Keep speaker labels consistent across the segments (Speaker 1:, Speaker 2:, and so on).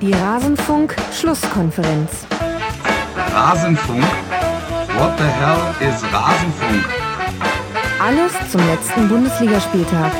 Speaker 1: Die Rasenfunk-Schlusskonferenz.
Speaker 2: Rasenfunk? What the hell is Rasenfunk?
Speaker 1: Alles zum letzten Bundesligaspieltag.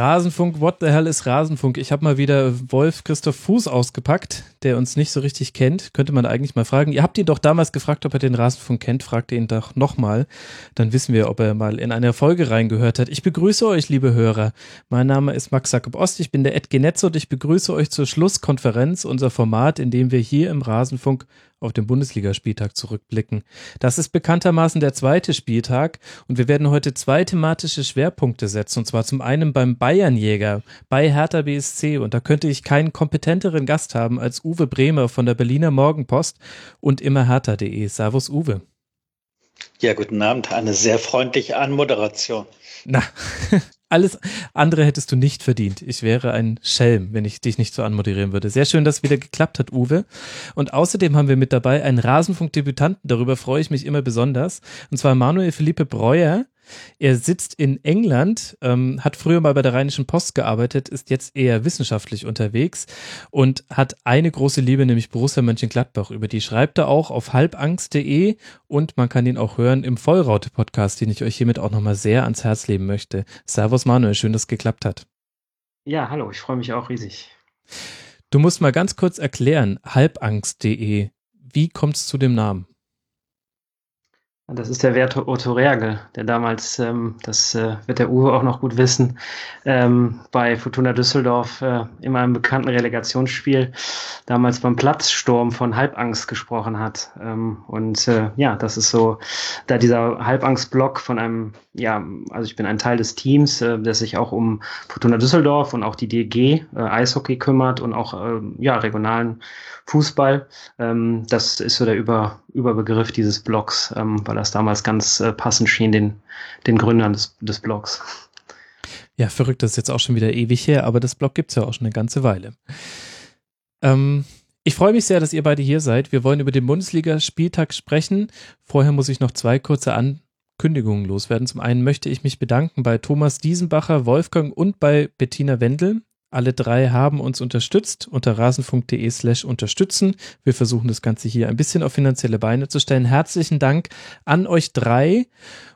Speaker 3: Rasenfunk, what the hell ist Rasenfunk? Ich habe mal wieder Wolf Christoph Fuß ausgepackt, der uns nicht so richtig kennt. Könnte man eigentlich mal fragen. Ihr habt ihn doch damals gefragt, ob er den Rasenfunk kennt. Fragt ihn doch nochmal. Dann wissen wir, ob er mal in eine Folge reingehört hat. Ich begrüße euch, liebe Hörer. Mein Name ist Max Jakob Ost. Ich bin der Ed Genetzo und ich begrüße euch zur Schlusskonferenz, unser Format, in dem wir hier im Rasenfunk auf den Bundesligaspieltag zurückblicken. Das ist bekanntermaßen der zweite Spieltag und wir werden heute zwei thematische Schwerpunkte setzen und zwar zum einen beim Bayernjäger bei Hertha BSC und da könnte ich keinen kompetenteren Gast haben als Uwe Bremer von der Berliner Morgenpost und immer hertha.de. Servus Uwe.
Speaker 4: Ja, guten Abend. Eine sehr freundliche Anmoderation.
Speaker 3: Na, alles andere hättest du nicht verdient. Ich wäre ein Schelm, wenn ich dich nicht so anmoderieren würde. Sehr schön, dass es wieder geklappt hat, Uwe. Und außerdem haben wir mit dabei einen Rasenfunk-Debütanten. Darüber freue ich mich immer besonders. Und zwar Manuel Philippe Breuer. Er sitzt in England, ähm, hat früher mal bei der Rheinischen Post gearbeitet, ist jetzt eher wissenschaftlich unterwegs und hat eine große Liebe, nämlich Borussia Mönchengladbach. Über die schreibt er auch auf halbangst.de und man kann ihn auch hören im Vollraute-Podcast, den ich euch hiermit auch nochmal sehr ans Herz legen möchte. Servus Manuel, schön, dass es geklappt hat.
Speaker 5: Ja, hallo, ich freue mich auch riesig.
Speaker 3: Du musst mal ganz kurz erklären, halbangst.de, wie kommt es zu dem Namen?
Speaker 5: Das ist der Wert Otto Reagel, der damals, ähm, das äh, wird der Uwe auch noch gut wissen, ähm, bei Fortuna Düsseldorf äh, in einem bekannten Relegationsspiel damals beim Platzsturm von Halbangst gesprochen hat. Ähm, und äh, ja, das ist so, da dieser Halbangst-Block von einem, ja, also ich bin ein Teil des Teams, äh, das sich auch um Fortuna Düsseldorf und auch die DG äh, Eishockey kümmert und auch äh, ja regionalen Fußball. Ähm, das ist so der Über, Überbegriff dieses Blogs, ähm, weil das damals ganz äh, passend schien den, den Gründern des, des Blogs.
Speaker 3: Ja, verrückt, das ist jetzt auch schon wieder ewig her, aber das Blog gibt es ja auch schon eine ganze Weile. Ähm, ich freue mich sehr, dass ihr beide hier seid. Wir wollen über den Bundesliga-Spieltag sprechen. Vorher muss ich noch zwei kurze Ankündigungen loswerden. Zum einen möchte ich mich bedanken bei Thomas Diesenbacher, Wolfgang und bei Bettina Wendel. Alle drei haben uns unterstützt unter rasenfunk.de slash unterstützen. Wir versuchen das Ganze hier ein bisschen auf finanzielle Beine zu stellen. Herzlichen Dank an euch drei.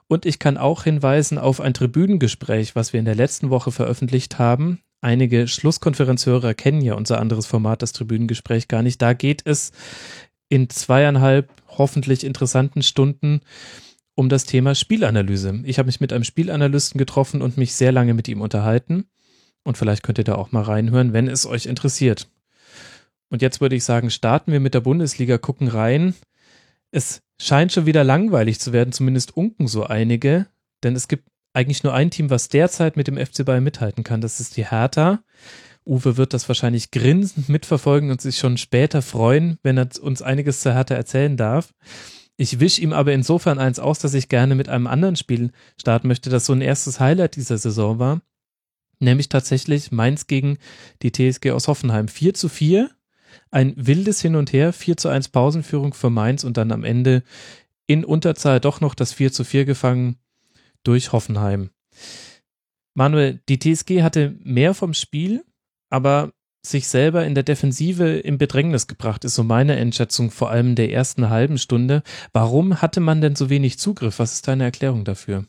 Speaker 3: Und ich kann auch hinweisen auf ein Tribünengespräch, was wir in der letzten Woche veröffentlicht haben. Einige Schlusskonferenzhörer kennen ja unser anderes Format, das Tribünengespräch gar nicht. Da geht es in zweieinhalb hoffentlich interessanten Stunden um das Thema Spielanalyse. Ich habe mich mit einem Spielanalysten getroffen und mich sehr lange mit ihm unterhalten. Und vielleicht könnt ihr da auch mal reinhören, wenn es euch interessiert. Und jetzt würde ich sagen, starten wir mit der Bundesliga, gucken rein. Es scheint schon wieder langweilig zu werden, zumindest unken so einige, denn es gibt eigentlich nur ein Team, was derzeit mit dem FC Bayern mithalten kann. Das ist die Hertha. Uwe wird das wahrscheinlich grinsend mitverfolgen und sich schon später freuen, wenn er uns einiges zur Hertha erzählen darf. Ich wisch ihm aber insofern eins aus, dass ich gerne mit einem anderen Spiel starten möchte, das so ein erstes Highlight dieser Saison war nämlich tatsächlich Mainz gegen die TSG aus Hoffenheim. 4 zu 4, ein wildes Hin und Her, 4 zu 1 Pausenführung für Mainz und dann am Ende in Unterzahl doch noch das 4 zu 4 gefangen durch Hoffenheim. Manuel, die TSG hatte mehr vom Spiel, aber sich selber in der Defensive in Bedrängnis gebracht, ist so meine Einschätzung, vor allem der ersten halben Stunde. Warum hatte man denn so wenig Zugriff? Was ist deine Erklärung dafür?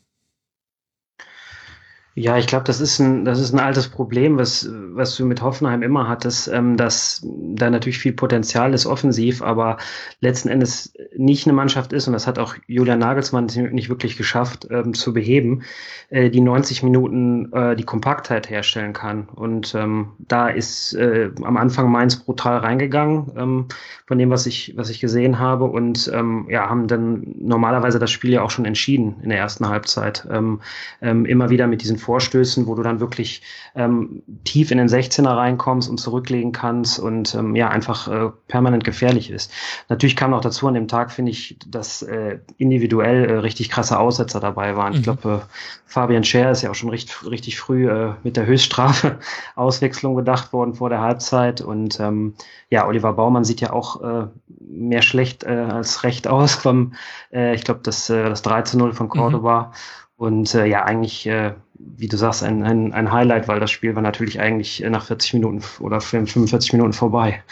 Speaker 5: Ja, ich glaube, das ist ein, das ist ein altes Problem, was, was du mit Hoffenheim immer hattest, ähm, dass da natürlich viel Potenzial ist offensiv, aber letzten Endes nicht eine Mannschaft ist, und das hat auch Julian Nagelsmann nicht wirklich geschafft, ähm, zu beheben, äh, die 90 Minuten äh, die Kompaktheit herstellen kann. Und ähm, da ist äh, am Anfang Mainz brutal reingegangen, ähm, von dem, was ich, was ich gesehen habe, und ähm, ja, haben dann normalerweise das Spiel ja auch schon entschieden in der ersten Halbzeit. Ähm, ähm, immer wieder mit diesen Vorstößen, wo du dann wirklich ähm, tief in den 16er reinkommst und zurücklegen kannst und ähm, ja, einfach äh, permanent gefährlich ist. Natürlich kam noch dazu an dem Tag, finde ich, dass äh, individuell äh, richtig krasse Aussetzer dabei waren. Mhm. Ich glaube, äh, Fabian Scher ist ja auch schon richtig, richtig früh äh, mit der Höchststrafe Auswechslung gedacht worden vor der Halbzeit und ähm, ja, Oliver Baumann sieht ja auch äh, mehr schlecht äh, als recht aus vom, äh, ich glaube, das, äh, das 3 zu 0 von. Cordoba. Mhm. Und äh, ja, eigentlich, äh, wie du sagst, ein, ein, ein Highlight, weil das Spiel war natürlich eigentlich nach 40 Minuten oder 45 Minuten vorbei.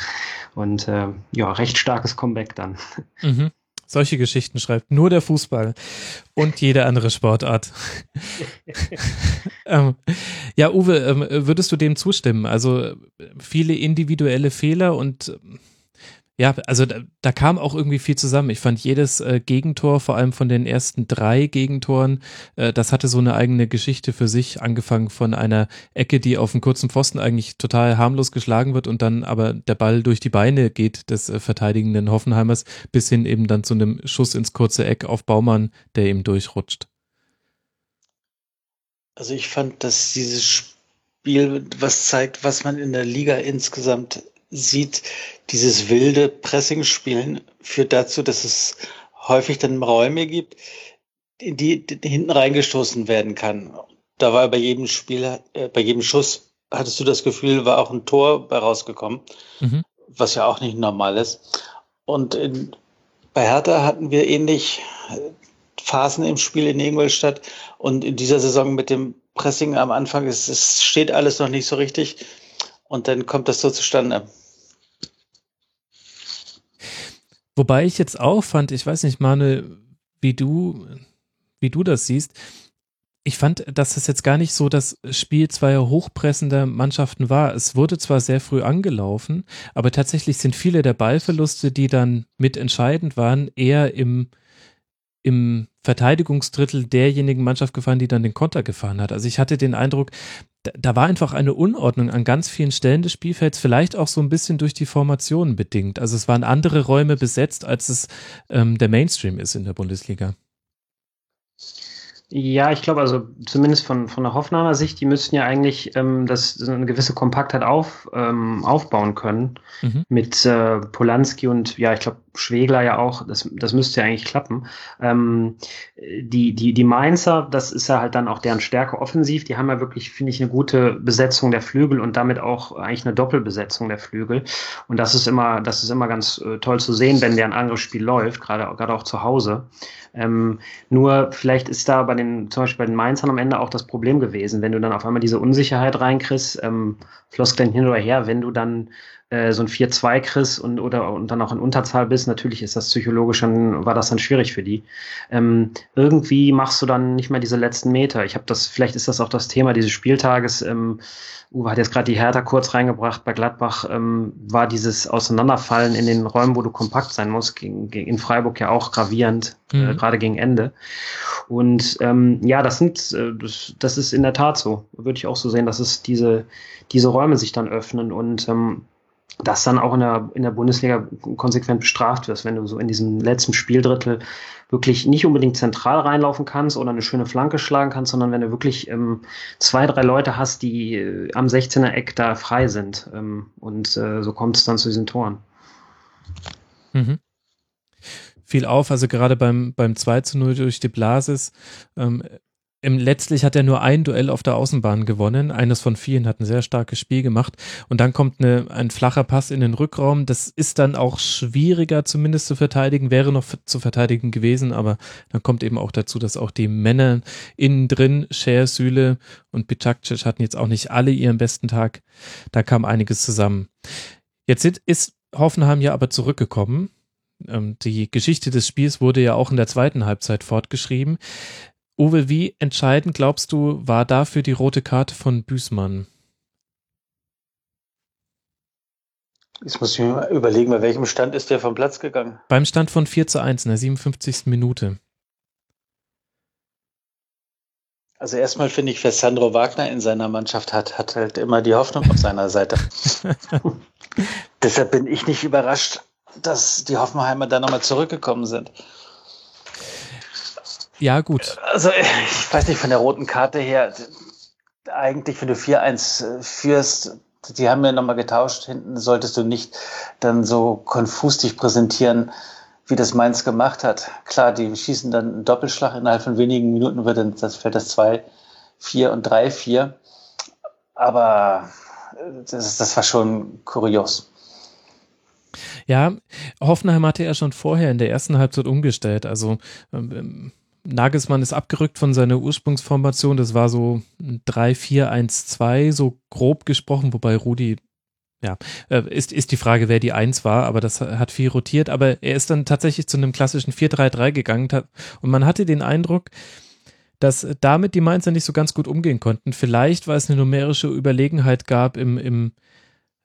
Speaker 5: Und äh, ja, recht starkes Comeback dann.
Speaker 3: Mhm. Solche Geschichten schreibt nur der Fußball und jede andere Sportart. ähm, ja, Uwe, ähm, würdest du dem zustimmen? Also viele individuelle Fehler und ja, also da, da, kam auch irgendwie viel zusammen. Ich fand jedes äh, Gegentor, vor allem von den ersten drei Gegentoren, äh, das hatte so eine eigene Geschichte für sich, angefangen von einer Ecke, die auf dem kurzen Pfosten eigentlich total harmlos geschlagen wird und dann aber der Ball durch die Beine geht des äh, verteidigenden Hoffenheimers, bis hin eben dann zu einem Schuss ins kurze Eck auf Baumann, der eben durchrutscht.
Speaker 4: Also ich fand, dass dieses Spiel was zeigt, was man in der Liga insgesamt sieht, dieses wilde Pressing-Spielen führt dazu, dass es häufig dann Räume gibt, in die, die hinten reingestoßen werden kann. Da war bei jedem Spiel, äh, bei jedem Schuss, hattest du das Gefühl, war auch ein Tor rausgekommen, mhm. was ja auch nicht normal ist. Und in, bei Hertha hatten wir ähnlich äh, Phasen im Spiel in Ingolstadt und in dieser Saison mit dem Pressing am Anfang, es, es steht alles noch nicht so richtig und dann kommt das so zustande.
Speaker 3: Wobei ich jetzt auch fand, ich weiß nicht, Mane, wie du, wie du das siehst. Ich fand, dass das jetzt gar nicht so das Spiel zweier hochpressender Mannschaften war. Es wurde zwar sehr früh angelaufen, aber tatsächlich sind viele der Ballverluste, die dann mitentscheidend waren, eher im, im Verteidigungsdrittel derjenigen Mannschaft gefahren, die dann den Konter gefahren hat. Also ich hatte den Eindruck, da, war einfach eine Unordnung an ganz vielen Stellen des Spielfelds, vielleicht auch so ein bisschen durch die Formationen bedingt. Also es waren andere Räume besetzt, als es ähm, der Mainstream ist in der Bundesliga.
Speaker 5: Ja, ich glaube, also zumindest von, von der Hoffenheimer Sicht, die müssten ja eigentlich ähm, das, eine gewisse Kompaktheit auf, ähm, aufbauen können mhm. mit äh, Polanski und ja, ich glaube, Schwegler ja auch, das, das müsste ja eigentlich klappen. Ähm, die, die, die Mainzer, das ist ja halt dann auch deren Stärke offensiv, die haben ja wirklich, finde ich, eine gute Besetzung der Flügel und damit auch eigentlich eine Doppelbesetzung der Flügel. Und das ist immer, das ist immer ganz äh, toll zu sehen, wenn deren Angriffsspiel läuft, gerade, gerade auch zu Hause. Ähm, nur vielleicht ist da bei den, zum Beispiel bei den Mainzern am Ende auch das Problem gewesen, wenn du dann auf einmal diese Unsicherheit reinkriegst, ähm, Floskeln hin oder her, wenn du dann äh, so ein 4-2 kriegst und, oder, und dann auch in Unterzahl bist, natürlich ist das psychologisch schon, war das dann schwierig für die. Ähm, irgendwie machst du dann nicht mehr diese letzten Meter. Ich habe das, vielleicht ist das auch das Thema dieses Spieltages, ähm, Uwe hat jetzt gerade die Hertha kurz reingebracht, bei Gladbach ähm, war dieses Auseinanderfallen in den Räumen, wo du kompakt sein musst, gegen, gegen, in Freiburg ja auch gravierend, äh, mhm. äh, gerade gegen Ende. Und ähm, ja, das sind, äh, das, das ist in der Tat so, würde ich auch so sehen, dass es diese, diese Räume sich dann öffnen und ähm, das dann auch in der, in der Bundesliga konsequent bestraft wirst, wenn du so in diesem letzten Spieldrittel wirklich nicht unbedingt zentral reinlaufen kannst oder eine schöne Flanke schlagen kannst, sondern wenn du wirklich ähm, zwei, drei Leute hast, die äh, am 16er Eck da frei sind. Ähm, und äh, so kommt es dann zu diesen Toren.
Speaker 3: Mhm. Viel auf, also gerade beim, beim 2 zu 0 durch die Blasis, ähm, letztlich hat er nur ein Duell auf der Außenbahn gewonnen. Eines von vielen hat ein sehr starkes Spiel gemacht. Und dann kommt eine, ein flacher Pass in den Rückraum. Das ist dann auch schwieriger zumindest zu verteidigen, wäre noch zu verteidigen gewesen. Aber dann kommt eben auch dazu, dass auch die Männer innen drin, Scher, Süle und Bicakcic hatten jetzt auch nicht alle ihren besten Tag. Da kam einiges zusammen. Jetzt ist Hoffenheim ja aber zurückgekommen. Ähm, die Geschichte des Spiels wurde ja auch in der zweiten Halbzeit fortgeschrieben. Uwe, wie entscheidend glaubst du, war dafür die rote Karte von Büßmann?
Speaker 4: Jetzt muss ich mir überlegen, bei welchem Stand ist der vom Platz gegangen?
Speaker 3: Beim Stand von 4 zu 1 in der 57. Minute.
Speaker 4: Also erstmal finde ich, wer Sandro Wagner in seiner Mannschaft hat, hat halt immer die Hoffnung auf seiner Seite. Deshalb bin ich nicht überrascht, dass die Hoffenheimer da nochmal zurückgekommen sind.
Speaker 3: Ja, gut.
Speaker 4: Also, ich weiß nicht, von der roten Karte her, eigentlich, wenn du 4-1 äh, führst, die haben ja nochmal getauscht, hinten solltest du nicht dann so konfus dich präsentieren, wie das Mainz gemacht hat. Klar, die schießen dann einen Doppelschlag, innerhalb von wenigen Minuten wird dann, das fällt das 2, 4 und 3, 4. Aber äh, das, das war schon kurios.
Speaker 3: Ja, Hoffenheim hatte ja schon vorher in der ersten Halbzeit umgestellt. Also ähm, Nagelsmann ist abgerückt von seiner Ursprungsformation. Das war so 3-4-1-2, so grob gesprochen, wobei Rudi, ja, äh, ist, ist die Frage, wer die Eins war, aber das hat viel rotiert. Aber er ist dann tatsächlich zu einem klassischen 4-3-3 gegangen und man hatte den Eindruck, dass damit die Mainzer nicht so ganz gut umgehen konnten. Vielleicht, weil es eine numerische Überlegenheit gab im, im,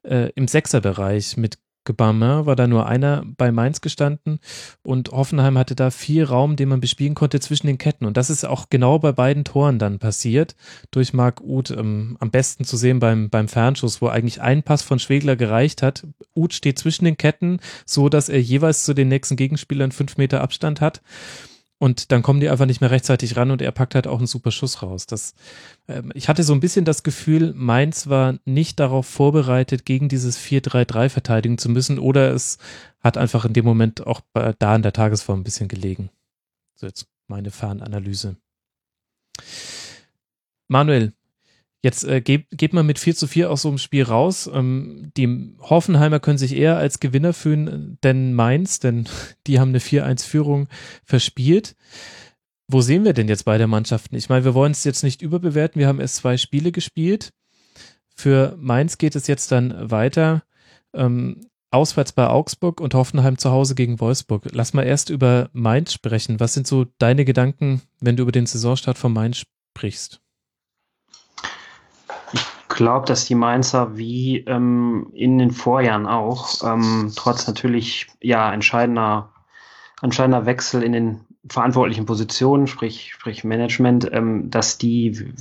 Speaker 3: äh, im Sechserbereich mit Gebamin war da nur einer bei Mainz gestanden und Hoffenheim hatte da viel Raum, den man bespielen konnte zwischen den Ketten. Und das ist auch genau bei beiden Toren dann passiert, durch Marc Uth ähm, am besten zu sehen beim, beim Fernschuss, wo eigentlich ein Pass von Schwegler gereicht hat. Uth steht zwischen den Ketten, so dass er jeweils zu den nächsten Gegenspielern fünf Meter Abstand hat. Und dann kommen die einfach nicht mehr rechtzeitig ran und er packt halt auch einen super Schuss raus. Das, ähm, ich hatte so ein bisschen das Gefühl, Mainz war nicht darauf vorbereitet, gegen dieses 4-3-3 verteidigen zu müssen oder es hat einfach in dem Moment auch da in der Tagesform ein bisschen gelegen. So jetzt meine Fernanalyse. Manuel, Jetzt äh, geht, geht man mit 4 zu 4 aus so einem Spiel raus. Ähm, die Hoffenheimer können sich eher als Gewinner fühlen, denn Mainz, denn die haben eine 4-1-Führung verspielt. Wo sehen wir denn jetzt beide Mannschaften? Ich meine, wir wollen es jetzt nicht überbewerten. Wir haben erst zwei Spiele gespielt. Für Mainz geht es jetzt dann weiter. Ähm, auswärts bei Augsburg und Hoffenheim zu Hause gegen Wolfsburg. Lass mal erst über Mainz sprechen. Was sind so deine Gedanken, wenn du über den Saisonstart von Mainz sprichst?
Speaker 5: Glaube, dass die Mainzer wie ähm, in den Vorjahren auch, ähm, trotz natürlich ja entscheidender, entscheidender Wechsel in den verantwortlichen Positionen, sprich, sprich Management, ähm, dass die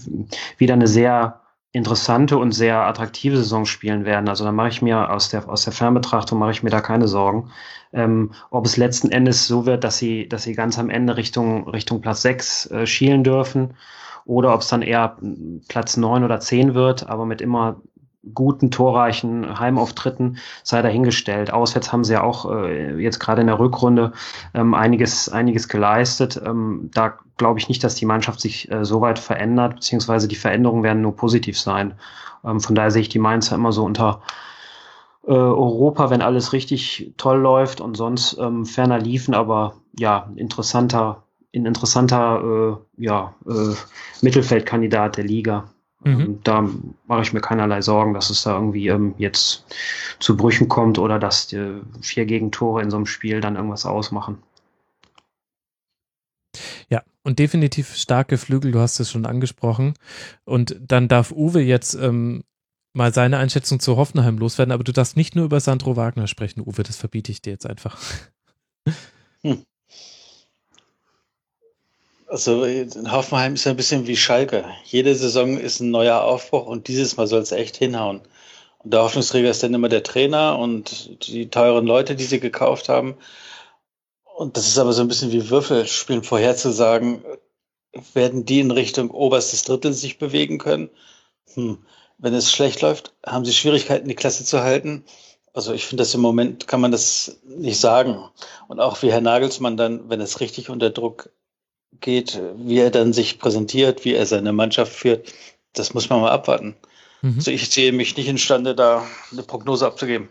Speaker 5: wieder eine sehr interessante und sehr attraktive Saison spielen werden. Also da mache ich mir aus der aus der Fernbetrachtung mache ich mir da keine Sorgen. Ähm, ob es letzten Endes so wird, dass sie dass sie ganz am Ende Richtung Richtung Platz sechs äh, schielen dürfen oder ob es dann eher Platz neun oder zehn wird, aber mit immer guten, torreichen Heimauftritten sei dahingestellt. Auswärts haben sie ja auch äh, jetzt gerade in der Rückrunde ähm, einiges, einiges geleistet. Ähm, da glaube ich nicht, dass die Mannschaft sich äh, so weit verändert, beziehungsweise die Veränderungen werden nur positiv sein. Ähm, von daher sehe ich die Mainzer immer so unter äh, Europa, wenn alles richtig toll läuft und sonst ähm, ferner liefen, aber ja, interessanter ein interessanter äh, ja, äh, Mittelfeldkandidat der Liga. Mhm. Ähm, da mache ich mir keinerlei Sorgen, dass es da irgendwie ähm, jetzt zu Brüchen kommt oder dass die vier Gegentore in so einem Spiel dann irgendwas ausmachen.
Speaker 3: Ja, und definitiv starke Flügel, du hast es schon angesprochen. Und dann darf Uwe jetzt ähm, mal seine Einschätzung zu Hoffenheim loswerden, aber du darfst nicht nur über Sandro Wagner sprechen, Uwe, das verbiete ich dir jetzt einfach. Hm.
Speaker 4: Also Hoffenheim ist ein bisschen wie Schalke. Jede Saison ist ein neuer Aufbruch und dieses Mal soll es echt hinhauen. Und der Hoffnungsträger ist dann immer der Trainer und die teuren Leute, die sie gekauft haben. Und das ist aber so ein bisschen wie Würfelspielen vorherzusagen, werden die in Richtung oberstes Drittel sich bewegen können. Hm. Wenn es schlecht läuft, haben sie Schwierigkeiten, die Klasse zu halten. Also ich finde das im Moment kann man das nicht sagen. Und auch wie Herr Nagelsmann dann, wenn es richtig unter Druck geht, wie er dann sich präsentiert, wie er seine Mannschaft führt, das muss man mal abwarten. Mhm. Also ich sehe mich nicht imstande, da eine Prognose abzugeben.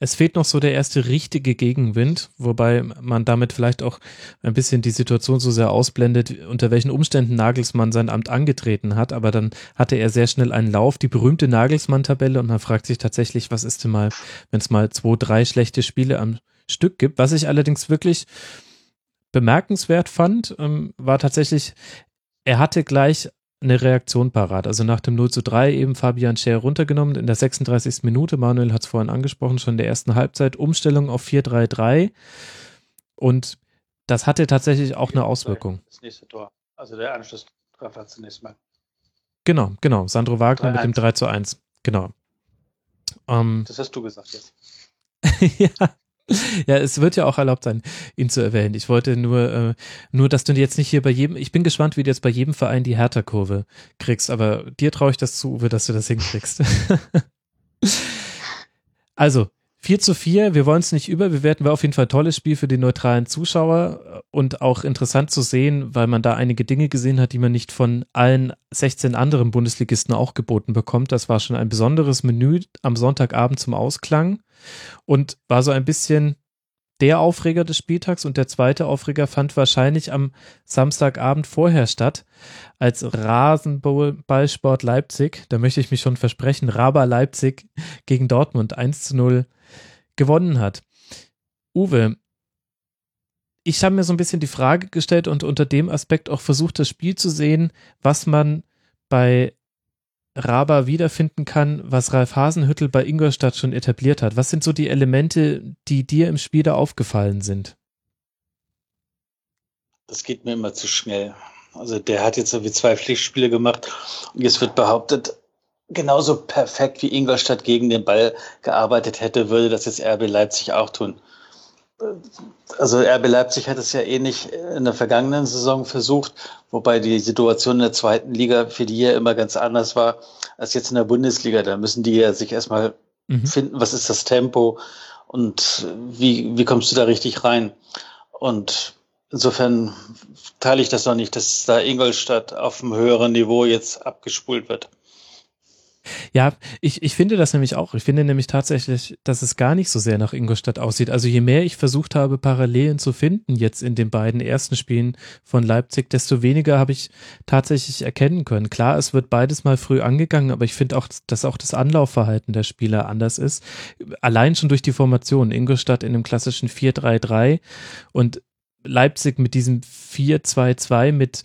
Speaker 3: Es fehlt noch so der erste richtige Gegenwind, wobei man damit vielleicht auch ein bisschen die Situation so sehr ausblendet, unter welchen Umständen Nagelsmann sein Amt angetreten hat. Aber dann hatte er sehr schnell einen Lauf, die berühmte Nagelsmann-Tabelle, und man fragt sich tatsächlich, was ist denn mal, wenn es mal zwei, drei schlechte Spiele am Stück gibt. Was ich allerdings wirklich bemerkenswert fand, ähm, war tatsächlich, er hatte gleich eine Reaktion parat. Also nach dem 0 zu 3 eben Fabian Scher runtergenommen in der 36. Minute. Manuel hat es vorhin angesprochen, schon in der ersten Halbzeit. Umstellung auf 4-3-3. Und das hatte tatsächlich auch eine Auswirkung. Das nächste Tor. Also der Anschlusstreffer zunächst mal. Genau, genau. Sandro Wagner mit dem 3 zu 1. Genau.
Speaker 4: Ähm, das hast du gesagt jetzt.
Speaker 3: ja, ja, es wird ja auch erlaubt sein, ihn zu erwähnen. Ich wollte nur, äh, nur, dass du jetzt nicht hier bei jedem, ich bin gespannt, wie du jetzt bei jedem Verein die Hertha-Kurve kriegst, aber dir traue ich das zu, Uwe, dass du das hinkriegst. also, 4 zu 4, wir wollen es nicht überbewerten, war auf jeden Fall ein tolles Spiel für den neutralen Zuschauer und auch interessant zu sehen, weil man da einige Dinge gesehen hat, die man nicht von allen 16 anderen Bundesligisten auch geboten bekommt. Das war schon ein besonderes Menü am Sonntagabend zum Ausklang und war so ein bisschen der Aufreger des Spieltags und der zweite Aufreger fand wahrscheinlich am Samstagabend vorher statt, als Rasenballsport Leipzig, da möchte ich mich schon versprechen, Raba Leipzig gegen Dortmund 1 zu 0 gewonnen hat. Uwe, ich habe mir so ein bisschen die Frage gestellt und unter dem Aspekt auch versucht, das Spiel zu sehen, was man bei Raba wiederfinden kann, was Ralf Hasenhüttel bei Ingolstadt schon etabliert hat. Was sind so die Elemente, die dir im Spiel da aufgefallen sind?
Speaker 4: Das geht mir immer zu schnell. Also der hat jetzt so wie zwei Pflichtspiele gemacht und jetzt wird behauptet, genauso perfekt wie Ingolstadt gegen den Ball gearbeitet hätte, würde das jetzt RB Leipzig auch tun also RB Leipzig hat es ja ähnlich in der vergangenen Saison versucht, wobei die Situation in der zweiten Liga für die ja immer ganz anders war als jetzt in der Bundesliga. Da müssen die ja sich erstmal mhm. finden, was ist das Tempo und wie, wie kommst du da richtig rein? Und insofern teile ich das noch nicht, dass da Ingolstadt auf einem höheren Niveau jetzt abgespult wird.
Speaker 3: Ja, ich, ich finde das nämlich auch. Ich finde nämlich tatsächlich, dass es gar nicht so sehr nach Ingolstadt aussieht. Also je mehr ich versucht habe, Parallelen zu finden jetzt in den beiden ersten Spielen von Leipzig, desto weniger habe ich tatsächlich erkennen können. Klar, es wird beides mal früh angegangen, aber ich finde auch, dass auch das Anlaufverhalten der Spieler anders ist. Allein schon durch die Formation. Ingolstadt in einem klassischen 4-3-3 und Leipzig mit diesem 4-2-2 mit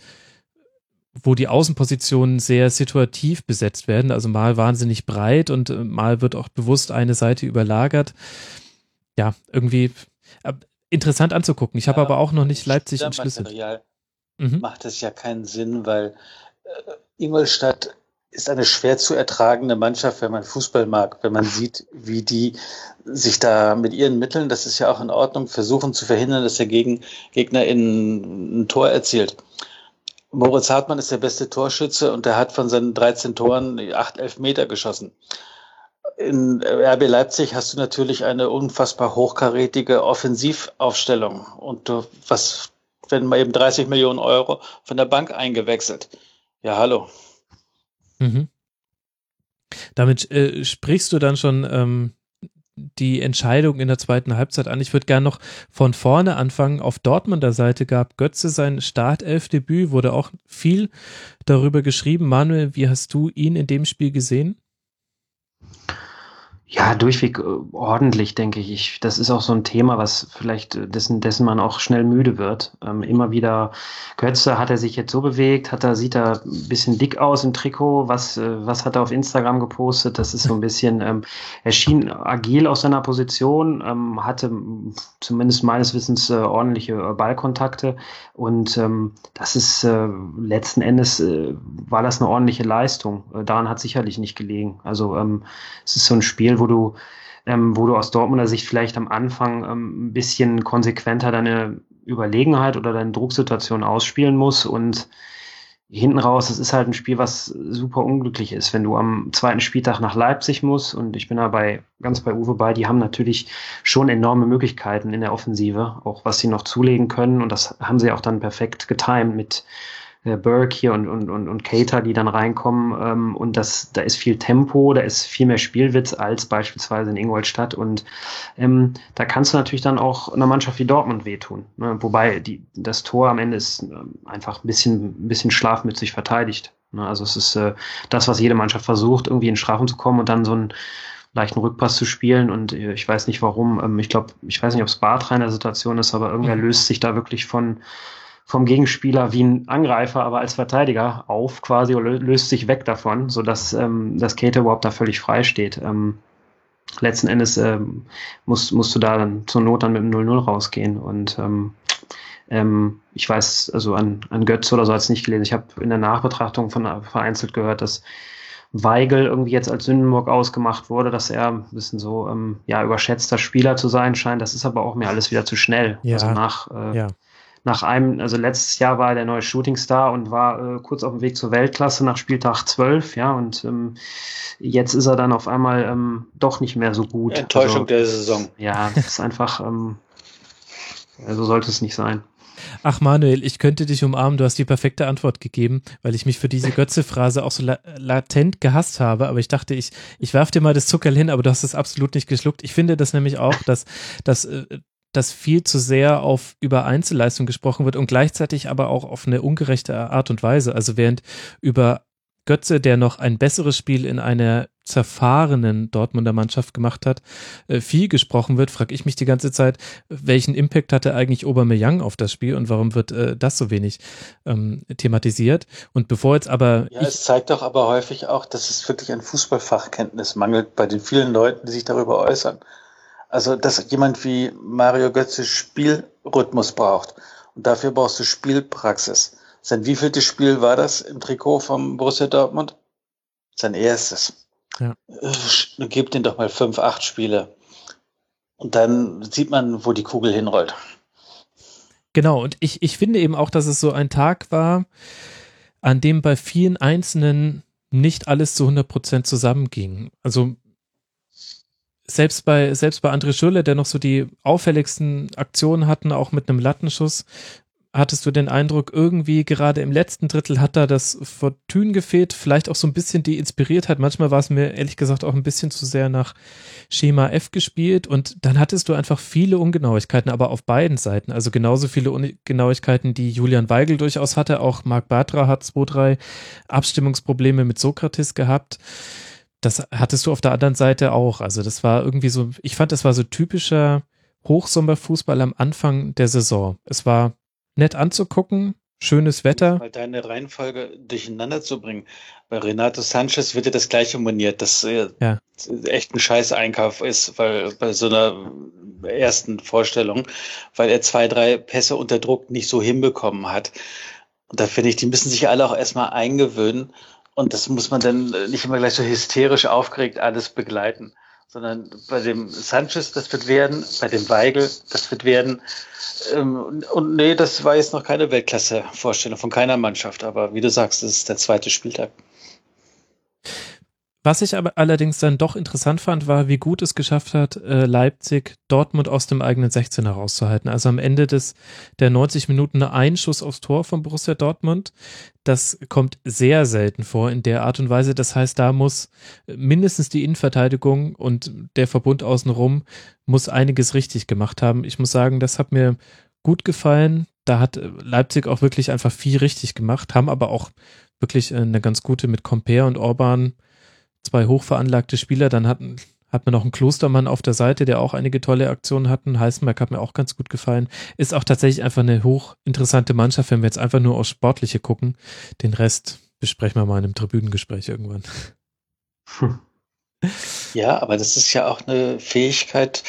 Speaker 3: wo die Außenpositionen sehr situativ besetzt werden, also mal wahnsinnig breit und äh, mal wird auch bewusst eine Seite überlagert. Ja, irgendwie äh, interessant anzugucken. Ich habe aber auch noch nicht Leipzig entschlüsselt.
Speaker 4: Mhm. Macht es ja keinen Sinn, weil äh, Ingolstadt ist eine schwer zu ertragende Mannschaft, wenn man Fußball mag, wenn man sieht, wie die sich da mit ihren Mitteln, das ist ja auch in Ordnung, versuchen zu verhindern, dass der Gegner in ein Tor erzielt. Moritz Hartmann ist der beste Torschütze und der hat von seinen 13 Toren acht, elf Meter geschossen. In RB Leipzig hast du natürlich eine unfassbar hochkarätige Offensivaufstellung und du, was, wenn mal eben 30 Millionen Euro von der Bank eingewechselt. Ja, hallo.
Speaker 3: Mhm. Damit äh, sprichst du dann schon ähm, die Entscheidung in der zweiten Halbzeit an. Ich würde gerne noch von vorne anfangen. Auf Dortmunder Seite gab Götze sein Startelfdebüt, wurde auch viel darüber geschrieben. Manuel, wie hast du ihn in dem Spiel gesehen?
Speaker 5: Ja, durchweg äh, ordentlich, denke ich. ich. Das ist auch so ein Thema, was vielleicht äh, dessen, dessen man auch schnell müde wird. Ähm, immer wieder, Götze, hat er sich jetzt so bewegt, hat er, sieht er ein bisschen dick aus im Trikot, was, äh, was hat er auf Instagram gepostet? Das ist so ein bisschen, ähm, er schien agil aus seiner Position, ähm, hatte zumindest meines Wissens äh, ordentliche äh, Ballkontakte und ähm, das ist letzten Endes war das eine ordentliche Leistung. Daran hat sicherlich nicht gelegen. Also ähm, es ist so ein Spiel, wo du, ähm, wo du aus Dortmunder Sicht vielleicht am Anfang ähm, ein bisschen konsequenter deine Überlegenheit oder deine Drucksituation ausspielen musst und hinten raus, das ist halt ein Spiel, was super unglücklich ist, wenn du am zweiten Spieltag nach Leipzig musst und ich bin da bei, ganz bei Uwe bei, die haben natürlich schon enorme Möglichkeiten in der Offensive, auch was sie noch zulegen können. Und das haben sie auch dann perfekt getimt mit äh, Burke hier und, und, und, und Cater, die dann reinkommen. Ähm, und das, da ist viel Tempo, da ist viel mehr Spielwitz als beispielsweise in Ingolstadt. Und ähm, da kannst du natürlich dann auch einer Mannschaft wie Dortmund wehtun. Ne? Wobei die, das Tor am Ende ist ähm, einfach ein bisschen, ein bisschen schlafmützig verteidigt. Ne? Also es ist äh, das, was jede Mannschaft versucht, irgendwie in Strafen zu kommen und dann so ein leichten Rückpass zu spielen und äh, ich weiß nicht warum. Ähm, ich glaube, ich weiß nicht, ob es Bartra in der Situation ist, aber irgendwer mhm. löst sich da wirklich von vom Gegenspieler wie ein Angreifer, aber als Verteidiger auf quasi oder löst sich weg davon, sodass ähm, das Kate überhaupt da völlig frei steht. Ähm, letzten Endes ähm, musst, musst du da dann zur Not dann mit dem 0-0 rausgehen und ähm, ähm, ich weiß, also an, an Götze oder so hat es nicht gelesen. Ich habe in der Nachbetrachtung von vereinzelt gehört, dass Weigel irgendwie jetzt als Sündenburg ausgemacht wurde, dass er ein bisschen so ähm, ja überschätzter Spieler zu sein scheint. Das ist aber auch mir alles wieder zu schnell. Ja, also nach äh, ja nach einem, also letztes Jahr war er der neue Shootingstar und war äh, kurz auf dem Weg zur Weltklasse nach Spieltag 12, ja, und ähm, jetzt ist er dann auf einmal ähm, doch nicht mehr so gut.
Speaker 4: Enttäuschung also, der Saison.
Speaker 5: Ja, das ist einfach, ähm, so sollte es nicht sein.
Speaker 3: Ach Manuel, ich könnte dich umarmen, du hast die perfekte Antwort gegeben, weil ich mich für diese Götze-Phrase auch so la latent gehasst habe, aber ich dachte, ich, ich werf dir mal das Zuckerl hin, aber du hast es absolut nicht geschluckt. Ich finde das nämlich auch, dass, dass äh, dass viel zu sehr auf über Einzelleistung gesprochen wird und gleichzeitig aber auch auf eine ungerechte Art und Weise. Also während über Götze, der noch ein besseres Spiel in einer zerfahrenen Dortmunder Mannschaft gemacht hat, äh, viel gesprochen wird, frage ich mich die ganze Zeit, welchen Impact hatte eigentlich Aubameyang auf das Spiel und warum wird äh, das so wenig ähm, thematisiert? Und bevor jetzt aber
Speaker 4: ja, es zeigt doch aber häufig auch, dass es wirklich an Fußballfachkenntnis mangelt bei den vielen Leuten, die sich darüber äußern. Also, dass jemand wie Mario Götze Spielrhythmus braucht und dafür brauchst du Spielpraxis. Sein wieviertes Spiel war das im Trikot vom Borussia Dortmund? Sein erstes. Ja. Gebt ihn doch mal fünf, acht Spiele. Und dann sieht man, wo die Kugel hinrollt.
Speaker 3: Genau, und ich, ich finde eben auch, dass es so ein Tag war, an dem bei vielen Einzelnen nicht alles zu 100 Prozent zusammenging. Also selbst bei, selbst bei André Schürrle, der noch so die auffälligsten Aktionen hatten, auch mit einem Lattenschuss, hattest du den Eindruck, irgendwie gerade im letzten Drittel hat da das Fortune gefehlt, vielleicht auch so ein bisschen die Inspiriertheit. Manchmal war es mir ehrlich gesagt auch ein bisschen zu sehr nach Schema F gespielt und dann hattest du einfach viele Ungenauigkeiten, aber auf beiden Seiten. Also genauso viele Ungenauigkeiten, die Julian Weigel durchaus hatte. Auch Marc Bartra hat zwei, drei Abstimmungsprobleme mit Sokrates gehabt. Das hattest du auf der anderen Seite auch. Also das war irgendwie so, ich fand, das war so typischer Hochsommerfußball am Anfang der Saison. Es war nett anzugucken, schönes Wetter.
Speaker 4: Mal deine Reihenfolge durcheinander zu bringen. Bei Renato Sanchez wird ja das gleiche moniert, dass äh, ja. echt ein Scheiß-Einkauf ist, weil bei so einer ersten Vorstellung, weil er zwei, drei Pässe unter Druck nicht so hinbekommen hat. Und da finde ich, die müssen sich alle auch erstmal eingewöhnen. Und das muss man dann nicht immer gleich so hysterisch aufgeregt alles begleiten sondern bei dem Sanchez, das wird werden, bei dem Weigel, das wird werden. Ähm, und nee, das war jetzt noch keine Weltklasse-Vorstellung von keiner Mannschaft, aber wie du sagst, das ist der zweite Spieltag.
Speaker 3: Was ich aber allerdings dann doch interessant fand, war, wie gut es geschafft hat, äh, Leipzig Dortmund aus dem eigenen 16 herauszuhalten. Also am Ende des der 90 Minuten eine Einschuss aufs Tor von Borussia Dortmund. Das kommt sehr selten vor in der Art und Weise. Das heißt, da muss mindestens die Innenverteidigung und der Verbund außenrum muss einiges richtig gemacht haben. Ich muss sagen, das hat mir gut gefallen. Da hat Leipzig auch wirklich einfach viel richtig gemacht, haben aber auch wirklich eine ganz gute mit Compare und Orban zwei hochveranlagte Spieler. Dann hatten, hat man noch einen Klostermann auf der Seite, der auch einige tolle Aktionen hatten. Heißenberg hat mir auch ganz gut gefallen. Ist auch tatsächlich einfach eine hochinteressante Mannschaft, wenn wir jetzt einfach nur aufs Sportliche gucken. Den Rest besprechen wir mal in einem Tribünengespräch irgendwann.
Speaker 4: Hm. Ja, aber das ist ja auch eine Fähigkeit,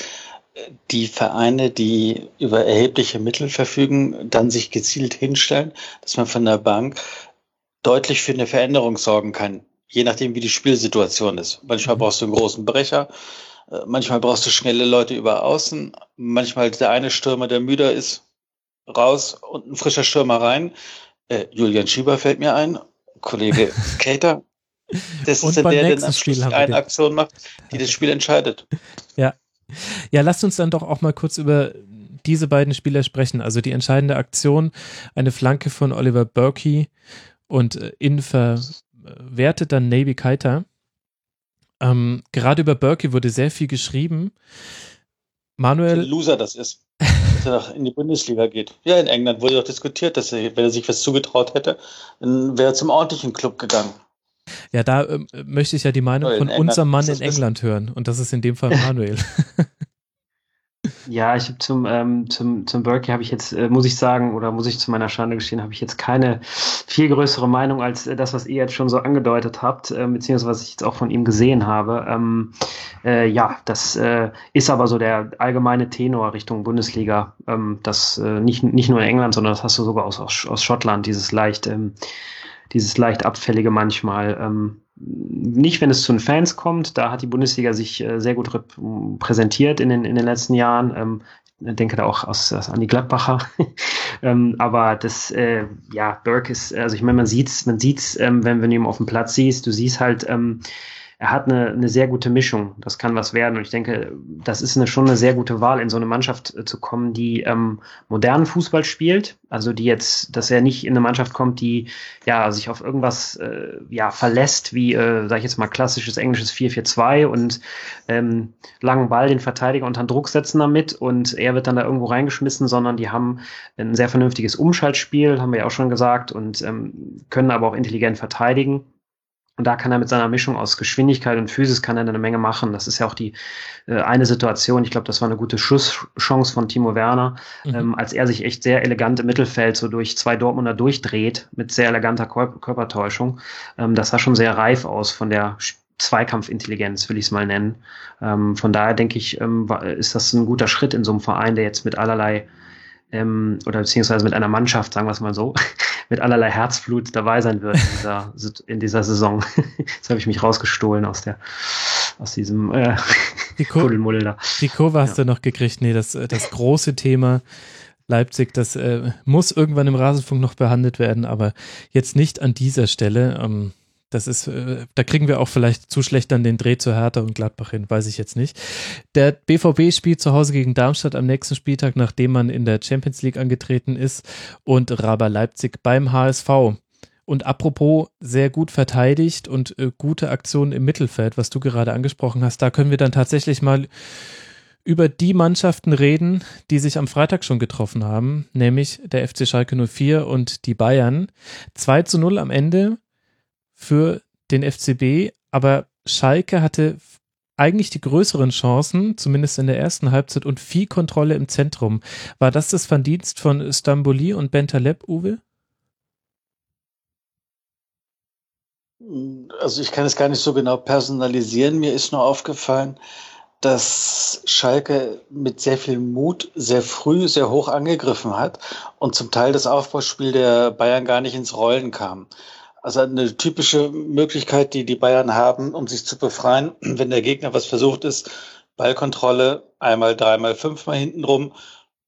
Speaker 4: die Vereine, die über erhebliche Mittel verfügen, dann sich gezielt hinstellen, dass man von der Bank deutlich für eine Veränderung sorgen kann je nachdem, wie die Spielsituation ist. Manchmal mhm. brauchst du einen großen Brecher, äh, manchmal brauchst du schnelle Leute über Außen, manchmal der eine Stürmer, der müder ist, raus und ein frischer Stürmer rein. Äh, Julian Schieber fällt mir ein, Kollege Kater. Das ist der, der dann am Schluss eine Aktion macht, die das Spiel entscheidet.
Speaker 3: Ja. Ja, lasst uns dann doch auch mal kurz über diese beiden Spieler sprechen. Also die entscheidende Aktion, eine Flanke von Oliver Berkey und äh, in Ver wertet dann Navy Kaita. Ähm, gerade über Berkey wurde sehr viel geschrieben. Manuel.
Speaker 4: Ein Loser das ist, dass er in die Bundesliga geht. Ja, in England wurde doch diskutiert, dass er, wenn er sich was zugetraut hätte, dann wäre er zum ordentlichen Club gegangen.
Speaker 3: Ja, da äh, möchte ich ja die Meinung von unserem Mann in England hören. Und das ist in dem Fall Manuel.
Speaker 5: Ja, ich habe zum, ähm, zum, zum Berkey habe ich jetzt, äh, muss ich sagen, oder muss ich zu meiner Schande gestehen, habe ich jetzt keine viel größere Meinung als äh, das, was ihr jetzt schon so angedeutet habt, äh, beziehungsweise was ich jetzt auch von ihm gesehen habe. Ähm, äh, ja, das äh, ist aber so der allgemeine Tenor Richtung Bundesliga. Ähm, das äh, nicht, nicht nur in England, sondern das hast du sogar aus, aus, aus Schottland, dieses leicht, ähm, dieses leicht abfällige manchmal. Ähm, nicht, wenn es zu den Fans kommt. Da hat die Bundesliga sich äh, sehr gut präsentiert in den, in den letzten Jahren. Ähm, ich denke da auch aus, aus an die Gladbacher. ähm, aber das, äh, ja, Burke ist, also ich meine, man sieht's, man sieht's, ähm, wenn, wenn du ihn auf dem Platz siehst, du siehst halt, er hat eine, eine sehr gute Mischung. Das kann was werden. Und ich denke, das ist eine, schon eine sehr gute Wahl, in so eine Mannschaft äh, zu kommen, die ähm, modernen Fußball spielt. Also die jetzt, dass er nicht in eine Mannschaft kommt, die ja sich auf irgendwas äh, ja verlässt, wie, äh, sag ich jetzt mal, klassisches englisches 4-4-2 und ähm, langen Ball den Verteidiger unter Druck setzen damit und er wird dann da irgendwo reingeschmissen, sondern die haben ein sehr vernünftiges Umschaltspiel, haben wir ja auch schon gesagt, und ähm, können aber auch intelligent verteidigen. Und da kann er mit seiner Mischung aus Geschwindigkeit und Physis kann er eine Menge machen. Das ist ja auch die äh, eine Situation. Ich glaube, das war eine gute Schusschance von Timo Werner, mhm. ähm, als er sich echt sehr elegant im Mittelfeld so durch zwei Dortmunder durchdreht mit sehr eleganter Kör Körpertäuschung. Ähm, das sah schon sehr reif aus von der Zweikampfintelligenz, will ich es mal nennen. Ähm, von daher denke ich, ähm, ist das ein guter Schritt in so einem Verein, der jetzt mit allerlei ähm, oder beziehungsweise mit einer Mannschaft, sagen wir es mal so, mit allerlei Herzblut dabei sein wird in dieser, in dieser Saison. Jetzt habe ich mich rausgestohlen aus der aus diesem äh,
Speaker 3: die da. Die Kurve hast ja. du noch gekriegt. Nee, das, das große Thema Leipzig, das äh, muss irgendwann im Rasenfunk noch behandelt werden, aber jetzt nicht an dieser Stelle. Ähm, das ist, äh, da kriegen wir auch vielleicht zu schlecht dann den Dreh zu Hertha und Gladbach hin, weiß ich jetzt nicht. Der BVB spielt zu Hause gegen Darmstadt am nächsten Spieltag, nachdem man in der Champions League angetreten ist und Raber Leipzig beim HSV. Und apropos sehr gut verteidigt und äh, gute Aktionen im Mittelfeld, was du gerade angesprochen hast, da können wir dann tatsächlich mal über die Mannschaften reden, die sich am Freitag schon getroffen haben, nämlich der FC Schalke 04 und die Bayern. 2 zu 0 am Ende für den FCB, aber Schalke hatte eigentlich die größeren Chancen, zumindest in der ersten Halbzeit, und viel Kontrolle im Zentrum. War das das Verdienst von Stamboli und Bentaleb, Uwe?
Speaker 4: Also ich kann es gar nicht so genau personalisieren. Mir ist nur aufgefallen, dass Schalke mit sehr viel Mut sehr früh sehr hoch angegriffen hat und zum Teil das Aufbauspiel der Bayern gar nicht ins Rollen kam. Also eine typische Möglichkeit, die die Bayern haben, um sich zu befreien, wenn der Gegner was versucht ist, Ballkontrolle einmal, dreimal, fünfmal hintenrum,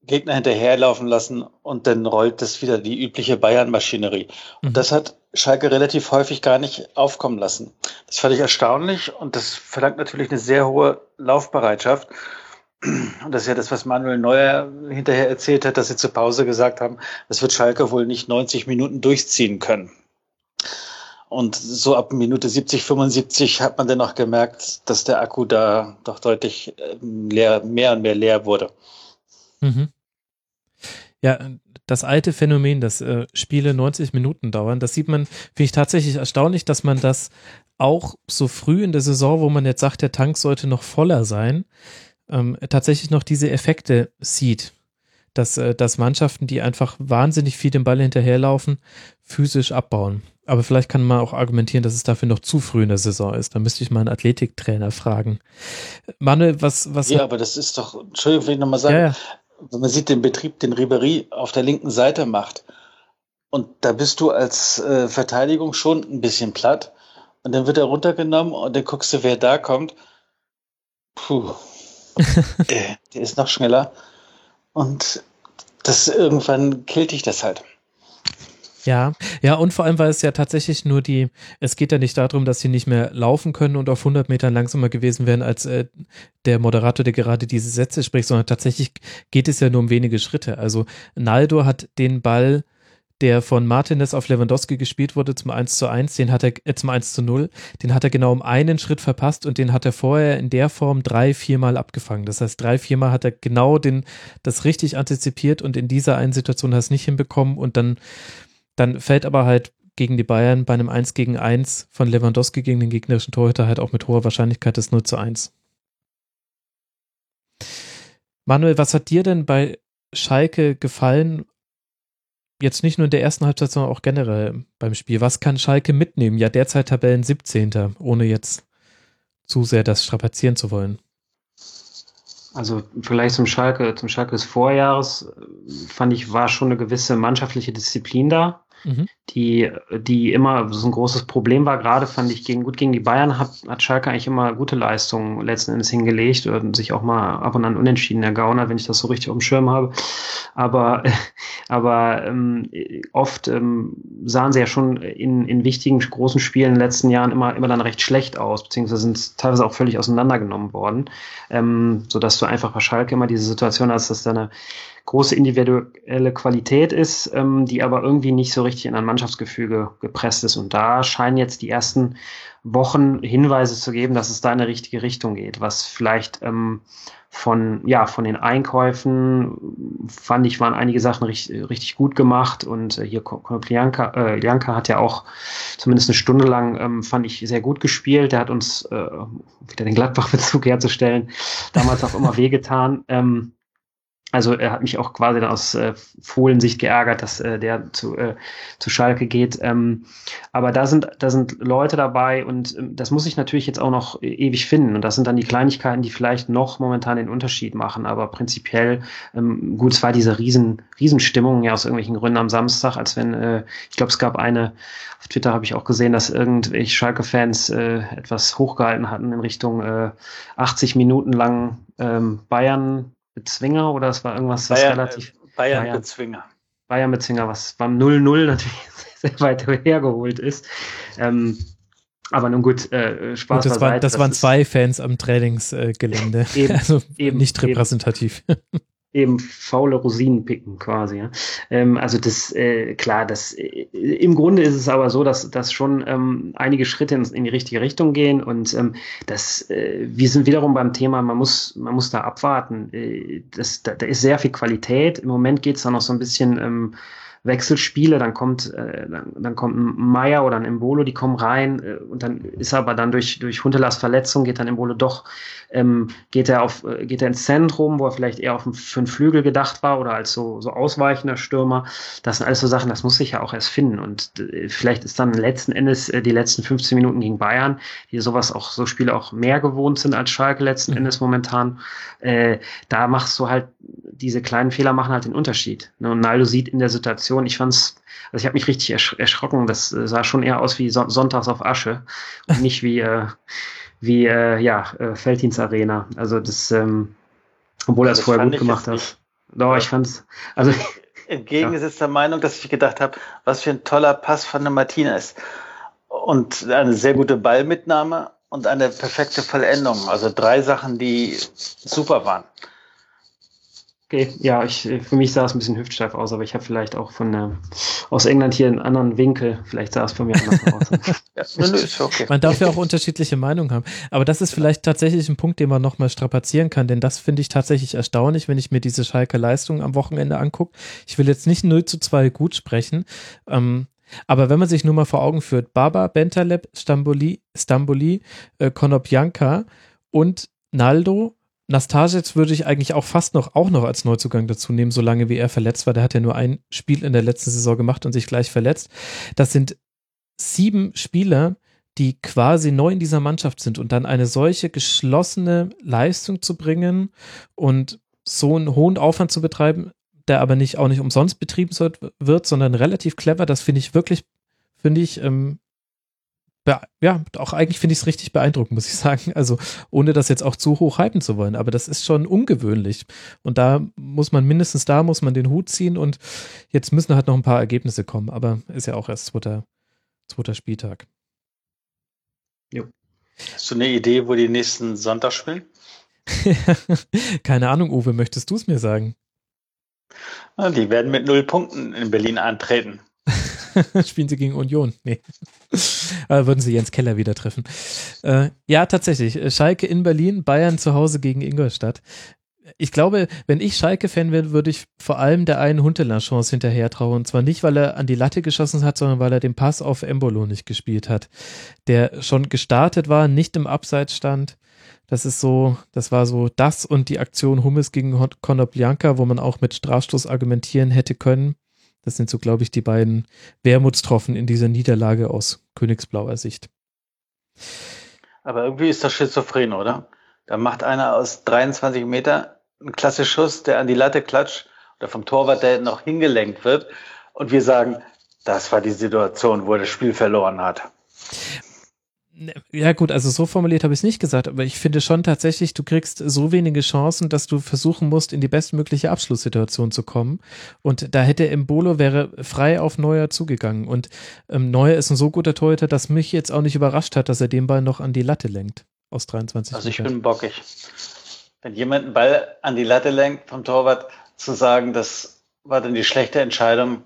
Speaker 4: Gegner hinterherlaufen lassen und dann rollt das wieder die übliche Bayern-Maschinerie. Und mhm. das hat Schalke relativ häufig gar nicht aufkommen lassen. Das fand ich erstaunlich und das verlangt natürlich eine sehr hohe Laufbereitschaft. Und das ist ja das, was Manuel Neuer hinterher erzählt hat, dass sie zur Pause gesagt haben, das wird Schalke wohl nicht 90 Minuten durchziehen können. Und so ab Minute 70, 75 hat man dann auch gemerkt, dass der Akku da doch deutlich ähm, leer, mehr und mehr leer wurde.
Speaker 3: Mhm. Ja, das alte Phänomen, dass äh, Spiele 90 Minuten dauern, das sieht man, finde ich tatsächlich erstaunlich, dass man das auch so früh in der Saison, wo man jetzt sagt, der Tank sollte noch voller sein, ähm, tatsächlich noch diese Effekte sieht dass, äh, dass Mannschaften, die einfach wahnsinnig viel den Ball hinterherlaufen, physisch abbauen. Aber vielleicht kann man auch argumentieren, dass es dafür noch zu früh in der Saison ist. Da müsste ich mal einen Athletiktrainer fragen. Manuel, was, was.
Speaker 4: Ja, aber das ist doch, Entschuldigung, will ich nochmal sagen, ja, ja. wenn man sieht den Betrieb, den Ribery auf der linken Seite macht, und da bist du als äh, Verteidigung schon ein bisschen platt. Und dann wird er runtergenommen und dann guckst du, wer da kommt. Puh. äh, der ist noch schneller. Und das irgendwann killt dich das halt.
Speaker 3: Ja, ja, und vor allem, weil es ja tatsächlich nur die, es geht ja nicht darum, dass sie nicht mehr laufen können und auf 100 Metern langsamer gewesen wären als äh, der Moderator, der gerade diese Sätze spricht, sondern tatsächlich geht es ja nur um wenige Schritte. Also Naldo hat den Ball der von Martinez auf Lewandowski gespielt wurde zum 1 zu 1, den hat er, äh, zum 1 zu 0, den hat er genau um einen Schritt verpasst und den hat er vorher in der Form drei, viermal abgefangen. Das heißt, drei, viermal hat er genau den, das richtig antizipiert und in dieser einen Situation hat er es nicht hinbekommen und dann, dann fällt aber halt gegen die Bayern bei einem 1 gegen 1 von Lewandowski gegen den gegnerischen Torhüter halt auch mit hoher Wahrscheinlichkeit das 0 zu 1. Manuel, was hat dir denn bei Schalke gefallen jetzt nicht nur in der ersten Halbzeit, sondern auch generell beim Spiel. Was kann Schalke mitnehmen? Ja, derzeit Tabellen 17. ohne jetzt zu sehr das strapazieren zu wollen.
Speaker 5: Also vielleicht zum Schalke, zum Schalke des Vorjahres fand ich, war schon eine gewisse mannschaftliche Disziplin da. Mhm. die, die immer so ein großes Problem war. Gerade fand ich gegen, gut gegen die Bayern hat, hat Schalke eigentlich immer gute Leistungen letzten Endes hingelegt und sich auch mal ab und an unentschieden ergaunert, wenn ich das so richtig auf dem Schirm habe. Aber, aber ähm, oft ähm, sahen sie ja schon in, in wichtigen großen Spielen in den letzten Jahren immer, immer dann recht schlecht aus, beziehungsweise sind teilweise auch völlig auseinandergenommen worden, ähm, sodass du einfach bei Schalke immer diese Situation hast, dass deine große individuelle Qualität ist, ähm, die aber irgendwie nicht so richtig in ein Mannschaftsgefüge gepresst ist. Und da scheinen jetzt die ersten Wochen Hinweise zu geben, dass es da in eine richtige Richtung geht, was vielleicht ähm, von, ja, von den Einkäufen fand ich, waren einige Sachen richtig, richtig gut gemacht und äh, hier Konoplyanka äh, Lianka hat ja auch zumindest eine Stunde lang, ähm, fand ich, sehr gut gespielt. Der hat uns, äh, wieder den Gladbach-Bezug herzustellen, damals auch immer wehgetan. Ähm, also er hat mich auch quasi dann aus äh, Fohlensicht geärgert, dass äh, der zu, äh, zu Schalke geht. Ähm, aber da sind, da sind Leute dabei und ähm, das muss ich natürlich jetzt auch noch äh, ewig finden. Und das sind dann die Kleinigkeiten, die vielleicht noch momentan den Unterschied machen. Aber prinzipiell, ähm, gut, es war diese riesen, Riesenstimmung ja aus irgendwelchen Gründen am Samstag, als wenn, äh, ich glaube, es gab eine, auf Twitter habe ich auch gesehen, dass irgendwelche Schalke-Fans äh, etwas hochgehalten hatten in Richtung äh, 80 Minuten lang ähm, Bayern Bezwinger oder es war irgendwas, was
Speaker 4: Bayern,
Speaker 5: relativ.
Speaker 4: Bayern, Bayern Bezwinger.
Speaker 5: Bayern Bezwinger, was beim 0-0 natürlich sehr weit hergeholt ist. Ähm, aber nun gut, äh, Spaß
Speaker 3: gut, das, war, das, das waren zwei Fans am Trainingsgelände. Äh, also eben, nicht repräsentativ.
Speaker 5: Eben eben faule Rosinen picken quasi. Ja. Ähm, also das, äh, klar, das äh, im Grunde ist es aber so, dass, dass schon ähm, einige Schritte in, in, die richtige Richtung gehen und ähm, das, äh, wir sind wiederum beim Thema, man muss, man muss da abwarten. Äh, das, da, da ist sehr viel Qualität. Im Moment geht es da noch so ein bisschen ähm, Wechselspiele, dann kommt, äh, dann, dann kommt ein Meier oder ein Embolo, die kommen rein äh, und dann ist er aber dann durch, durch Huntelas Verletzung geht dann Embolo doch, ähm, geht er auf, äh, geht er ins Zentrum, wo er vielleicht eher auf für einen Flügel gedacht war oder als so, so ausweichender Stürmer. Das sind alles so Sachen, das muss sich ja auch erst finden und äh, vielleicht ist dann letzten Endes äh, die letzten 15 Minuten gegen Bayern, die sowas auch, so Spiele auch mehr gewohnt sind als Schalke letzten mhm. Endes momentan, äh, da machst du halt, diese kleinen Fehler machen halt den Unterschied. Ne? Und Naldo sieht in der Situation, Situation. Ich fand's, also ich habe mich richtig ersch erschrocken. Das äh, sah schon eher aus wie Son Sonntags auf Asche und nicht wie, äh, wie äh, ja, äh, Felddienst Arena. Also das, ähm, obwohl er es vorher gut gemacht hat. Doch, ich fand's, also
Speaker 4: entgegengesetzter ja. Meinung, dass ich gedacht habe, was für ein toller Pass von der Martinez. Und eine sehr gute Ballmitnahme und eine perfekte Vollendung. Also drei Sachen, die super waren.
Speaker 5: Okay, ja, ich, für mich sah es ein bisschen hüftsteif aus, aber ich habe vielleicht auch von äh, aus England hier einen anderen Winkel. Vielleicht sah es von mir anders aus.
Speaker 3: ja, okay. Man darf ja auch unterschiedliche Meinungen haben. Aber das ist vielleicht tatsächlich ein Punkt, den man nochmal strapazieren kann, denn das finde ich tatsächlich erstaunlich, wenn ich mir diese Schalke Leistung am Wochenende angucke. Ich will jetzt nicht 0 zu 2 gut sprechen, ähm, aber wenn man sich nur mal vor Augen führt, Baba, Bentaleb, Stamboli, Stamboli, äh, Konopianka und Naldo Nastasic würde ich eigentlich auch fast noch, auch noch als Neuzugang dazu nehmen, solange wie er verletzt war. Der hat ja nur ein Spiel in der letzten Saison gemacht und sich gleich verletzt. Das sind sieben Spieler, die quasi neu in dieser Mannschaft sind und dann eine solche geschlossene Leistung zu bringen und so einen hohen Aufwand zu betreiben, der aber nicht auch nicht umsonst betrieben wird, sondern relativ clever. Das finde ich wirklich, finde ich, ähm, ja, auch eigentlich finde ich es richtig beeindruckend, muss ich sagen. Also, ohne das jetzt auch zu hoch hypen zu wollen, aber das ist schon ungewöhnlich. Und da muss man mindestens da muss man den Hut ziehen und jetzt müssen halt noch ein paar Ergebnisse kommen, aber ist ja auch erst zweiter, zweiter Spieltag.
Speaker 4: Jo. Hast du eine Idee, wo die nächsten Sonntag spielen?
Speaker 3: Keine Ahnung, Uwe, möchtest du es mir sagen?
Speaker 4: Die werden mit null Punkten in Berlin antreten.
Speaker 3: Spielen sie gegen Union? Nee. äh, würden sie Jens Keller wieder treffen. Äh, ja, tatsächlich. Schalke in Berlin, Bayern zu Hause gegen Ingolstadt. Ich glaube, wenn ich Schalke-Fan wäre, würde ich vor allem der einen Hunteler-Chance hinterher trauen. Und zwar nicht, weil er an die Latte geschossen hat, sondern weil er den Pass auf Embolo nicht gespielt hat. Der schon gestartet war, nicht im Abseits stand. Das ist so, das war so das und die Aktion Hummes gegen Conor Bianca, wo man auch mit Strafstoß argumentieren hätte können. Das sind so, glaube ich, die beiden Wermutstropfen in dieser Niederlage aus Königsblauer Sicht.
Speaker 4: Aber irgendwie ist das schizophren, oder? Da macht einer aus 23 Meter einen klasse Schuss, der an die Latte klatscht oder vom Torwart, der noch hingelenkt wird. Und wir sagen, Das war die Situation, wo er das Spiel verloren hat.
Speaker 3: Ne, ja gut, also so formuliert habe ich es nicht gesagt, aber ich finde schon tatsächlich, du kriegst so wenige Chancen, dass du versuchen musst, in die bestmögliche Abschlusssituation zu kommen. Und da hätte Embolo wäre frei auf Neuer zugegangen. Und ähm, Neuer ist ein so guter Torhüter, dass mich jetzt auch nicht überrascht hat, dass er den Ball noch an die Latte lenkt aus 23.
Speaker 4: Also ich bin bockig. Wenn jemand einen Ball an die Latte lenkt vom Torwart, zu sagen, das war dann die schlechte Entscheidung,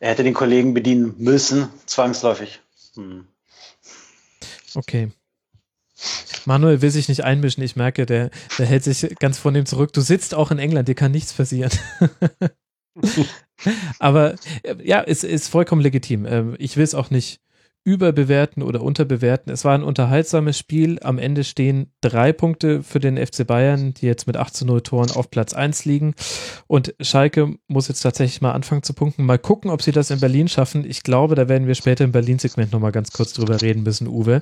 Speaker 4: er hätte den Kollegen bedienen müssen, zwangsläufig. Hm.
Speaker 3: Okay. Manuel will sich nicht einmischen. Ich merke, der, der hält sich ganz vornehm zurück. Du sitzt auch in England, dir kann nichts passieren. Aber äh, ja, es ist vollkommen legitim. Ähm, ich will es auch nicht überbewerten oder unterbewerten. Es war ein unterhaltsames Spiel. Am Ende stehen drei Punkte für den FC Bayern, die jetzt mit 8 zu 0 Toren auf Platz 1 liegen. Und Schalke muss jetzt tatsächlich mal anfangen zu punkten. Mal gucken, ob sie das in Berlin schaffen. Ich glaube, da werden wir später im Berlin-Segment nochmal ganz kurz drüber reden müssen, Uwe.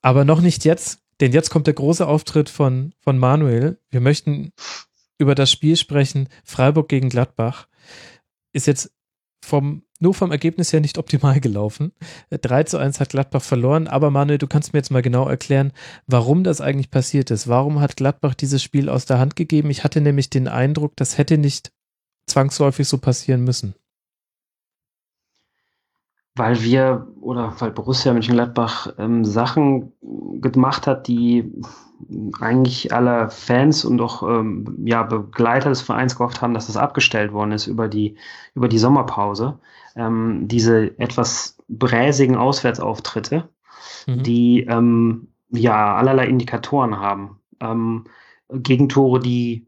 Speaker 3: Aber noch nicht jetzt, denn jetzt kommt der große Auftritt von, von Manuel. Wir möchten über das Spiel sprechen. Freiburg gegen Gladbach ist jetzt vom nur vom Ergebnis her nicht optimal gelaufen. 3 zu 1 hat Gladbach verloren, aber Manuel, du kannst mir jetzt mal genau erklären, warum das eigentlich passiert ist. Warum hat Gladbach dieses Spiel aus der Hand gegeben? Ich hatte nämlich den Eindruck, das hätte nicht zwangsläufig so passieren müssen.
Speaker 5: Weil wir oder weil Borussia Mönchengladbach ähm, Sachen gemacht hat, die eigentlich alle Fans und auch ähm, ja, Begleiter des Vereins gehofft haben, dass das abgestellt worden ist über die, über die Sommerpause ähm, diese etwas bräsigen Auswärtsauftritte, mhm. die ähm, ja allerlei Indikatoren haben. Ähm, Gegentore, die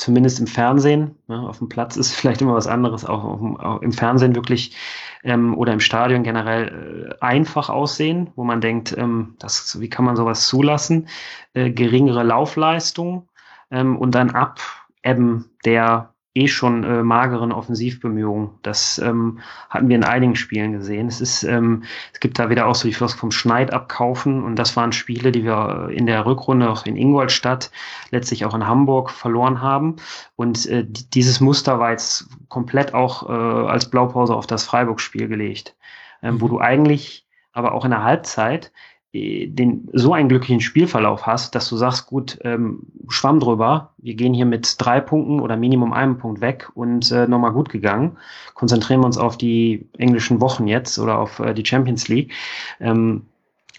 Speaker 5: zumindest im Fernsehen, ne, auf dem Platz ist vielleicht immer was anderes, auch, auf, auch im Fernsehen wirklich ähm, oder im Stadion generell äh, einfach aussehen, wo man denkt, ähm, das, wie kann man sowas zulassen? Äh, geringere Laufleistung ähm, und dann Abebben der eh schon äh, mageren Offensivbemühungen. Das ähm, hatten wir in einigen Spielen gesehen. Es ist, ähm, es gibt da wieder auch so die Floskel vom Schneid abkaufen und das waren Spiele, die wir in der Rückrunde auch in Ingolstadt, letztlich auch in Hamburg verloren haben. Und äh, dieses Muster war jetzt komplett auch äh, als Blaupause auf das Freiburg-Spiel gelegt, ähm, wo mhm. du eigentlich aber auch in der Halbzeit den so einen glücklichen Spielverlauf hast, dass du sagst, gut, ähm, schwamm drüber, wir gehen hier mit drei Punkten oder Minimum einem Punkt weg und äh, nochmal gut gegangen. Konzentrieren wir uns auf die englischen Wochen jetzt oder auf äh, die Champions League. Ähm,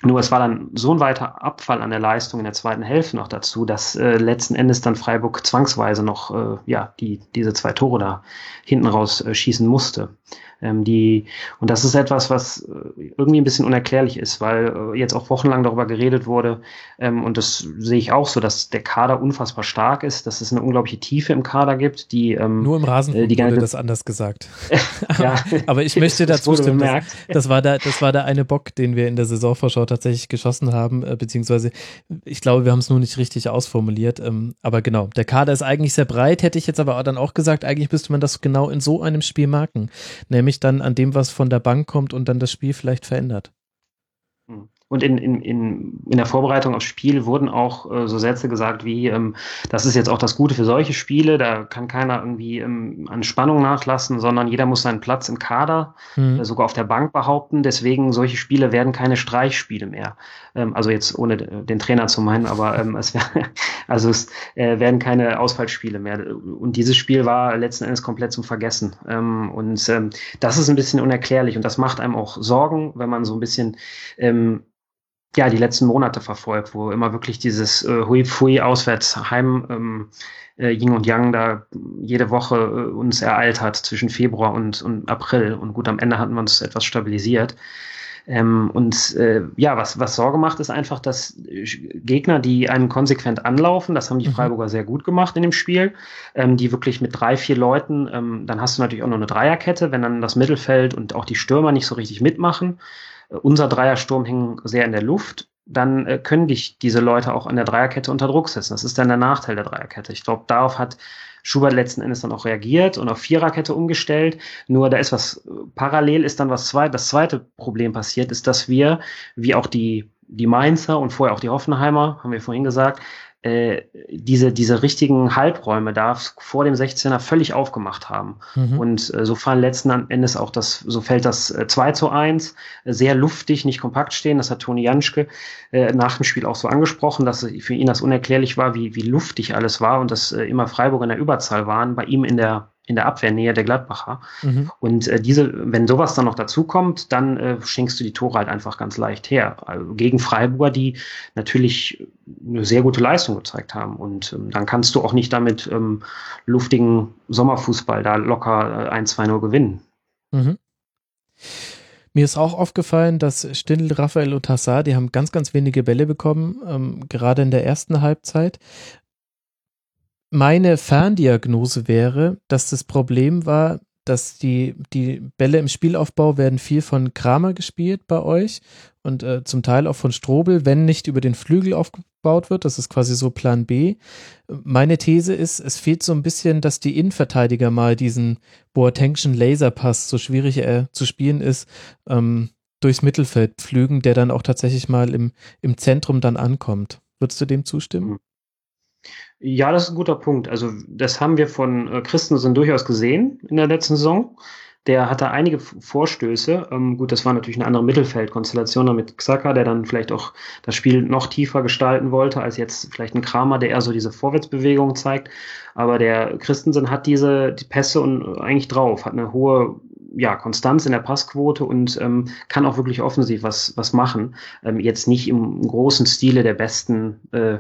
Speaker 5: nur es war dann so ein weiter Abfall an der Leistung in der zweiten Hälfte noch dazu, dass äh, letzten Endes dann Freiburg zwangsweise noch äh, ja die diese zwei Tore da hinten raus äh, schießen musste. Ähm, die, und das ist etwas, was äh, irgendwie ein bisschen unerklärlich ist, weil äh, jetzt auch wochenlang darüber geredet wurde, ähm, und das sehe ich auch so, dass der Kader unfassbar stark ist, dass es eine unglaubliche Tiefe im Kader gibt, die ähm,
Speaker 3: nur im Rasenfunk äh, wurde das anders gesagt. ja, aber ich möchte dazu stimmen, das, das, war der, das war der eine Bock, den wir in der Saisonvorschau tatsächlich geschossen haben, äh, beziehungsweise ich glaube, wir haben es nur nicht richtig ausformuliert. Ähm, aber genau, der Kader ist eigentlich sehr breit, hätte ich jetzt aber dann auch gesagt, eigentlich müsste man das genau in so einem Spiel marken, nämlich mich dann an dem, was von der Bank kommt und dann das Spiel vielleicht verändert.
Speaker 5: Und in, in, in, in der Vorbereitung aufs Spiel wurden auch äh, so Sätze gesagt wie, ähm, das ist jetzt auch das Gute für solche Spiele, da kann keiner irgendwie ähm, an Spannung nachlassen, sondern jeder muss seinen Platz im Kader, mhm. äh, sogar auf der Bank behaupten. Deswegen solche Spiele werden keine Streichspiele mehr. Ähm, also jetzt ohne den Trainer zu meinen, aber ähm, es wär, also es äh, werden keine Ausfallspiele mehr. Und dieses Spiel war letzten Endes komplett zum Vergessen. Ähm, und ähm, das ist ein bisschen unerklärlich und das macht einem auch Sorgen, wenn man so ein bisschen ähm, ja, die letzten Monate verfolgt, wo immer wirklich dieses äh, Hui Fui auswärts heim ähm, äh, Yin und Yang da jede Woche äh, uns ereilt hat zwischen Februar und, und April. Und gut, am Ende hatten wir uns etwas stabilisiert. Ähm, und äh, ja, was, was Sorge macht, ist einfach, dass Gegner, die einen konsequent anlaufen, das haben die mhm. Freiburger sehr gut gemacht in dem Spiel, ähm, die wirklich mit drei, vier Leuten, ähm, dann hast du natürlich auch noch eine Dreierkette, wenn dann das Mittelfeld und auch die Stürmer nicht so richtig mitmachen, unser Dreiersturm hing sehr in der Luft, dann äh, können dich diese Leute auch an der Dreierkette unter Druck setzen. Das ist dann der Nachteil der Dreierkette. Ich glaube, darauf hat Schubert letzten Endes dann auch reagiert und auf Viererkette umgestellt. Nur da ist was parallel ist dann was zweit, das zweite Problem passiert, ist, dass wir, wie auch die, die Mainzer und vorher auch die Hoffenheimer, haben wir vorhin gesagt, äh, diese, diese richtigen Halbräume da vor dem 16er völlig aufgemacht haben. Mhm. Und äh, so fallen letzten Endes auch das, so fällt das äh, 2 zu 1, äh, sehr luftig, nicht kompakt stehen. Das hat Toni Janschke äh, nach dem Spiel auch so angesprochen, dass für ihn das unerklärlich war, wie, wie luftig alles war und dass äh, immer Freiburg in der Überzahl waren, bei ihm in der in der Abwehrnähe der Gladbacher. Mhm. Und äh, diese, wenn sowas dann noch dazukommt, dann äh, schenkst du die Tore halt einfach ganz leicht her. Also gegen Freiburger, die natürlich eine sehr gute Leistung gezeigt haben. Und ähm, dann kannst du auch nicht damit ähm, luftigen Sommerfußball da locker äh, 1-2-0 gewinnen. Mhm.
Speaker 3: Mir ist auch aufgefallen, dass Stindl, Raphael und Hassar, die haben ganz, ganz wenige Bälle bekommen, ähm, gerade in der ersten Halbzeit meine Ferndiagnose wäre, dass das Problem war, dass die, die Bälle im Spielaufbau werden viel von Kramer gespielt bei euch und äh, zum Teil auch von Strobel, wenn nicht über den Flügel aufgebaut wird. Das ist quasi so Plan B. Meine These ist, es fehlt so ein bisschen, dass die Innenverteidiger mal diesen Boatengschen Laserpass, so schwierig er zu spielen ist, ähm, durchs Mittelfeld pflügen, der dann auch tatsächlich mal im, im Zentrum dann ankommt. Würdest du dem zustimmen?
Speaker 5: Ja, das ist ein guter Punkt. Also das haben wir von äh, Christensen durchaus gesehen in der letzten Saison. Der hatte einige Vorstöße. Ähm, gut, das war natürlich eine andere Mittelfeldkonstellation mit Xhaka, der dann vielleicht auch das Spiel noch tiefer gestalten wollte, als jetzt vielleicht ein Kramer, der eher so diese Vorwärtsbewegung zeigt. Aber der Christensen hat diese die Pässe und eigentlich drauf, hat eine hohe ja, Konstanz in der Passquote und ähm, kann auch wirklich offensiv was, was machen. Ähm, jetzt nicht im großen Stile der besten äh,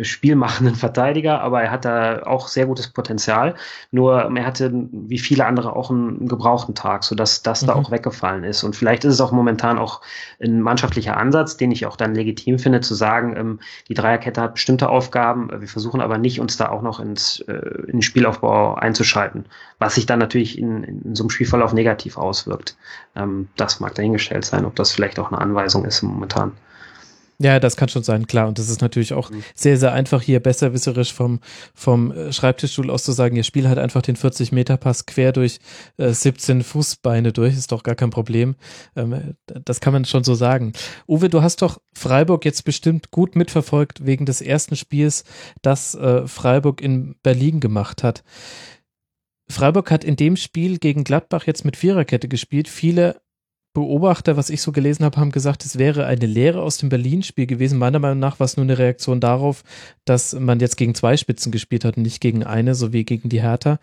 Speaker 5: spielmachenden Verteidiger, aber er hat da auch sehr gutes Potenzial. Nur er hatte wie viele andere auch einen gebrauchten Tag, sodass das mhm. da auch weggefallen ist. Und vielleicht ist es auch momentan auch ein mannschaftlicher Ansatz, den ich auch dann legitim finde, zu sagen, ähm, die Dreierkette hat bestimmte Aufgaben, wir versuchen aber nicht, uns da auch noch ins, äh, in den Spielaufbau einzuschalten, was sich dann natürlich in, in so einem Spielverlauf negativ auswirkt. Ähm, das mag dahingestellt sein, ob das vielleicht auch eine Anweisung ist momentan.
Speaker 3: Ja, das kann schon sein, klar. Und das ist natürlich auch mhm. sehr, sehr einfach hier besserwisserisch vom, vom äh, Schreibtischstuhl aus zu sagen, ihr Spiel halt einfach den 40-Meter-Pass quer durch äh, 17 Fußbeine durch, ist doch gar kein Problem. Ähm, das kann man schon so sagen. Uwe, du hast doch Freiburg jetzt bestimmt gut mitverfolgt wegen des ersten Spiels, das äh, Freiburg in Berlin gemacht hat. Freiburg hat in dem Spiel gegen Gladbach jetzt mit Viererkette gespielt. Viele Beobachter, was ich so gelesen habe, haben gesagt, es wäre eine Lehre aus dem Berlin-Spiel gewesen. Meiner Meinung nach war es nur eine Reaktion darauf, dass man jetzt gegen zwei Spitzen gespielt hat und nicht gegen eine, so wie gegen die Hertha.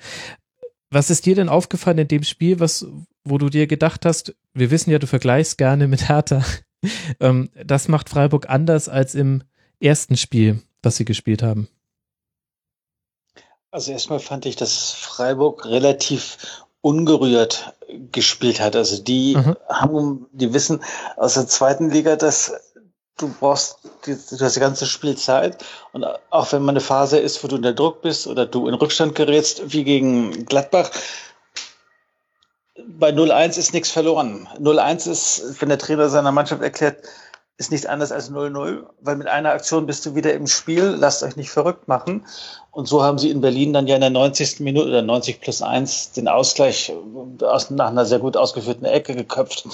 Speaker 3: Was ist dir denn aufgefallen in dem Spiel, was, wo du dir gedacht hast, wir wissen ja, du vergleichst gerne mit Hertha. ähm, das macht Freiburg anders als im ersten Spiel, was sie gespielt haben.
Speaker 4: Also erstmal fand ich, dass Freiburg relativ ungerührt gespielt hat. Also die mhm. haben, die wissen aus der zweiten Liga, dass du brauchst, die, du hast die ganze Spielzeit und auch wenn mal eine Phase ist, wo du unter Druck bist oder du in Rückstand gerätst, wie gegen Gladbach, bei 0-1 ist nichts verloren. 0-1 ist, wenn der Trainer seiner Mannschaft erklärt, ist nichts anderes als 0-0, weil mit einer Aktion bist du wieder im Spiel, lasst euch nicht verrückt machen. Und so haben sie in Berlin dann ja in der 90. Minute oder 90 plus 1 den Ausgleich aus, nach einer sehr gut ausgeführten Ecke geköpft.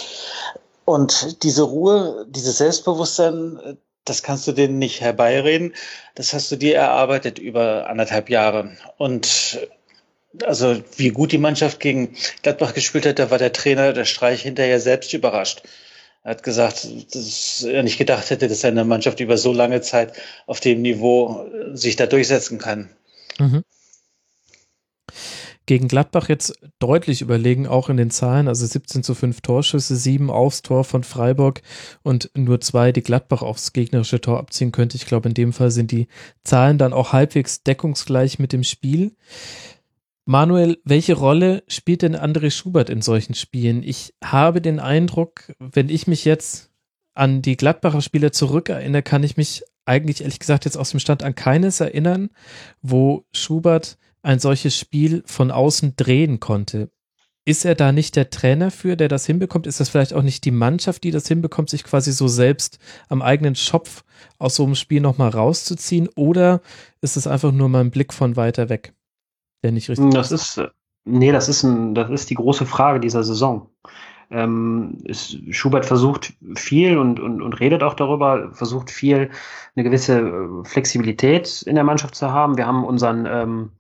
Speaker 4: Und diese Ruhe, dieses Selbstbewusstsein, das kannst du denen nicht herbeireden. Das hast du dir erarbeitet über anderthalb Jahre. Und also wie gut die Mannschaft gegen Gladbach gespielt hat, da war der Trainer, der Streich hinterher selbst überrascht. Er hat gesagt, dass er nicht gedacht hätte, dass seine Mannschaft über so lange Zeit auf dem Niveau sich da durchsetzen kann. Mhm.
Speaker 3: Gegen Gladbach jetzt deutlich überlegen, auch in den Zahlen, also 17 zu 5 Torschüsse, 7 aufs Tor von Freiburg und nur zwei, die Gladbach aufs gegnerische Tor abziehen könnte. Ich glaube, in dem Fall sind die Zahlen dann auch halbwegs deckungsgleich mit dem Spiel. Manuel, welche Rolle spielt denn André Schubert in solchen Spielen? Ich habe den Eindruck, wenn ich mich jetzt an die Gladbacher Spiele zurückerinnere, kann ich mich eigentlich ehrlich gesagt jetzt aus dem Stand an keines erinnern, wo Schubert ein solches Spiel von außen drehen konnte. Ist er da nicht der Trainer für, der das hinbekommt? Ist das vielleicht auch nicht die Mannschaft, die das hinbekommt, sich quasi so selbst am eigenen Schopf aus so einem Spiel nochmal rauszuziehen? Oder ist es einfach nur mal ein Blick von weiter weg?
Speaker 5: Der nicht richtig
Speaker 3: Das
Speaker 5: ist, nee, das ist, ein, das ist die große Frage dieser Saison. Ähm, ist, Schubert versucht viel und, und, und redet auch darüber, versucht viel eine gewisse äh, Flexibilität in der Mannschaft zu haben. Wir haben unseren, ähm,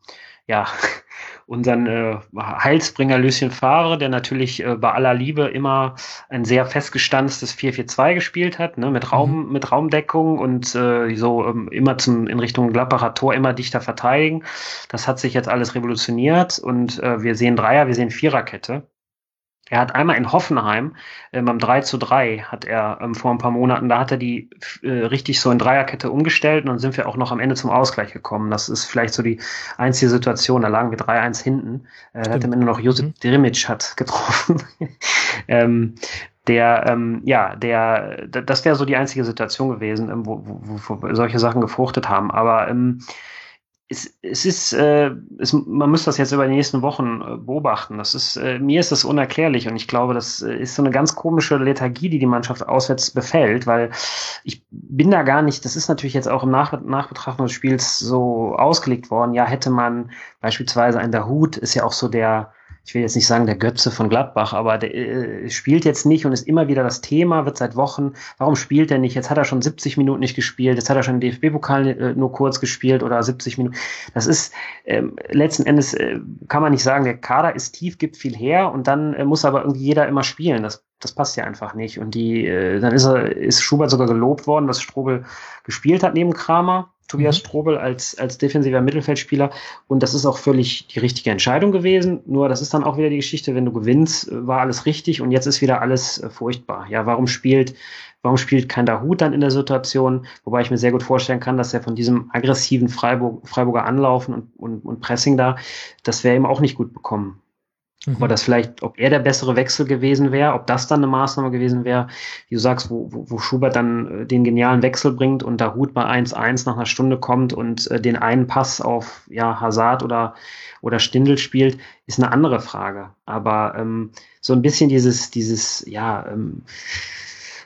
Speaker 5: ja, unseren äh, Heilsbringer Lucien Favre, der natürlich äh, bei aller Liebe immer ein sehr festgestanztes 4-4-2 gespielt hat, ne, mit Raum, mhm. mit Raumdeckung und äh, so ähm, immer zum, in Richtung Gladbacher Tor immer dichter verteidigen. Das hat sich jetzt alles revolutioniert und äh, wir sehen Dreier, wir sehen Viererkette. Er hat einmal in Hoffenheim ähm, beim 3 zu 3 hat er ähm, vor ein paar Monaten, da hat er die äh, richtig so in Dreierkette umgestellt und dann sind wir auch noch am Ende zum Ausgleich gekommen. Das ist vielleicht so die einzige Situation, da lagen wir 3-1 hinten. Äh, hat am Ende noch Josip mhm. Drimic hat getroffen. ähm, der, ähm, ja, der, das wäre so die einzige Situation gewesen, ähm, wo, wo, wo solche Sachen gefruchtet haben. Aber ähm, es, es ist, äh, es, man muss das jetzt über die nächsten Wochen äh, beobachten. Das ist, äh, mir ist das unerklärlich und ich glaube, das äh, ist so eine ganz komische Lethargie, die die Mannschaft auswärts befällt, weil ich bin da gar nicht, das ist natürlich jetzt auch im Nach Nachbetrachten des Spiels so ausgelegt worden. Ja, hätte man beispielsweise ein Dahut, ist ja auch so der, ich will jetzt nicht sagen der Götze von Gladbach, aber der äh, spielt jetzt nicht und ist immer wieder das Thema, wird seit Wochen, warum spielt er nicht? Jetzt hat er schon 70 Minuten nicht gespielt, jetzt hat er schon den DFB-Pokal äh, nur kurz gespielt oder 70 Minuten. Das ist ähm, letzten Endes äh, kann man nicht sagen, der Kader ist tief, gibt viel her und dann äh, muss aber irgendwie jeder immer spielen. Das das passt ja einfach nicht. Und die, äh, dann ist er, ist Schubert sogar gelobt worden, dass Strobel gespielt hat neben Kramer. Tobias mhm. Strobel als, als defensiver Mittelfeldspieler. Und das ist auch völlig die richtige Entscheidung gewesen. Nur das ist dann auch wieder die Geschichte, wenn du gewinnst, war alles richtig und jetzt ist wieder alles äh, furchtbar. Ja, warum spielt, warum spielt kein Dahut dann in der Situation? Wobei ich mir sehr gut vorstellen kann, dass er von diesem aggressiven Freiburg, Freiburger Anlaufen und, und, und Pressing da, das wäre ihm auch nicht gut bekommen. Mhm. Aber das vielleicht, ob er der bessere Wechsel gewesen wäre, ob das dann eine Maßnahme gewesen wäre, wie du sagst, wo, wo, wo Schubert dann äh, den genialen Wechsel bringt und da Hut bei 1-1 nach einer Stunde kommt und äh, den einen Pass auf ja, Hazard oder, oder Stindel spielt, ist eine andere Frage. Aber ähm, so ein bisschen dieses, dieses, ja, ähm,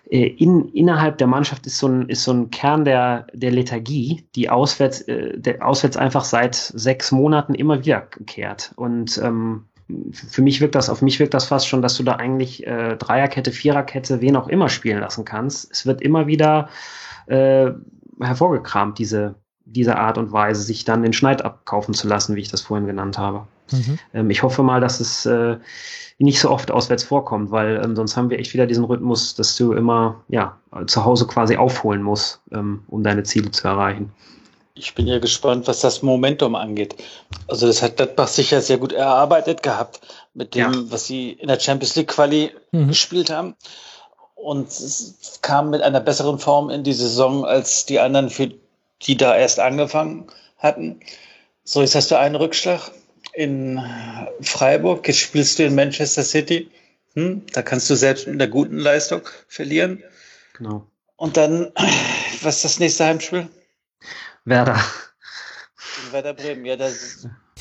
Speaker 5: äh, in, innerhalb der Mannschaft ist so ein, ist so ein Kern der, der Lethargie, die auswärts, äh, der auswärts einfach seit sechs Monaten immer wieder kehrt. Und ähm, für mich wirkt das, auf mich wirkt das fast schon, dass du da eigentlich äh, Dreierkette, Viererkette, wen auch immer spielen lassen kannst. Es wird immer wieder äh, hervorgekramt, diese, diese Art und Weise, sich dann den Schneid abkaufen zu lassen, wie ich das vorhin genannt habe. Mhm. Ähm, ich hoffe mal, dass es äh, nicht so oft auswärts vorkommt, weil ähm, sonst haben wir echt wieder diesen Rhythmus, dass du immer ja zu Hause quasi aufholen musst, ähm, um deine Ziele zu erreichen.
Speaker 4: Ich bin ja gespannt, was das Momentum angeht. Also das hat Gladbach sicher sehr gut erarbeitet gehabt mit dem, ja. was sie in der Champions League Quali mhm. gespielt haben. Und es kam mit einer besseren Form in die Saison als die anderen, für die da erst angefangen hatten. So, jetzt hast du einen Rückschlag in Freiburg. Jetzt spielst du in Manchester City. Hm, da kannst du selbst mit einer guten Leistung verlieren. Genau. Und dann, was ist das nächste Heimspiel?
Speaker 5: Werder.
Speaker 4: In Werder Bremen, ja, da,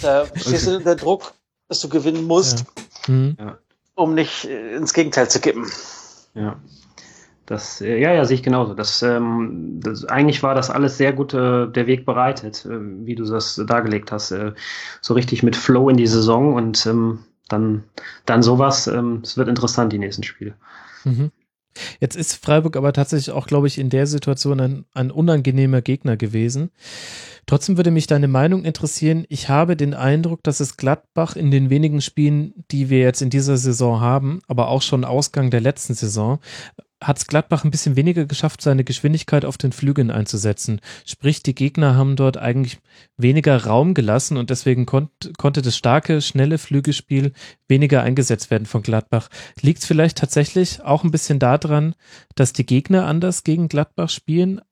Speaker 4: da stehst du unter Druck, dass du gewinnen musst, ja. Mhm. um nicht äh, ins Gegenteil zu kippen.
Speaker 5: Ja. Das, äh, ja, ja, sehe ich genauso. Das, ähm, das, eigentlich war das alles sehr gut äh, der Weg bereitet, äh, wie du das dargelegt hast. Äh, so richtig mit Flow in die Saison und ähm, dann, dann sowas. Ähm, es wird interessant, die nächsten Spiele. Mhm.
Speaker 3: Jetzt ist Freiburg aber tatsächlich auch, glaube ich, in der Situation ein, ein unangenehmer Gegner gewesen. Trotzdem würde mich deine Meinung interessieren. Ich habe den Eindruck, dass es Gladbach in den wenigen Spielen, die wir jetzt in dieser Saison haben, aber auch schon Ausgang der letzten Saison, hat es Gladbach ein bisschen weniger geschafft, seine Geschwindigkeit auf den Flügeln einzusetzen. Sprich, die Gegner haben dort eigentlich weniger Raum gelassen und deswegen kon konnte das starke, schnelle Flügelspiel weniger eingesetzt werden von Gladbach. Liegt es vielleicht tatsächlich auch ein bisschen daran, dass die Gegner anders gegen Gladbach spielen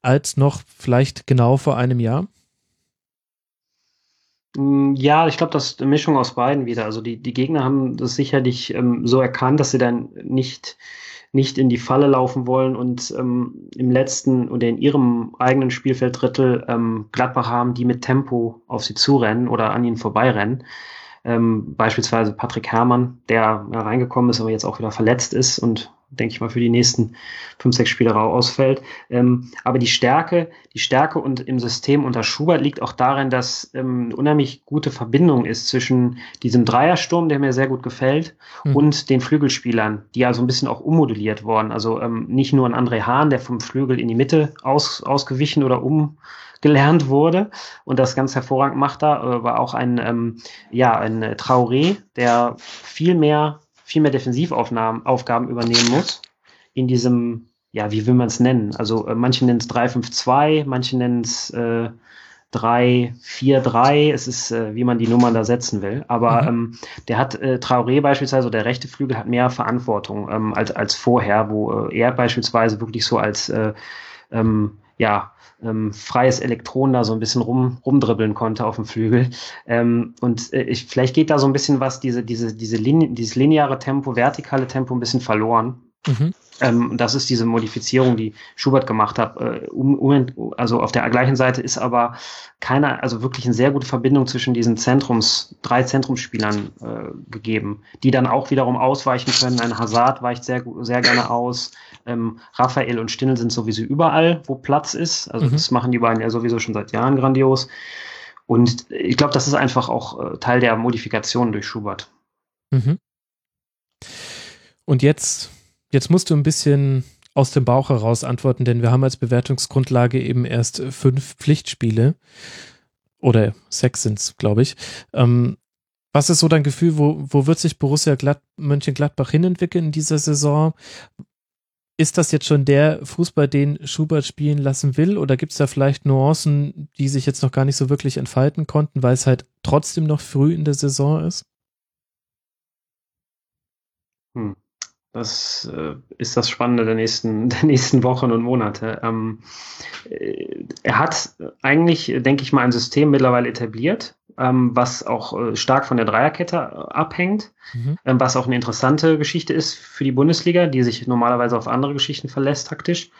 Speaker 3: als noch vielleicht genau vor einem Jahr?
Speaker 5: Mm, ja, ich glaube, das ist eine Mischung aus beiden wieder. Also die, die Gegner haben das sicherlich ähm, so erkannt, dass sie dann nicht nicht in die Falle laufen wollen und ähm, im letzten oder in ihrem eigenen Spielfelddrittel ähm, Gladbach haben, die mit Tempo auf sie zurennen oder an ihnen vorbeirennen. Ähm, beispielsweise Patrick Herrmann, der reingekommen ist, aber jetzt auch wieder verletzt ist und denke ich mal, für die nächsten fünf, sechs Spiele ausfällt. Ähm, aber die Stärke, die Stärke und im System unter Schubert liegt auch darin, dass ähm, eine unheimlich gute Verbindung ist zwischen diesem Dreiersturm, der mir sehr gut gefällt, mhm. und den Flügelspielern, die ja so ein bisschen auch ummoduliert worden. Also ähm, nicht nur ein André Hahn, der vom Flügel in die Mitte aus, ausgewichen oder um gelernt wurde und das ganz hervorragend macht da, war auch ein, ähm, ja, ein Traoré, der viel mehr, viel mehr Defensivaufnahmen, Aufgaben übernehmen muss in diesem, ja, wie will man es nennen? Also äh, manche nennen es 3-5-2, manche nennen es äh, 3-4-3, es ist, äh, wie man die Nummern da setzen will. Aber mhm. ähm, der hat äh, Traoré beispielsweise, der rechte Flügel hat mehr Verantwortung ähm, als, als vorher, wo äh, er beispielsweise wirklich so als äh, ähm, ja, ähm, freies Elektron da so ein bisschen rum, rumdribbeln konnte auf dem Flügel. Ähm, und äh, ich, vielleicht geht da so ein bisschen was, diese, diese, diese Linie, dieses lineare Tempo, vertikale Tempo ein bisschen verloren. Mhm. Ähm, das ist diese Modifizierung, die Schubert gemacht hat. Äh, um, um, also auf der gleichen Seite ist aber keine, also wirklich eine sehr gute Verbindung zwischen diesen Zentrums, drei Zentrumsspielern äh, gegeben, die dann auch wiederum ausweichen können. Ein Hazard weicht sehr, sehr gerne aus. Ähm, Raphael und Stindl sind sowieso überall, wo Platz ist. Also mhm. das machen die beiden ja sowieso schon seit Jahren grandios. Und ich glaube, das ist einfach auch äh, Teil der Modifikation durch Schubert. Mhm.
Speaker 3: Und jetzt Jetzt musst du ein bisschen aus dem Bauch heraus antworten, denn wir haben als Bewertungsgrundlage eben erst fünf Pflichtspiele. Oder sechs sind es, glaube ich. Ähm, was ist so dein Gefühl, wo, wo wird sich Borussia Glad Mönchengladbach hinentwickeln in dieser Saison? Ist das jetzt schon der Fußball, den Schubert spielen lassen will? Oder gibt es da vielleicht Nuancen, die sich jetzt noch gar nicht so wirklich entfalten konnten, weil es halt trotzdem noch früh in der Saison ist?
Speaker 5: Hm. Das äh, ist das Spannende der nächsten, der nächsten Wochen und Monate. Ähm, äh, er hat eigentlich, denke ich mal, ein System mittlerweile etabliert, ähm, was auch äh, stark von der Dreierkette äh, abhängt, mhm. ähm, was auch eine interessante Geschichte ist für die Bundesliga, die sich normalerweise auf andere Geschichten verlässt taktisch.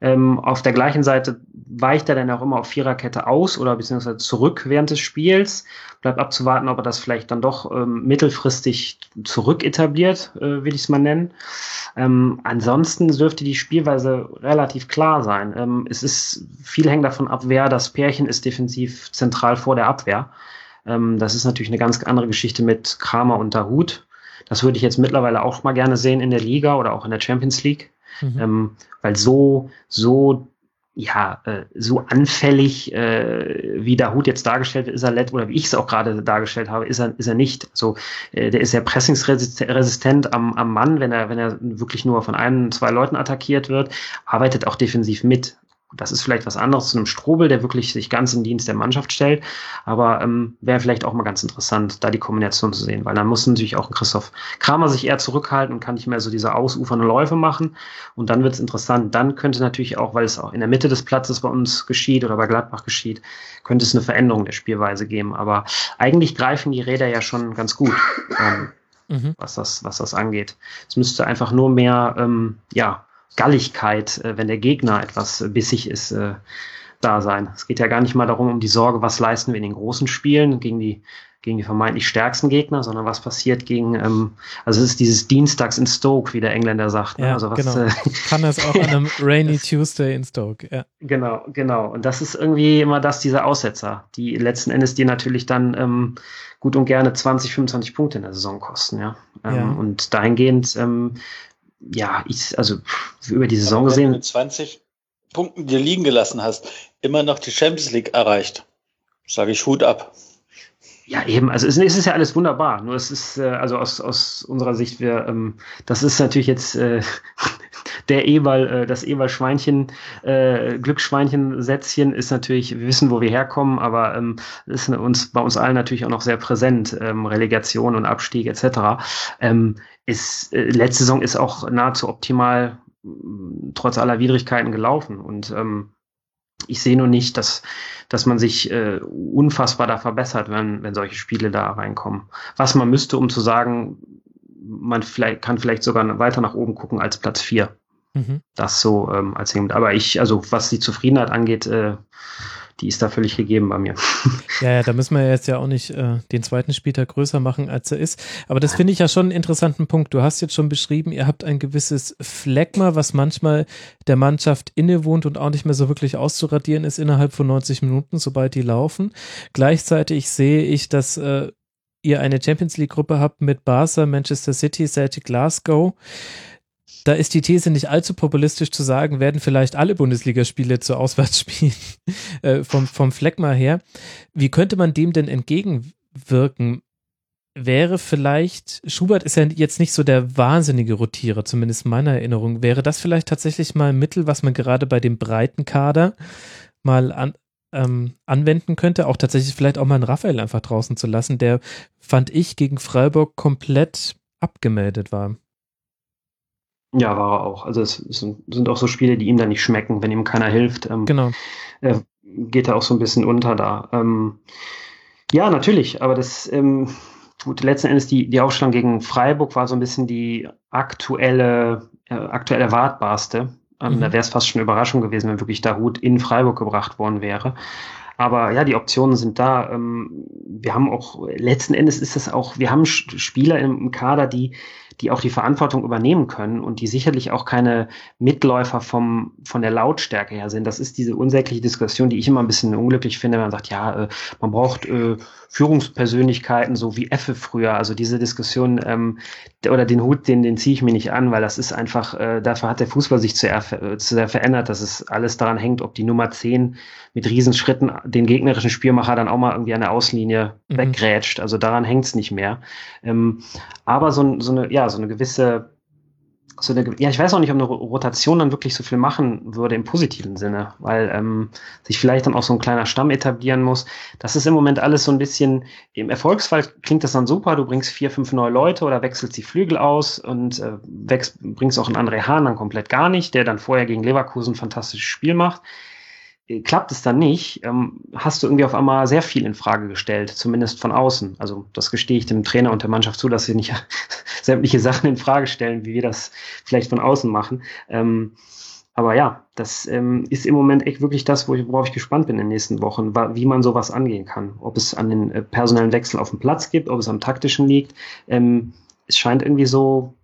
Speaker 5: Ähm, auf der gleichen Seite weicht er dann auch immer auf Viererkette aus oder beziehungsweise zurück während des Spiels. Bleibt abzuwarten, ob er das vielleicht dann doch ähm, mittelfristig zurück etabliert, äh, will ich es mal nennen. Ähm, ansonsten dürfte die Spielweise relativ klar sein. Ähm, es ist viel hängt davon ab, wer das Pärchen ist defensiv zentral vor der Abwehr. Ähm, das ist natürlich eine ganz andere Geschichte mit Kramer und Dahut. Das würde ich jetzt mittlerweile auch mal gerne sehen in der Liga oder auch in der Champions League. Mhm. Ähm, weil so, so, ja, äh, so anfällig, äh, wie der Hut jetzt dargestellt ist er let, oder wie ich es auch gerade dargestellt habe, ist er, ist er nicht. Also äh, der ist ja pressingsresistent am, am Mann, wenn er, wenn er wirklich nur von ein, zwei Leuten attackiert wird, arbeitet auch defensiv mit. Das ist vielleicht was anderes zu einem Strobel, der wirklich sich ganz im Dienst der Mannschaft stellt. Aber ähm, wäre vielleicht auch mal ganz interessant, da die Kombination zu sehen, weil dann muss natürlich auch Christoph Kramer sich eher zurückhalten und kann nicht mehr so diese ausufernden Läufe machen. Und dann wird es interessant. Dann könnte natürlich auch, weil es auch in der Mitte des Platzes bei uns geschieht oder bei Gladbach geschieht, könnte es eine Veränderung der Spielweise geben. Aber eigentlich greifen die Räder ja schon ganz gut. Ähm, mhm. was, das, was das angeht. Es müsste einfach nur mehr, ähm, ja, Galligkeit, äh, wenn der Gegner etwas bissig ist, äh, da sein. Es geht ja gar nicht mal darum, um die Sorge, was leisten wir in den großen Spielen gegen die gegen die vermeintlich stärksten Gegner, sondern was passiert gegen, ähm, also es ist dieses Dienstags in Stoke, wie der Engländer sagt.
Speaker 3: Ne?
Speaker 5: Ja,
Speaker 3: also was, genau. Äh, Kann das auch an einem Rainy Tuesday in Stoke, ja.
Speaker 5: Genau, genau. Und das ist irgendwie immer das, diese Aussetzer, die letzten Endes dir natürlich dann ähm, gut und gerne 20, 25 Punkte in der Saison kosten, ja. Ähm, ja. Und dahingehend ähm, ja, ich, also über die Saison gesehen. Du
Speaker 4: mit 20 Punkten dir liegen gelassen hast, immer noch die Champions League erreicht, sage ich Hut ab.
Speaker 5: Ja, eben, also es, es, ist ja alles wunderbar. Nur es ist, äh, also aus, aus unserer Sicht, wir, ähm, das ist natürlich jetzt äh, der Ewald, äh, das Ewald-Schweinchen, äh, Glücksschweinchen-Sätzchen ist natürlich, wir wissen, wo wir herkommen, aber ähm, ist uns bei uns allen natürlich auch noch sehr präsent, ähm, Relegation und Abstieg etc. Ähm, ist, äh, letzte Saison ist auch nahezu optimal trotz aller Widrigkeiten gelaufen und ähm, ich sehe nur nicht, dass, dass man sich äh, unfassbar da verbessert, wenn, wenn solche Spiele da reinkommen. Was man müsste, um zu sagen, man vielleicht, kann vielleicht sogar weiter nach oben gucken als Platz vier. Mhm. Das so ähm, als Hintergrund. Aber ich, also was die Zufriedenheit angeht, äh, die ist da völlig gegeben bei mir.
Speaker 3: Ja, ja, da müssen wir jetzt ja auch nicht äh, den zweiten Spieltag größer machen, als er ist. Aber das finde ich ja schon einen interessanten Punkt. Du hast jetzt schon beschrieben, ihr habt ein gewisses Phlegma, was manchmal der Mannschaft innewohnt und auch nicht mehr so wirklich auszuradieren ist innerhalb von 90 Minuten, sobald die laufen. Gleichzeitig sehe ich, dass äh, ihr eine Champions League-Gruppe habt mit Barca, Manchester City, Celtic Glasgow da ist die These nicht allzu populistisch zu sagen, werden vielleicht alle Bundesligaspiele zu Auswärtsspielen äh, vom, vom Fleckma her. Wie könnte man dem denn entgegenwirken? Wäre vielleicht, Schubert ist ja jetzt nicht so der wahnsinnige Rotierer, zumindest in meiner Erinnerung. Wäre das vielleicht tatsächlich mal ein Mittel, was man gerade bei dem breiten Kader mal an, ähm, anwenden könnte? Auch tatsächlich vielleicht auch mal einen Raphael einfach draußen zu lassen, der, fand ich, gegen Freiburg komplett abgemeldet war.
Speaker 5: Ja, war er auch. Also es sind, auch so Spiele, die ihm dann nicht schmecken, wenn ihm keiner hilft.
Speaker 3: Ähm, genau.
Speaker 5: Äh, geht er auch so ein bisschen unter da. Ähm, ja, natürlich, aber das ähm, gut, letzten Endes die, die Aufstellung gegen Freiburg war so ein bisschen die aktuelle, äh, aktuell erwartbarste. Ähm, mhm. Da wäre es fast schon eine Überraschung gewesen, wenn wirklich Dahut in Freiburg gebracht worden wäre. Aber ja, die Optionen sind da. Ähm, wir haben auch, letzten Endes ist es auch, wir haben Spieler im Kader, die die auch die Verantwortung übernehmen können und die sicherlich auch keine Mitläufer vom, von der Lautstärke her sind. Das ist diese unsägliche Diskussion, die ich immer ein bisschen unglücklich finde, wenn man sagt, ja, äh, man braucht äh, Führungspersönlichkeiten, so wie Effe früher. Also diese Diskussion ähm, oder den Hut, den, den ziehe ich mir nicht an, weil das ist einfach, äh, dafür hat der Fußball sich zu, zu sehr verändert, dass es alles daran hängt, ob die Nummer 10 mit Riesenschritten den gegnerischen Spielmacher dann auch mal irgendwie an der Auslinie mhm. weggrätscht. Also daran hängt es nicht mehr. Ähm, aber so, so eine, ja, so eine gewisse so eine, ja, ich weiß auch nicht, ob eine Rotation dann wirklich so viel machen würde im positiven Sinne, weil ähm, sich vielleicht dann auch so ein kleiner Stamm etablieren muss. Das ist im Moment alles so ein bisschen, im Erfolgsfall klingt das dann super, du bringst vier, fünf neue Leute oder wechselst die Flügel aus und äh, wächst, bringst auch einen André Hahn dann komplett gar nicht, der dann vorher gegen Leverkusen ein fantastisches Spiel macht. Äh, klappt es dann nicht, ähm, hast du irgendwie auf einmal sehr viel in Frage gestellt, zumindest von außen. Also das gestehe ich dem Trainer und der Mannschaft zu, dass sie nicht sämtliche Sachen in Frage stellen, wie wir das vielleicht von außen machen. Ähm, aber ja, das ähm, ist im Moment echt wirklich das, worauf ich gespannt bin in den nächsten Wochen, wie man sowas angehen kann. Ob es an den äh, personellen Wechsel auf dem Platz gibt, ob es am taktischen liegt. Es scheint irgendwie so,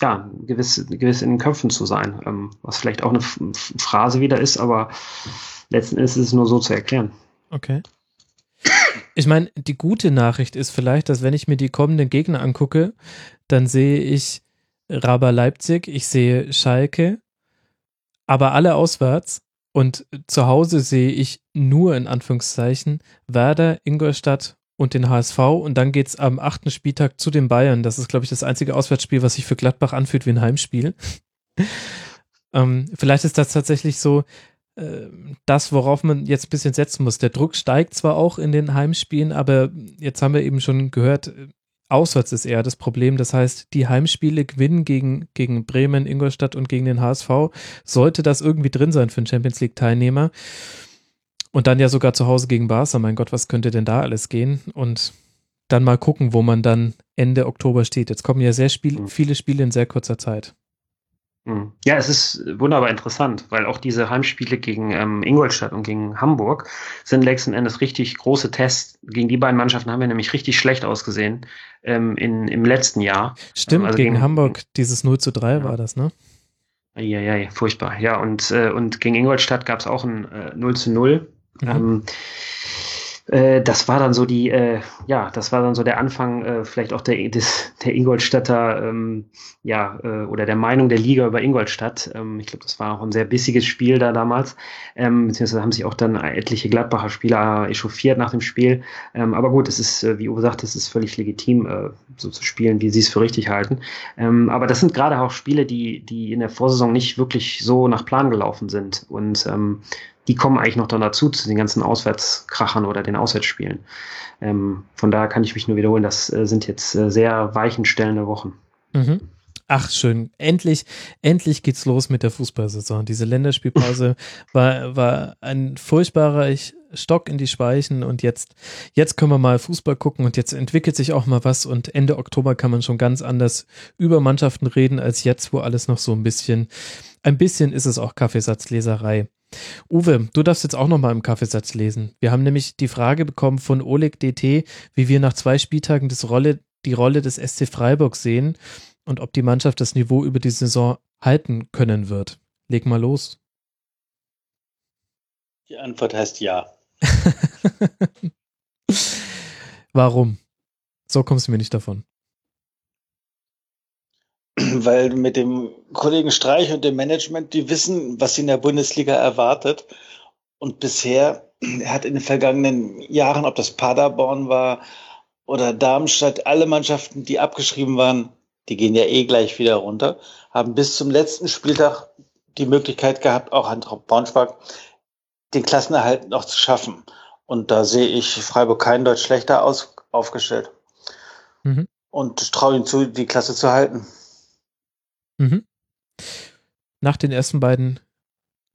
Speaker 5: ja, gewiss, gewiss in den Köpfen zu sein, was vielleicht auch eine Phrase wieder ist, aber letzten Endes ist es nur so zu erklären.
Speaker 3: Okay. Ich meine, die gute Nachricht ist vielleicht, dass wenn ich mir die kommenden Gegner angucke, dann sehe ich Raber Leipzig, ich sehe Schalke, aber alle auswärts. Und zu Hause sehe ich nur in Anführungszeichen Werder, Ingolstadt und den HSV. Und dann geht es am achten Spieltag zu den Bayern. Das ist, glaube ich, das einzige Auswärtsspiel, was sich für Gladbach anfühlt wie ein Heimspiel. ähm, vielleicht ist das tatsächlich so, das, worauf man jetzt ein bisschen setzen muss. Der Druck steigt zwar auch in den Heimspielen, aber jetzt haben wir eben schon gehört, auswärts ist eher das Problem. Das heißt, die Heimspiele gewinnen gegen, gegen Bremen, Ingolstadt und gegen den HSV. Sollte das irgendwie drin sein für einen Champions League-Teilnehmer? Und dann ja sogar zu Hause gegen Barca. Mein Gott, was könnte denn da alles gehen? Und dann mal gucken, wo man dann Ende Oktober steht. Jetzt kommen ja sehr Spiel, mhm. viele Spiele in sehr kurzer Zeit.
Speaker 5: Hm. Ja, es ist wunderbar interessant, weil auch diese Heimspiele gegen ähm, Ingolstadt und gegen Hamburg sind letzten Endes richtig große Tests. Gegen die beiden Mannschaften haben wir nämlich richtig schlecht ausgesehen ähm, in, im letzten Jahr.
Speaker 3: Stimmt, also gegen, gegen, Hamburg dieses 0 zu 3 ja. war das, ne?
Speaker 5: Ja, ja, furchtbar. Ja, und, äh, und gegen Ingolstadt gab es auch ein äh, 0 zu 0. Mhm. Äh, das war dann so die, äh, ja, das war dann so der Anfang äh, vielleicht auch der, des, der Ingolstädter, ähm, ja, äh, oder der Meinung der Liga über Ingolstadt. Ähm, ich glaube, das war auch ein sehr bissiges Spiel da damals, ähm, beziehungsweise haben sich auch dann etliche Gladbacher Spieler echauffiert nach dem Spiel. Ähm, aber gut, es ist, äh, wie Uwe sagt, es ist völlig legitim, äh, so zu spielen, wie sie es für richtig halten. Ähm, aber das sind gerade auch Spiele, die, die in der Vorsaison nicht wirklich so nach Plan gelaufen sind und ähm, die kommen eigentlich noch dann dazu, zu den ganzen Auswärtskrachern oder den Auswärtsspielen. Ähm, von daher kann ich mich nur wiederholen, das äh, sind jetzt äh, sehr weichenstellende Wochen.
Speaker 3: Mhm. Ach, schön. Endlich, endlich geht's los mit der Fußballsaison. Diese Länderspielpause war, war ein furchtbarer Stock in die Speichen und jetzt, jetzt können wir mal Fußball gucken und jetzt entwickelt sich auch mal was und Ende Oktober kann man schon ganz anders über Mannschaften reden als jetzt, wo alles noch so ein bisschen, ein bisschen ist es auch Kaffeesatzleserei. Uwe, du darfst jetzt auch noch mal im Kaffeesatz lesen. Wir haben nämlich die Frage bekommen von Oleg DT, wie wir nach zwei Spieltagen das Rolle, die Rolle des SC Freiburg sehen und ob die Mannschaft das Niveau über die Saison halten können wird. Leg mal los.
Speaker 4: Die Antwort heißt ja.
Speaker 3: Warum? So kommst du mir nicht davon.
Speaker 4: Weil mit dem Kollegen Streich und dem Management, die wissen, was sie in der Bundesliga erwartet. Und bisher, er hat in den vergangenen Jahren, ob das Paderborn war oder Darmstadt, alle Mannschaften, die abgeschrieben waren, die gehen ja eh gleich wieder runter, haben bis zum letzten Spieltag die Möglichkeit gehabt, auch an Braunschweig, den Klassenerhalt noch zu schaffen. Und da sehe ich Freiburg kein Deutsch schlechter aus, aufgestellt. Mhm. Und traue ihnen zu, die Klasse zu halten.
Speaker 3: Mhm. Nach den ersten beiden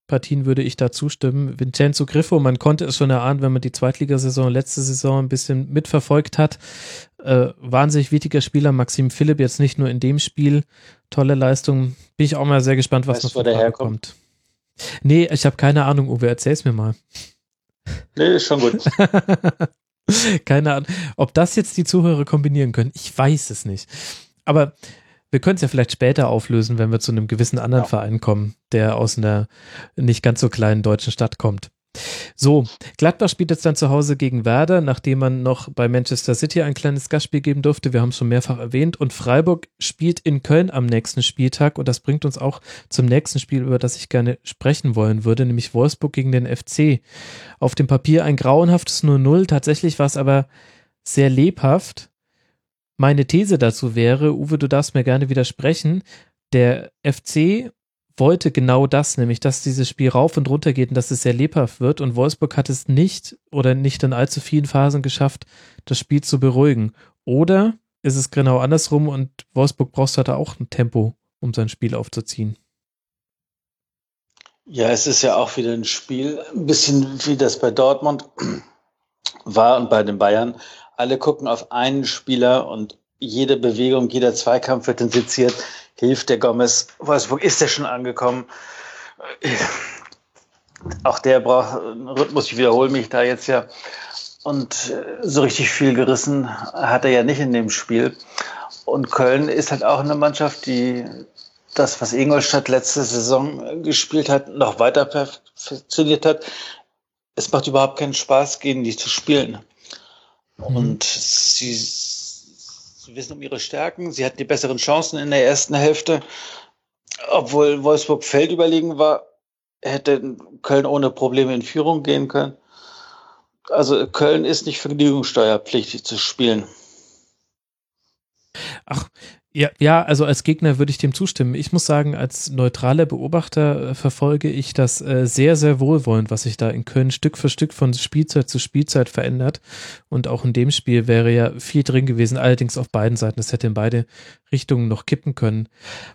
Speaker 3: Partien würde ich da zustimmen. Vincenzo Griffo, man konnte es schon erahnen, wenn man die Zweitligasaison letzte Saison ein bisschen mitverfolgt hat. Äh, wahnsinnig wichtiger Spieler, Maxim Philipp, jetzt nicht nur in dem Spiel. Tolle Leistung. Bin ich auch mal sehr gespannt, was weißt, noch von kommt. Nee, ich habe keine Ahnung, Uwe, erzähl's mir mal.
Speaker 4: Nee, ist schon gut.
Speaker 3: keine Ahnung. Ob das jetzt die Zuhörer kombinieren können, ich weiß es nicht. Aber wir können es ja vielleicht später auflösen, wenn wir zu einem gewissen anderen ja. Verein kommen, der aus einer nicht ganz so kleinen deutschen Stadt kommt. So, Gladbach spielt jetzt dann zu Hause gegen Werder, nachdem man noch bei Manchester City ein kleines Gastspiel geben durfte. Wir haben es schon mehrfach erwähnt. Und Freiburg spielt in Köln am nächsten Spieltag. Und das bringt uns auch zum nächsten Spiel, über das ich gerne sprechen wollen würde, nämlich Wolfsburg gegen den FC. Auf dem Papier ein grauenhaftes 0-0. Tatsächlich war es aber sehr lebhaft. Meine These dazu wäre, Uwe, du darfst mir gerne widersprechen, der FC wollte genau das, nämlich dass dieses Spiel rauf und runter geht und dass es sehr lebhaft wird. Und Wolfsburg hat es nicht oder nicht in allzu vielen Phasen geschafft, das Spiel zu beruhigen. Oder ist es genau andersrum und Wolfsburg brauchst halt auch ein Tempo, um sein Spiel aufzuziehen?
Speaker 4: Ja, es ist ja auch wieder ein Spiel, ein bisschen wie das bei Dortmund war und bei den Bayern. Alle gucken auf einen Spieler und jede Bewegung, jeder Zweikampf wird intensiviert hilft der Gomez. Wolfsburg ist ja schon angekommen. Auch der braucht einen Rhythmus. Ich wiederhole mich da jetzt ja. Und äh, so richtig viel gerissen hat er ja nicht in dem Spiel. Und Köln ist halt auch eine Mannschaft, die das, was Ingolstadt letzte Saison gespielt hat, noch weiter perfektioniert hat. Es macht überhaupt keinen Spaß, gegen die zu spielen. Mhm. Und sie Sie wissen um ihre Stärken. Sie hatten die besseren Chancen in der ersten Hälfte. Obwohl Wolfsburg feldüberlegen war, hätte Köln ohne Probleme in Führung gehen können. Also Köln ist nicht vergnügungssteuerpflichtig zu spielen.
Speaker 3: Ach, ja, ja, also als Gegner würde ich dem zustimmen. Ich muss sagen, als neutraler Beobachter äh, verfolge ich das äh, sehr, sehr wohlwollend, was sich da in Köln Stück für Stück von Spielzeit zu Spielzeit verändert. Und auch in dem Spiel wäre ja viel drin gewesen, allerdings auf beiden Seiten. Das hätte in beide Richtungen noch kippen können.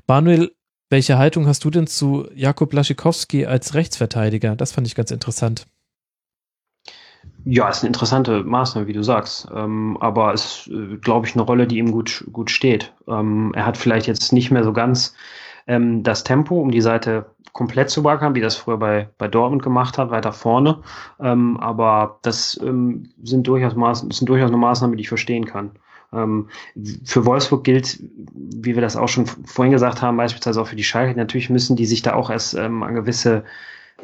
Speaker 3: Manuel, welche Haltung hast du denn zu Jakub Laschikowski als Rechtsverteidiger? Das fand ich ganz interessant.
Speaker 5: Ja, ist eine interessante Maßnahme, wie du sagst. Ähm, aber es ist, äh, glaube ich, eine Rolle, die ihm gut, gut steht. Ähm, er hat vielleicht jetzt nicht mehr so ganz ähm, das Tempo, um die Seite komplett zu backern, wie das früher bei, bei Dortmund gemacht hat, weiter vorne. Ähm, aber das ähm, sind, durchaus Maß, sind durchaus eine Maßnahme, die ich verstehen kann. Ähm, für Wolfsburg gilt, wie wir das auch schon vorhin gesagt haben, beispielsweise auch für die Schalke, natürlich müssen die sich da auch erst an gewisse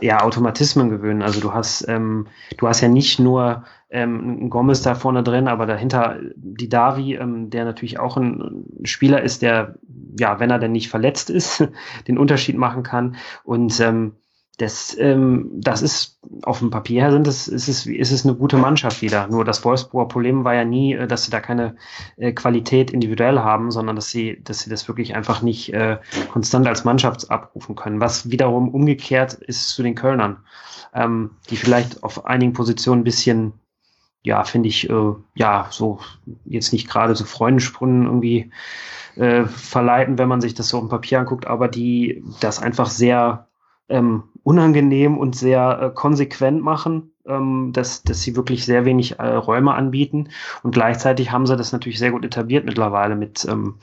Speaker 5: ja, Automatismen gewöhnen. Also du hast, ähm, du hast ja nicht nur ähm, Gomez da vorne drin, aber dahinter die Davi, ähm, der natürlich auch ein Spieler ist, der, ja, wenn er denn nicht verletzt ist, den Unterschied machen kann. Und ähm, das, ähm, das ist auf dem Papier sind es, ist es, ist es eine gute Mannschaft wieder. Nur das Wolfsburger Problem war ja nie, äh, dass sie da keine äh, Qualität individuell haben, sondern dass sie, dass sie das wirklich einfach nicht äh, konstant als Mannschaft abrufen können. Was wiederum umgekehrt ist zu den Kölnern, ähm, die vielleicht auf einigen Positionen ein bisschen, ja, finde ich, äh, ja, so jetzt nicht gerade so Freundensprünnen irgendwie äh, verleiten, wenn man sich das so im Papier anguckt, aber die das einfach sehr ähm, unangenehm und sehr äh, konsequent machen ähm, dass, dass sie wirklich sehr wenig äh, Räume anbieten. Und gleichzeitig haben sie das natürlich sehr gut etabliert mittlerweile mit ähm,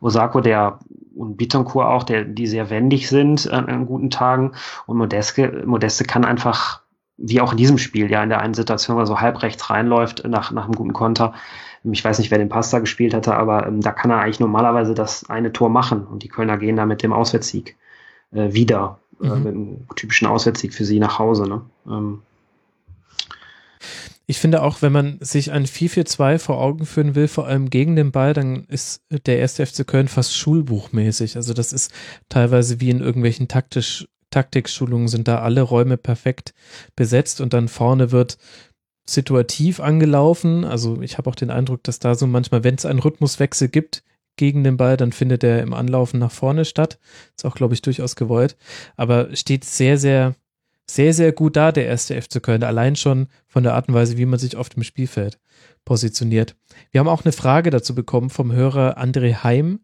Speaker 5: Osako, der und Bitoncourt auch, der, die sehr wendig sind an, an guten Tagen. Und Modeste, Modeste kann einfach, wie auch in diesem Spiel, ja, in der einen Situation, wo er so halb rechts reinläuft nach, nach einem guten Konter. Ich weiß nicht, wer den Pasta gespielt hatte, aber ähm, da kann er eigentlich normalerweise das eine Tor machen. Und die Kölner gehen da mit dem Auswärtssieg äh, wieder. Äh, mhm. Äh, mit einem typischen Auswärtssieg für sie nach Hause. Ne? Ähm,
Speaker 3: ich finde auch, wenn man sich ein 4-4-2 vor Augen führen will, vor allem gegen den Ball, dann ist der erste FC Köln fast schulbuchmäßig. Also das ist teilweise wie in irgendwelchen taktisch, Taktikschulungen sind da alle Räume perfekt besetzt und dann vorne wird situativ angelaufen. Also ich habe auch den Eindruck, dass da so manchmal, wenn es einen Rhythmuswechsel gibt gegen den Ball, dann findet er im Anlaufen nach vorne statt. Ist auch, glaube ich, durchaus gewollt. Aber steht sehr, sehr sehr, sehr gut da, der erste FC Köln. Allein schon von der Art und Weise, wie man sich auf dem Spielfeld positioniert. Wir haben auch eine Frage dazu bekommen vom Hörer André Heim.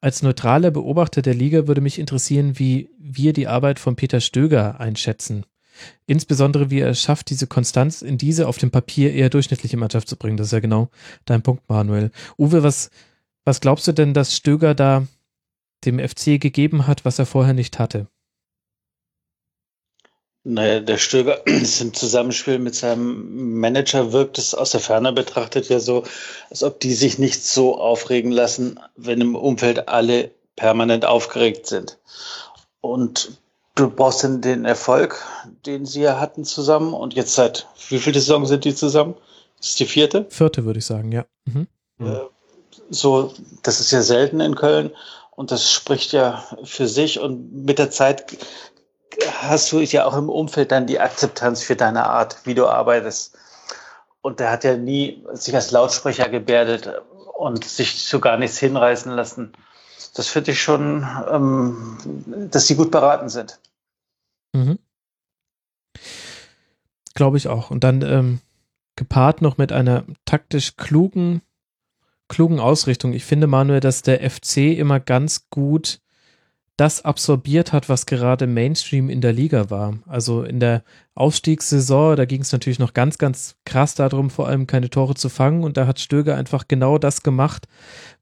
Speaker 3: Als neutraler Beobachter der Liga würde mich interessieren, wie wir die Arbeit von Peter Stöger einschätzen. Insbesondere, wie er es schafft, diese Konstanz in diese auf dem Papier eher durchschnittliche Mannschaft zu bringen. Das ist ja genau dein Punkt, Manuel. Uwe, was, was glaubst du denn, dass Stöger da dem FC gegeben hat, was er vorher nicht hatte?
Speaker 4: Naja, der Stöger ist im Zusammenspiel mit seinem Manager wirkt es aus der Ferne betrachtet ja so, als ob die sich nicht so aufregen lassen, wenn im Umfeld alle permanent aufgeregt sind. Und du brauchst dann den Erfolg, den sie ja hatten zusammen. Und jetzt seit wie viele Saison sind die zusammen? Das ist die vierte?
Speaker 3: Vierte, würde ich sagen, ja. Mhm.
Speaker 4: Äh, so, das ist ja selten in Köln. Und das spricht ja für sich. Und mit der Zeit hast du ja auch im Umfeld dann die Akzeptanz für deine Art, wie du arbeitest. Und der hat ja nie sich als Lautsprecher gebärdet und sich zu gar nichts hinreißen lassen. Das finde ich schon, ähm, dass sie gut beraten sind.
Speaker 3: Mhm. Glaube ich auch. Und dann ähm, gepaart noch mit einer taktisch klugen, klugen Ausrichtung. Ich finde, Manuel, dass der FC immer ganz gut das absorbiert hat, was gerade Mainstream in der Liga war. Also in der Aufstiegssaison, da ging es natürlich noch ganz, ganz krass darum, vor allem keine Tore zu fangen. Und da hat Stöger einfach genau das gemacht,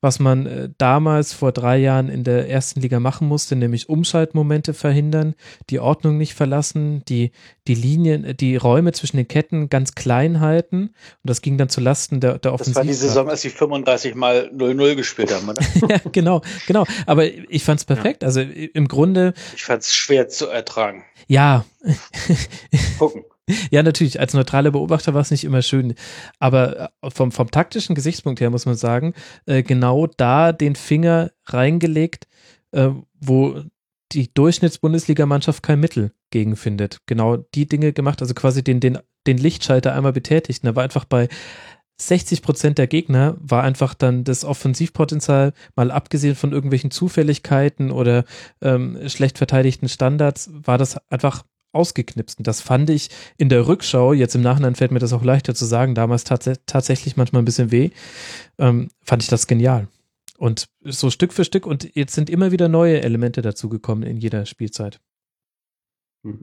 Speaker 3: was man äh, damals vor drei Jahren in der ersten Liga machen musste, nämlich Umschaltmomente verhindern, die Ordnung nicht verlassen, die, die Linien, äh, die Räume zwischen den Ketten ganz klein halten. Und das ging dann zu Lasten der, der Offensive. Das war
Speaker 4: die Saison, als sie 35 mal 0-0 gespielt haben,
Speaker 3: ja, genau, genau. Aber ich fand es perfekt. Ja. Also im Grunde.
Speaker 4: Ich fand es schwer zu ertragen.
Speaker 3: Ja. Gucken. Ja, natürlich. Als neutraler Beobachter war es nicht immer schön. Aber äh, vom, vom taktischen Gesichtspunkt her muss man sagen, äh, genau da den Finger reingelegt, äh, wo die Durchschnittsbundesligamannschaft kein Mittel gegen findet. Genau die Dinge gemacht, also quasi den, den, den Lichtschalter einmal betätigt. Da war einfach bei 60 Prozent der Gegner war einfach dann das Offensivpotenzial, mal abgesehen von irgendwelchen Zufälligkeiten oder ähm, schlecht verteidigten Standards, war das einfach ausgeknipst. Und das fand ich in der Rückschau, jetzt im Nachhinein fällt mir das auch leichter zu sagen, damals tats tatsächlich manchmal ein bisschen weh, ähm, fand ich das genial. Und so Stück für Stück und jetzt sind immer wieder neue Elemente dazugekommen in jeder Spielzeit.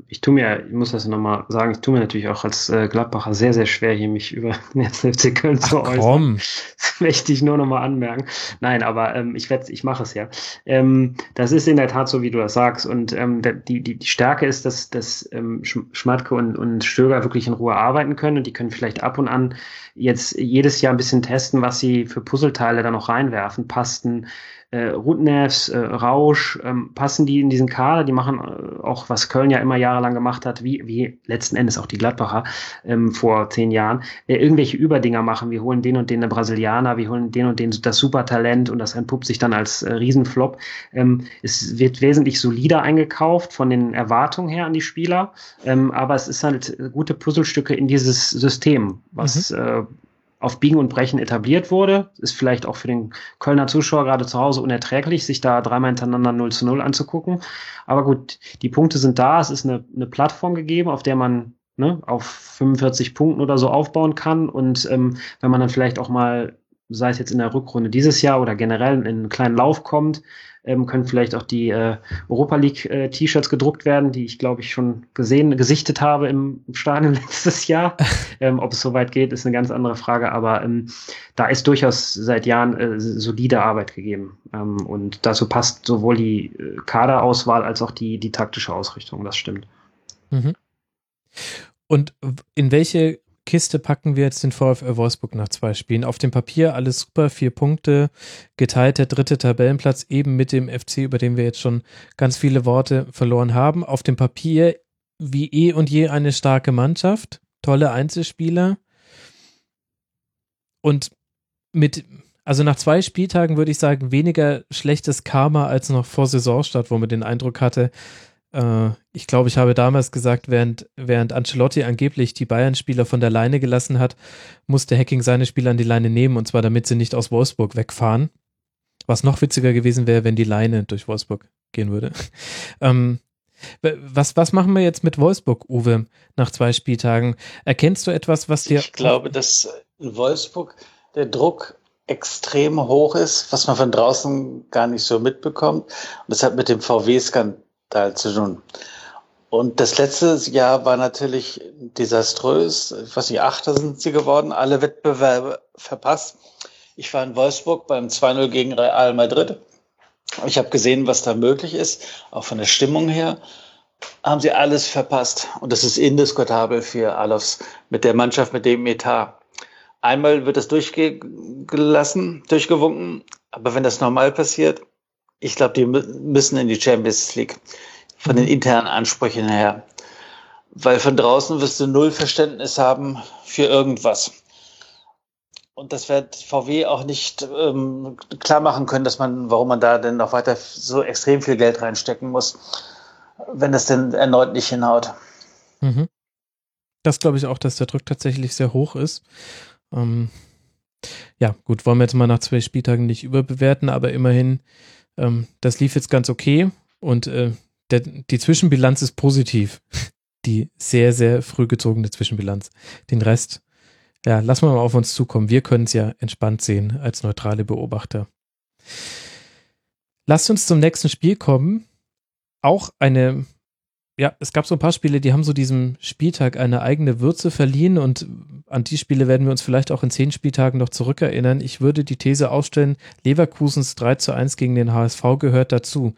Speaker 5: Ich tue mir, ich muss das nochmal sagen, ich tue mir natürlich auch als äh, Gladbacher sehr, sehr schwer, hier mich über den FC Köln Ach, zu äußern. Komm. Das möchte ich nur nochmal anmerken. Nein, aber ähm, ich werde, ich mache es ja. Ähm, das ist in der Tat so, wie du das sagst. Und ähm, die, die, die Stärke ist, dass, dass ähm, Schmatke und, und Stöger wirklich in Ruhe arbeiten können und die können vielleicht ab und an jetzt jedes Jahr ein bisschen testen, was sie für Puzzleteile da noch reinwerfen. Pasten, äh, Rudnevs, äh, Rausch, ähm, passen die in diesen Kader, die machen äh, auch, was Köln ja immer jahrelang gemacht hat, wie, wie letzten Endes auch die Gladbacher ähm, vor zehn Jahren, äh, irgendwelche Überdinger machen, wir holen den und den Brasilianer, wir holen den und den das Supertalent. Und das entpuppt sich dann als äh, Riesenflop. Ähm, es wird wesentlich solider eingekauft von den Erwartungen her an die Spieler, ähm, aber es ist halt gute Puzzlestücke in dieses System, was mhm. äh, auf Biegen und Brechen etabliert wurde. Ist vielleicht auch für den Kölner Zuschauer gerade zu Hause unerträglich, sich da dreimal hintereinander 0 zu 0 anzugucken. Aber gut, die Punkte sind da. Es ist eine, eine Plattform gegeben, auf der man ne, auf 45 Punkten oder so aufbauen kann. Und ähm, wenn man dann vielleicht auch mal, sei es jetzt in der Rückrunde dieses Jahr oder generell in einen kleinen Lauf kommt, ähm, können vielleicht auch die äh, Europa League äh, T-Shirts gedruckt werden, die ich glaube ich schon gesehen, gesichtet habe im Stadion letztes Jahr. ähm, ob es soweit geht, ist eine ganz andere Frage, aber ähm, da ist durchaus seit Jahren äh, solide Arbeit gegeben. Ähm, und dazu passt sowohl die äh, Kaderauswahl als auch die, die taktische Ausrichtung, das stimmt.
Speaker 3: Mhm. Und in welche Kiste packen wir jetzt den VfL Wolfsburg nach zwei Spielen? Auf dem Papier alles super, vier Punkte, geteilter dritte Tabellenplatz, eben mit dem FC, über den wir jetzt schon ganz viele Worte verloren haben. Auf dem Papier wie eh und je eine starke Mannschaft, tolle Einzelspieler und mit, also nach zwei Spieltagen würde ich sagen, weniger schlechtes Karma als noch vor Saisonstart, wo man den Eindruck hatte, äh, ich glaube, ich habe damals gesagt, während, während Ancelotti angeblich die Bayern-Spieler von der Leine gelassen hat, musste Hacking seine Spieler an die Leine nehmen und zwar damit sie nicht aus Wolfsburg wegfahren. Was noch witziger gewesen wäre, wenn die Leine durch Wolfsburg gehen würde. ähm, was, was machen wir jetzt mit Wolfsburg, Uwe, nach zwei Spieltagen? Erkennst du etwas, was dir.
Speaker 4: Ich glaube, dass in Wolfsburg der Druck extrem hoch ist, was man von draußen gar nicht so mitbekommt. Und das hat mit dem VW-Skandal zu tun. Und das letzte Jahr war natürlich desaströs. Ich weiß nicht, Achter sind sie geworden, alle Wettbewerbe verpasst. Ich war in Wolfsburg beim 2-0 gegen Real Madrid. Ich habe gesehen, was da möglich ist, auch von der Stimmung her. Haben sie alles verpasst. Und das ist indiskutabel für Alofs mit der Mannschaft, mit dem Etat. Einmal wird das durchgelassen, durchgewunken, aber wenn das normal passiert, ich glaube, die müssen in die Champions League von den internen Ansprüchen her. Weil von draußen wirst du null Verständnis haben für irgendwas. Und das wird VW auch nicht ähm, klar machen können, dass man, warum man da denn noch weiter so extrem viel Geld reinstecken muss, wenn das denn erneut nicht hinhaut.
Speaker 3: Mhm. Das glaube ich auch, dass der Druck tatsächlich sehr hoch ist. Ähm, ja, gut, wollen wir jetzt mal nach zwei Spieltagen nicht überbewerten, aber immerhin, ähm, das lief jetzt ganz okay und äh, der, die Zwischenbilanz ist positiv. Die sehr, sehr früh gezogene Zwischenbilanz. Den Rest, ja, lassen wir mal auf uns zukommen. Wir können es ja entspannt sehen als neutrale Beobachter. Lasst uns zum nächsten Spiel kommen. Auch eine ja, es gab so ein paar Spiele, die haben so diesem Spieltag eine eigene Würze verliehen und an die Spiele werden wir uns vielleicht auch in zehn Spieltagen noch zurückerinnern. Ich würde die These aufstellen, Leverkusens 3 zu 1 gegen den HSV gehört dazu.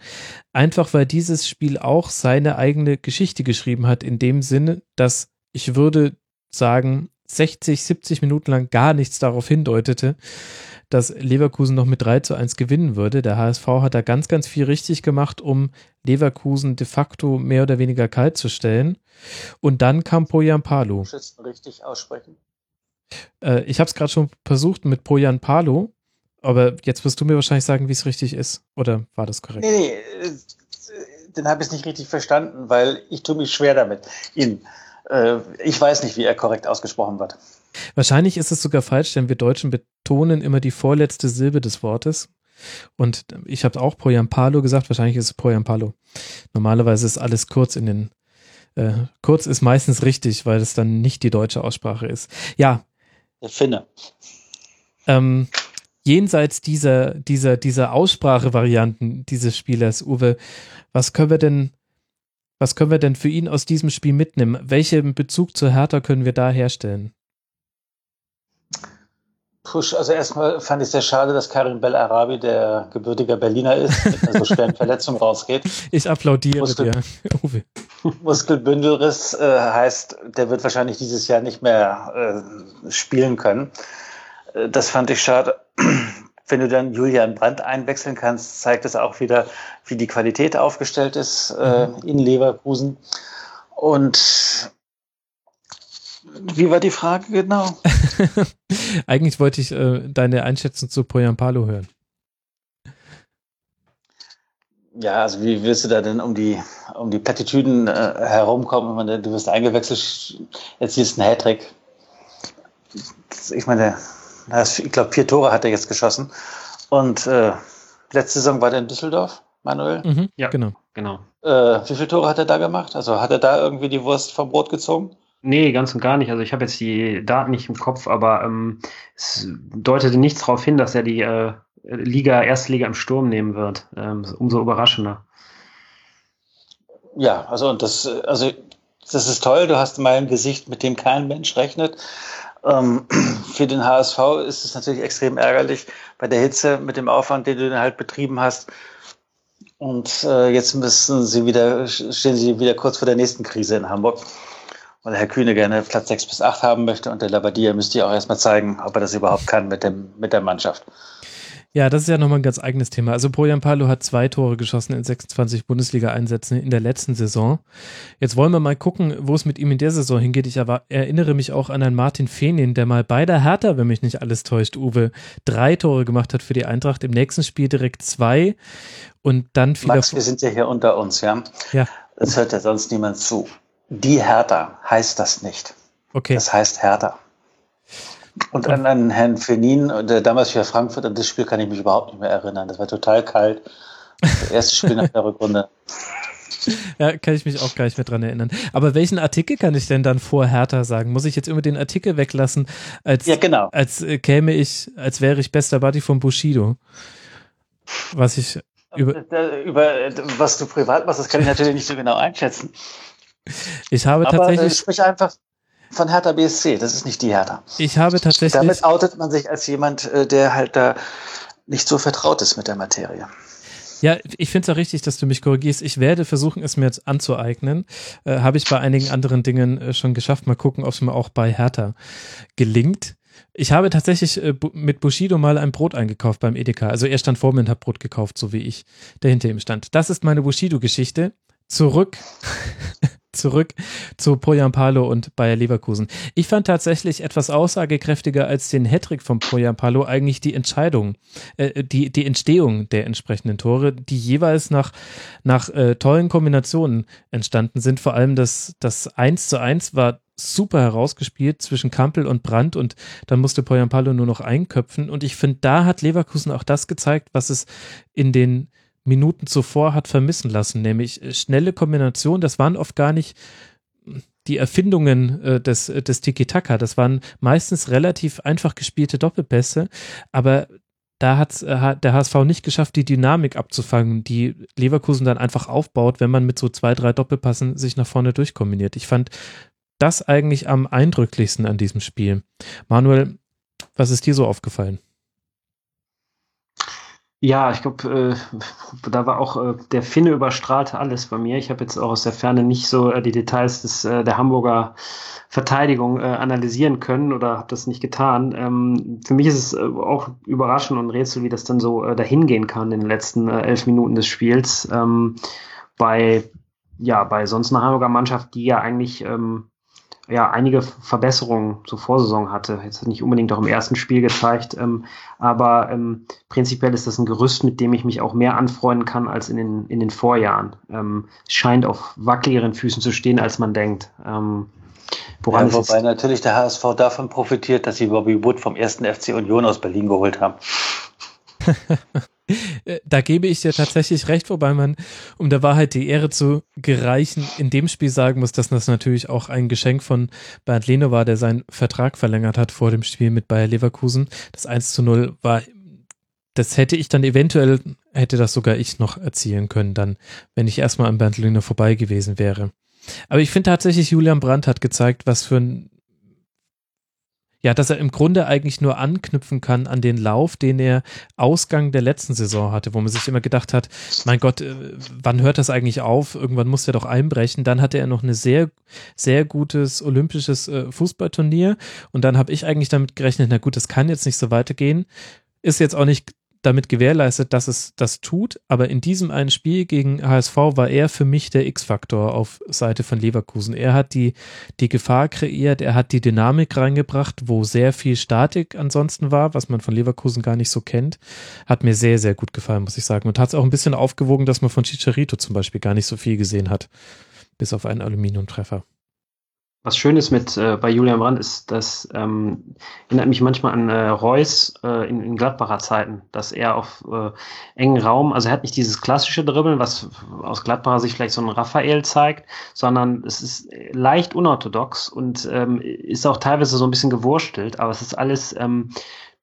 Speaker 3: Einfach weil dieses Spiel auch seine eigene Geschichte geschrieben hat, in dem Sinne, dass ich würde sagen, 60, 70 Minuten lang gar nichts darauf hindeutete, dass Leverkusen noch mit 3 zu 1 gewinnen würde. Der HSV hat da ganz, ganz viel richtig gemacht, um Leverkusen de facto mehr oder weniger kalt zu stellen. Und dann kam Poyan Palo.
Speaker 4: richtig aussprechen?
Speaker 3: Äh, ich habe es gerade schon versucht mit Poyan Palo, aber jetzt wirst du mir wahrscheinlich sagen, wie es richtig ist. Oder war das korrekt?
Speaker 4: Nee, nee, äh, den habe ich nicht richtig verstanden, weil ich tue mich schwer damit. Ihn. Äh, ich weiß nicht, wie er korrekt ausgesprochen wird.
Speaker 3: Wahrscheinlich ist es sogar falsch, denn wir Deutschen betonen immer die vorletzte Silbe des Wortes. Und ich habe auch Poyampalo gesagt, wahrscheinlich ist es Poyampalo. Normalerweise ist alles kurz in den, äh, kurz ist meistens richtig, weil es dann nicht die deutsche Aussprache ist. Ja.
Speaker 4: Der Finne.
Speaker 3: Ähm, jenseits dieser, dieser, dieser Aussprachevarianten dieses Spielers, Uwe, was können wir denn, was können wir denn für ihn aus diesem Spiel mitnehmen? Welchen Bezug zur Hertha können wir da herstellen?
Speaker 4: Push, also erstmal fand ich sehr schade, dass Karim Bel Arabi, der gebürtiger Berliner ist, mit einer so schweren Verletzung rausgeht.
Speaker 3: Ich applaudiere Muskel, dir,
Speaker 4: Uwe. Muskelbündelriss äh, heißt, der wird wahrscheinlich dieses Jahr nicht mehr äh, spielen können. Äh, das fand ich schade. Wenn du dann Julian Brandt einwechseln kannst, zeigt es auch wieder, wie die Qualität aufgestellt ist äh, mhm. in Leverkusen. Und wie war die Frage genau?
Speaker 3: Eigentlich wollte ich äh, deine Einschätzung zu Poyampalo hören.
Speaker 4: Ja, also wie willst du da denn um die, um die Plattitüden äh, herumkommen? Meine, du wirst eingewechselt, jetzt ist ein Hattrick. Ich meine, ich glaube, vier Tore hat er jetzt geschossen. Und äh, letzte Saison war der in Düsseldorf, Manuel.
Speaker 3: Mhm, ja, genau. genau.
Speaker 4: Äh, wie viele Tore hat er da gemacht? Also hat er da irgendwie die Wurst vom Brot gezogen?
Speaker 5: Nee, ganz und gar nicht. Also ich habe jetzt die Daten nicht im Kopf, aber ähm, es deutete nichts darauf hin, dass er die äh, Liga, erste Liga im Sturm nehmen wird. Ähm, umso überraschender.
Speaker 4: Ja, also und das, also das ist toll. Du hast mal ein Gesicht, mit dem kein Mensch rechnet. Ähm, für den HSV ist es natürlich extrem ärgerlich bei der Hitze mit dem Aufwand, den du dann halt betrieben hast. Und äh, jetzt müssen sie wieder, stehen sie wieder kurz vor der nächsten Krise in Hamburg, weil Herr Kühne gerne Platz 6 bis 8 haben möchte und der Labadia müsste ja auch erstmal zeigen, ob er das überhaupt kann mit, dem, mit der Mannschaft.
Speaker 3: Ja, das ist ja nochmal ein ganz eigenes Thema. Also Bojan Palo hat zwei Tore geschossen in 26 Bundesliga-Einsätzen in der letzten Saison. Jetzt wollen wir mal gucken, wo es mit ihm in der Saison hingeht. Ich erinnere mich auch an einen Martin Fehnin, der mal bei der Hertha, wenn mich nicht alles täuscht, Uwe, drei Tore gemacht hat für die Eintracht. Im nächsten Spiel direkt zwei und dann
Speaker 4: viel. Max, wir sind ja hier unter uns, ja?
Speaker 3: Ja.
Speaker 4: Das hört ja sonst niemand zu. Die Hertha heißt das nicht.
Speaker 3: Okay.
Speaker 4: Das heißt Hertha. Und an, an Herrn Fenin, der damals für Frankfurt, an das Spiel kann ich mich überhaupt nicht mehr erinnern. Das war total kalt. Das erste Spiel nach der Rückrunde.
Speaker 3: Ja, kann ich mich auch gar nicht mehr dran erinnern. Aber welchen Artikel kann ich denn dann vor Hertha sagen? Muss ich jetzt immer den Artikel weglassen, als,
Speaker 4: ja, genau.
Speaker 3: als äh, käme ich, als wäre ich bester Buddy von Bushido? Was ich über,
Speaker 4: über was du privat machst, das kann ich natürlich nicht so genau einschätzen.
Speaker 3: Ich habe Aber, tatsächlich. Äh,
Speaker 4: sprich einfach von Hertha BSC, das ist nicht die Hertha.
Speaker 3: Ich habe tatsächlich.
Speaker 4: Damit outet man sich als jemand, äh, der halt da nicht so vertraut ist mit der Materie.
Speaker 3: Ja, ich finde es auch richtig, dass du mich korrigierst. Ich werde versuchen, es mir jetzt anzueignen. Äh, Habe ich bei einigen anderen Dingen äh, schon geschafft. Mal gucken, ob es mir auch bei Hertha gelingt. Ich habe tatsächlich äh, mit Bushido mal ein Brot eingekauft beim Edeka. Also er stand vor mir und hat Brot gekauft, so wie ich, der hinter ihm stand. Das ist meine Bushido-Geschichte. Zurück zurück zu Poyampalo und Bayer Leverkusen. Ich fand tatsächlich etwas aussagekräftiger als den Hattrick von Poyampalo eigentlich die Entscheidung, äh, die, die Entstehung der entsprechenden Tore, die jeweils nach, nach äh, tollen Kombinationen entstanden sind. Vor allem das, das 1 zu 1 war super herausgespielt zwischen Kampel und Brandt und dann musste Poyampalo nur noch einköpfen und ich finde, da hat Leverkusen auch das gezeigt, was es in den Minuten zuvor hat vermissen lassen, nämlich äh, schnelle Kombination. Das waren oft gar nicht hm, die Erfindungen äh, des, äh, des Tiki-Taka. Das waren meistens relativ einfach gespielte Doppelpässe, aber da hat äh, der HSV nicht geschafft, die Dynamik abzufangen, die Leverkusen dann einfach aufbaut, wenn man mit so zwei, drei Doppelpassen sich nach vorne durchkombiniert. Ich fand das eigentlich am eindrücklichsten an diesem Spiel. Manuel, was ist dir so aufgefallen?
Speaker 5: Ja, ich glaube, äh, da war auch äh, der Finne überstrahlte alles bei mir. Ich habe jetzt auch aus der Ferne nicht so äh, die Details des, äh, der Hamburger Verteidigung äh, analysieren können oder habe das nicht getan. Ähm, für mich ist es äh, auch überraschend und Rätsel, wie das dann so dahin gehen kann in den letzten elf Minuten des Spiels. Ähm, bei ja, bei sonst einer Hamburger Mannschaft, die ja eigentlich ähm, ja einige Verbesserungen zur Vorsaison hatte. Jetzt nicht unbedingt auch im ersten Spiel gezeigt, ähm, aber ähm, prinzipiell ist das ein Gerüst, mit dem ich mich auch mehr anfreunden kann als in den, in den Vorjahren. Ähm, scheint auf wackeligeren Füßen zu stehen, als man denkt. Ähm,
Speaker 4: woran ja, wobei natürlich der HSV davon profitiert, dass sie Bobby Wood vom ersten FC Union aus Berlin geholt haben.
Speaker 3: Äh, da gebe ich dir tatsächlich recht, wobei man, um der Wahrheit die Ehre zu gereichen, in dem Spiel sagen muss, dass das natürlich auch ein Geschenk von Bernd Lehne war, der seinen Vertrag verlängert hat vor dem Spiel mit Bayer Leverkusen. Das 1 zu 0 war, das hätte ich dann eventuell, hätte das sogar ich noch erzielen können, dann, wenn ich erstmal an Bernd Lehne vorbei gewesen wäre. Aber ich finde tatsächlich, Julian Brandt hat gezeigt, was für ein ja, dass er im Grunde eigentlich nur anknüpfen kann an den Lauf, den er Ausgang der letzten Saison hatte, wo man sich immer gedacht hat, mein Gott, äh, wann hört das eigentlich auf? Irgendwann muss er doch einbrechen. Dann hatte er noch ein sehr, sehr gutes olympisches äh, Fußballturnier und dann habe ich eigentlich damit gerechnet, na gut, das kann jetzt nicht so weitergehen. Ist jetzt auch nicht damit gewährleistet, dass es das tut. Aber in diesem einen Spiel gegen HSV war er für mich der X-Faktor auf Seite von Leverkusen. Er hat die, die Gefahr kreiert, er hat die Dynamik reingebracht, wo sehr viel Statik ansonsten war, was man von Leverkusen gar nicht so kennt. Hat mir sehr, sehr gut gefallen, muss ich sagen. Und hat es auch ein bisschen aufgewogen, dass man von Chicharito zum Beispiel gar nicht so viel gesehen hat. Bis auf einen Aluminiumtreffer.
Speaker 5: Was schön ist mit äh, bei Julian Brandt ist, dass ähm, erinnert mich manchmal an äh, Reus äh, in, in Gladbacher Zeiten, dass er auf äh, engen Raum, also er hat nicht dieses klassische Dribbeln, was aus Gladbacher sich vielleicht so ein Raphael zeigt, sondern es ist leicht unorthodox und ähm, ist auch teilweise so ein bisschen gewurstelt, aber es ist alles ähm,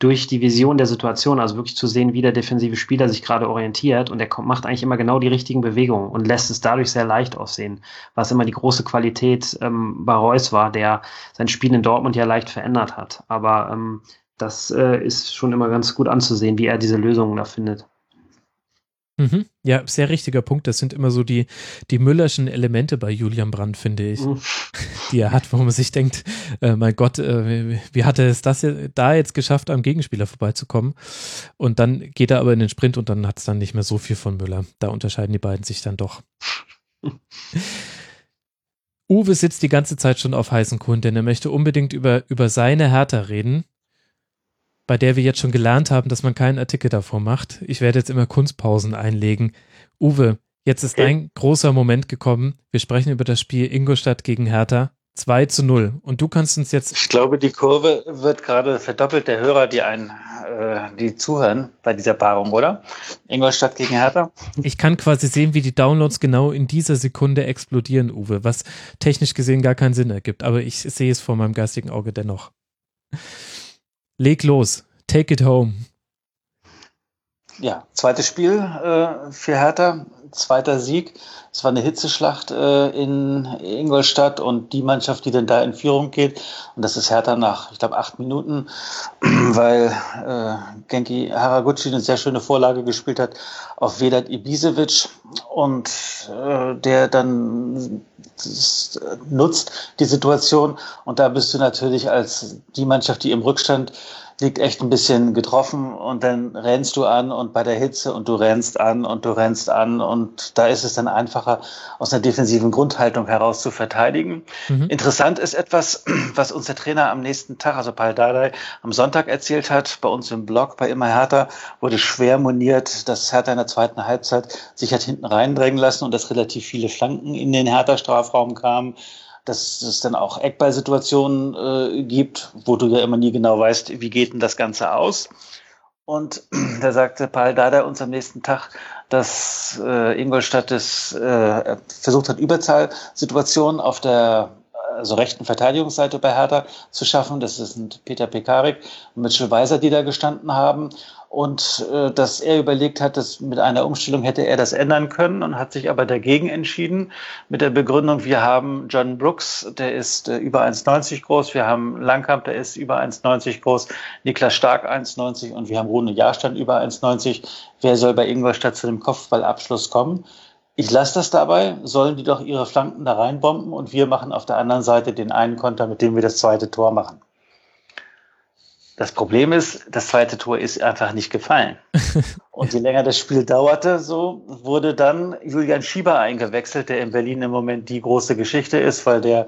Speaker 5: durch die Vision der Situation, also wirklich zu sehen, wie der defensive Spieler sich gerade orientiert und er kommt, macht eigentlich immer genau die richtigen Bewegungen und lässt es dadurch sehr leicht aussehen, was immer die große Qualität ähm, bei Reus war, der sein Spiel in Dortmund ja leicht verändert hat. Aber ähm, das äh, ist schon immer ganz gut anzusehen, wie er diese Lösungen da findet.
Speaker 3: Mhm. Ja, sehr richtiger Punkt. Das sind immer so die, die Müllerschen Elemente bei Julian Brandt, finde ich, mhm. die er hat, wo man sich denkt, äh, mein Gott, äh, wie, hat er es das da jetzt geschafft, am Gegenspieler vorbeizukommen? Und dann geht er aber in den Sprint und dann hat es dann nicht mehr so viel von Müller. Da unterscheiden die beiden sich dann doch. Uwe sitzt die ganze Zeit schon auf heißen Kohlen, denn er möchte unbedingt über, über seine Hertha reden bei der wir jetzt schon gelernt haben, dass man keinen Artikel davor macht. Ich werde jetzt immer Kunstpausen einlegen. Uwe, jetzt ist dein großer Moment gekommen. Wir sprechen über das Spiel Ingolstadt gegen Hertha. 2 zu 0. Und du kannst uns jetzt.
Speaker 4: Ich glaube, die Kurve wird gerade verdoppelt der Hörer, die einen, äh, die zuhören bei dieser Paarung, oder? Ingolstadt gegen Hertha.
Speaker 3: Ich kann quasi sehen, wie die Downloads genau in dieser Sekunde explodieren, Uwe, was technisch gesehen gar keinen Sinn ergibt. Aber ich sehe es vor meinem geistigen Auge dennoch. Leg los. Take it home.
Speaker 4: Ja, zweites Spiel äh, für Hertha, zweiter Sieg. Es war eine Hitzeschlacht äh, in Ingolstadt und die Mannschaft, die dann da in Führung geht, und das ist Hertha nach, ich glaube, acht Minuten, weil äh, Genki Haraguchi eine sehr schöne Vorlage gespielt hat auf Vedat Ibisevic und äh, der dann nutzt die Situation und da bist du natürlich als die Mannschaft, die im Rückstand liegt, echt ein bisschen getroffen und dann rennst du an und bei der Hitze und du rennst an und du rennst an und da ist es dann einfacher, aus einer defensiven Grundhaltung heraus zu verteidigen. Mhm. Interessant ist etwas, was uns der Trainer am nächsten Tag, also Paul Dardai, am Sonntag erzählt hat, bei uns im Blog bei Immer Hertha wurde schwer moniert, dass Hertha in der zweiten Halbzeit sich hat hinten reindrängen lassen und dass relativ viele Flanken in den Hertha-Strafraum kamen dass es dann auch Eckballsituationen äh, gibt, wo du ja immer nie genau weißt, wie geht denn das Ganze aus. Und da sagte Paul Dada uns am nächsten Tag, dass äh, Ingolstadt es äh, versucht hat, Überzahlsituationen auf der also rechten Verteidigungsseite bei Hertha zu schaffen. Das sind Peter Pekarik und Mitchell Weiser, die da gestanden haben und äh, dass er überlegt hat, dass mit einer Umstellung hätte er das ändern können und hat sich aber dagegen entschieden mit der Begründung, wir haben John Brooks, der ist äh, über 1,90 groß, wir haben Langkamp, der ist über 1,90 groß, Niklas Stark 1,90 und wir haben Rune Jahrstand über 1,90. Wer soll bei Ingolstadt zu dem Kopfballabschluss kommen? Ich lasse das dabei, sollen die doch ihre Flanken da reinbomben und wir machen auf der anderen Seite den einen Konter, mit dem wir das zweite Tor machen. Das Problem ist, das zweite Tor ist einfach nicht gefallen. Und je länger das Spiel dauerte, so wurde dann Julian Schieber eingewechselt, der in Berlin im Moment die große Geschichte ist, weil der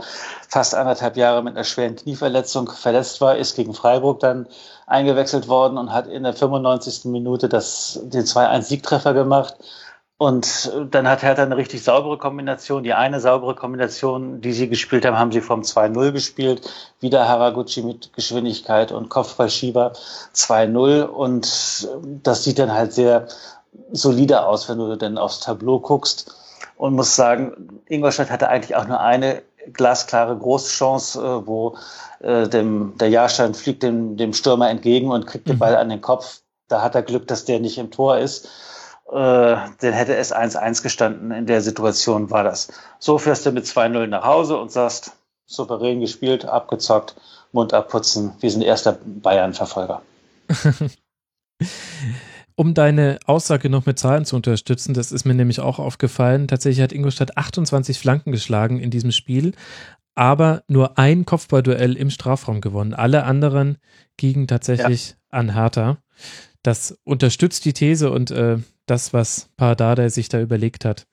Speaker 4: fast anderthalb Jahre mit einer schweren Knieverletzung verletzt war, ist gegen Freiburg dann eingewechselt worden und hat in der 95. Minute das, den 2-1-Siegtreffer gemacht. Und dann hat Hertha eine richtig saubere Kombination. Die eine saubere Kombination, die sie gespielt haben, haben sie vom 2-0 gespielt. Wieder Haraguchi mit Geschwindigkeit und Kopfballschieber 2-0. Und das sieht dann halt sehr solide aus, wenn du dann aufs Tableau guckst. Und muss sagen, Ingolstadt hatte eigentlich auch nur eine glasklare Großchance, äh, wo äh, dem, der Jahrstein fliegt dem, dem Stürmer entgegen und kriegt den mhm. Ball an den Kopf. Da hat er Glück, dass der nicht im Tor ist äh, dann hätte es 1-1 gestanden. In der Situation war das. So fährst du mit 2-0 nach Hause und sagst, souverän gespielt, abgezockt, Mund abputzen. Wir sind erster Bayern-Verfolger.
Speaker 3: um deine Aussage noch mit Zahlen zu unterstützen, das ist mir nämlich auch aufgefallen. Tatsächlich hat Ingolstadt 28 Flanken geschlagen in diesem Spiel, aber nur ein Kopfballduell im Strafraum gewonnen. Alle anderen gingen tatsächlich ja. an Hertha. Das unterstützt die These und äh, das, was Pardada sich da überlegt hat.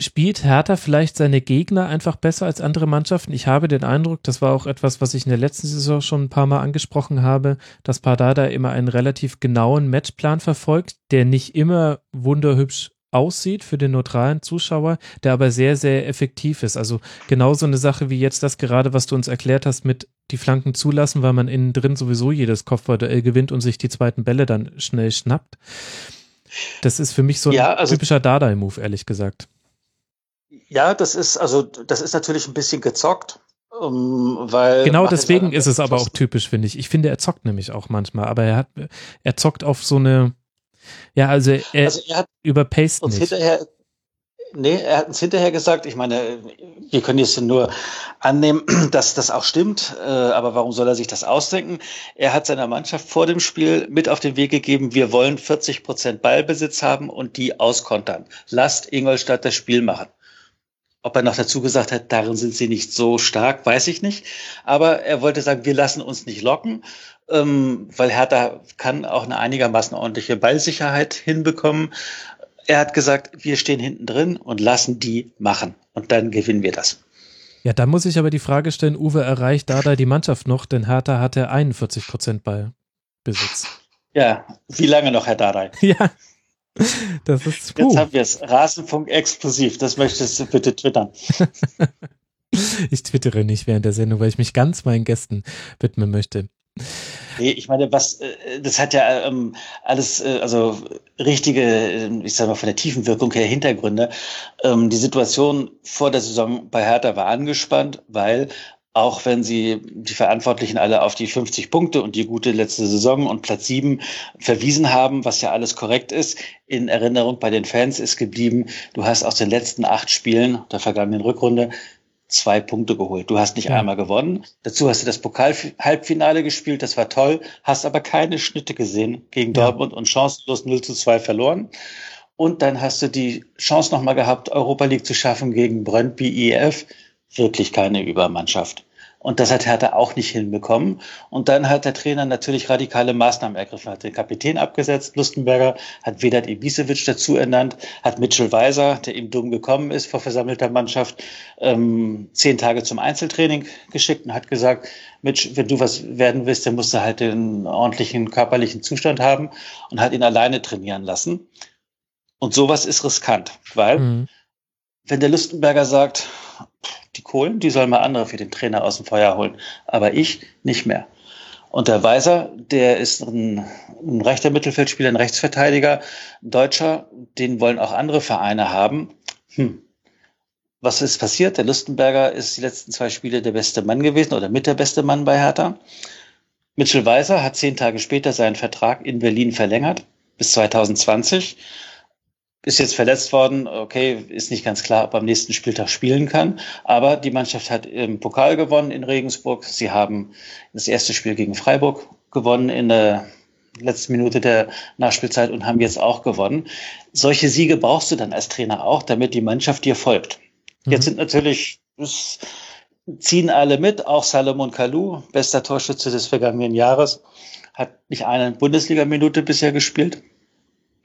Speaker 3: Spielt Hertha vielleicht seine Gegner einfach besser als andere Mannschaften? Ich habe den Eindruck, das war auch etwas, was ich in der letzten Saison schon ein paar Mal angesprochen habe, dass Pardada immer einen relativ genauen Matchplan verfolgt, der nicht immer wunderhübsch aussieht für den neutralen Zuschauer, der aber sehr, sehr effektiv ist. Also genauso eine Sache wie jetzt das gerade, was du uns erklärt hast mit die Flanken zulassen, weil man innen drin sowieso jedes Kopfballduell gewinnt und sich die zweiten Bälle dann schnell schnappt. Das ist für mich so ein
Speaker 4: Ja, also-
Speaker 3: typischer Dardai-Move, ehrlich gesagt.
Speaker 4: Ja, das ist, also, das ist natürlich ein bisschen gezockt, ähm, weil.
Speaker 3: Genau deswegen
Speaker 4: Sander
Speaker 3: ist es aber auch typisch, finde ich. Ich finde, er zockt nämlich auch manchmal, aber er hat, er zockt auf so eine, ja, also er
Speaker 4: Also, er hat
Speaker 3: überpaced
Speaker 4: uns
Speaker 3: nicht.
Speaker 4: hinterher, nee, er hat uns hinterher gesagt, ich meine, wir können jetzt nur annehmen, dass das auch stimmt, äh, aber warum soll er sich das ausdenken? Er hat seiner Mannschaft vor dem Spiel mit auf den Weg gegeben, wir wollen 40 Prozent Ballbesitz haben und die auskontern. Lasst Ingolstadt das Spiel machen. Ob er noch dazu gesagt hat, darin sind sie nicht so stark, weiß ich nicht. Aber er wollte sagen, wir lassen uns nicht locken, ähm, weil Hertha kann auch eine einigermaßen ordentliche Ballsicherheit hinbekommen. Er hat gesagt, wir stehen hinten drin und lassen die machen. Und dann gewinnen wir das.
Speaker 3: Ja, da muss ich aber die Frage stellen, Uwe erreicht Dardai die Mannschaft noch, denn Hertha hatte 41 Prozent Ballbesitz.
Speaker 4: Ja, wie lange noch, Herr Dardai?
Speaker 3: Ja, das ist
Speaker 4: Jetzt
Speaker 3: puh.
Speaker 4: haben wir es. Rasenfunk explosiv. Das möchtest du bitte twittern.
Speaker 3: Ich twittere nicht während der Sendung, weil ich mich ganz meinen Gästen widmen möchte.
Speaker 4: Nee, ich meine, was, äh, das hat ja ähm, alles, äh, also richtige, äh, ich sag mal, von der tiefen Wirkung her Hintergründe. Ähm, die Situation vor der Saison bei Hertha war angespannt, weil auch wenn sie die Verantwortlichen alle auf die 50 Punkte und die gute letzte Saison und Platz 7 verwiesen haben, was ja alles korrekt ist, in Erinnerung bei den Fans ist geblieben, du hast aus den letzten acht Spielen der vergangenen Rückrunde zwei Punkte geholt. Du hast nicht
Speaker 3: Ja.
Speaker 4: einmal gewonnen. Dazu hast du das Pokal-Halbfinale gespielt, das war toll, hast aber keine Schnitte gesehen gegen
Speaker 3: Ja.
Speaker 4: Dortmund und chancenlos 0 zu 2 verloren. Und dann hast du die Chance nochmal gehabt, Europa League zu schaffen gegen Brøndby IF. Wirklich keine Übermannschaft. Und das hat Hertha auch nicht hinbekommen. Und dann hat der Trainer natürlich radikale Maßnahmen ergriffen, hat den Kapitän abgesetzt, Lustenberger, hat Vedat Ibisevic dazu ernannt, hat Mitchell Weiser, der ihm dumm gekommen ist vor versammelter Mannschaft, ähm, zehn Tage zum Einzeltraining geschickt und hat gesagt, Mitch, wenn du was werden willst, dann musst du halt den ordentlichen körperlichen Zustand haben und hat ihn alleine trainieren lassen. Und sowas ist riskant, weil
Speaker 3: Mhm.
Speaker 4: wenn der Lustenberger sagt, die Kohlen, die sollen mal andere für den Trainer aus dem Feuer holen, aber ich nicht mehr. Und der Weiser, der ist ein, ein rechter Mittelfeldspieler, ein Rechtsverteidiger, ein Deutscher, den wollen auch andere Vereine haben. Hm. Was ist passiert? Der Lustenberger ist die letzten zwei Spiele der beste Mann gewesen oder mit der beste Mann bei Hertha. Mitchell Weiser hat zehn Tage später seinen Vertrag in Berlin verlängert bis 2020 ist jetzt verletzt worden, okay, ist nicht ganz klar, ob er am nächsten Spieltag spielen kann. Aber die Mannschaft hat im Pokal gewonnen in Regensburg. Sie haben das erste Spiel gegen Freiburg gewonnen in der letzten Minute der Nachspielzeit und haben jetzt auch gewonnen. Solche Siege brauchst du dann als Trainer auch, damit die Mannschaft dir folgt.
Speaker 3: Mhm.
Speaker 4: Jetzt sind natürlich, es ziehen alle mit, auch Salomon Kalou, bester Torschütze des vergangenen Jahres, hat nicht eine Bundesliga-Minute bisher gespielt.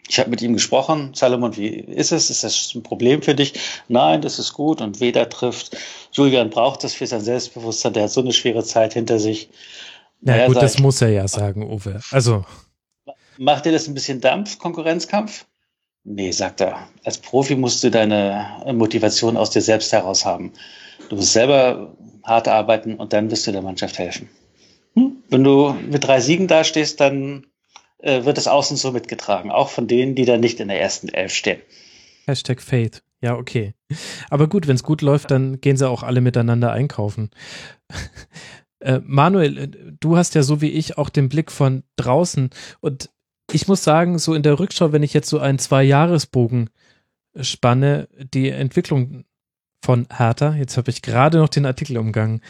Speaker 4: Ich habe mit ihm gesprochen. Salomon, wie ist es? Ist das ein Problem für dich? Nein, das ist gut. Und Weder trifft. Julian braucht das für sein Selbstbewusstsein. Der hat so eine schwere Zeit hinter sich.
Speaker 3: Na
Speaker 4: Naja,
Speaker 3: gut,
Speaker 4: sag
Speaker 3: das muss er ja sagen, Uwe. Also,
Speaker 4: Macht dir das ein bisschen Dampf, Konkurrenzkampf? Nee, sagt er. Als Profi musst du deine Motivation aus dir selbst heraus haben. Du musst selber hart arbeiten und dann wirst du der Mannschaft helfen. Hm? Wenn du mit drei Siegen dastehst, dann äh, wird es außen so mitgetragen. Auch von denen, die da nicht in der ersten Elf stehen.
Speaker 3: Hashtag Faith. Ja, okay. Aber gut, wenn es gut läuft, dann gehen sie auch alle miteinander einkaufen. Äh, Manuel, äh, du hast ja so wie ich auch den Blick von draußen und ich muss sagen, so in der Rückschau, wenn ich jetzt so einen Zwei-Jahres-Bogen spanne, die Entwicklung von Hertha, jetzt habe ich gerade noch den Artikel umgangen,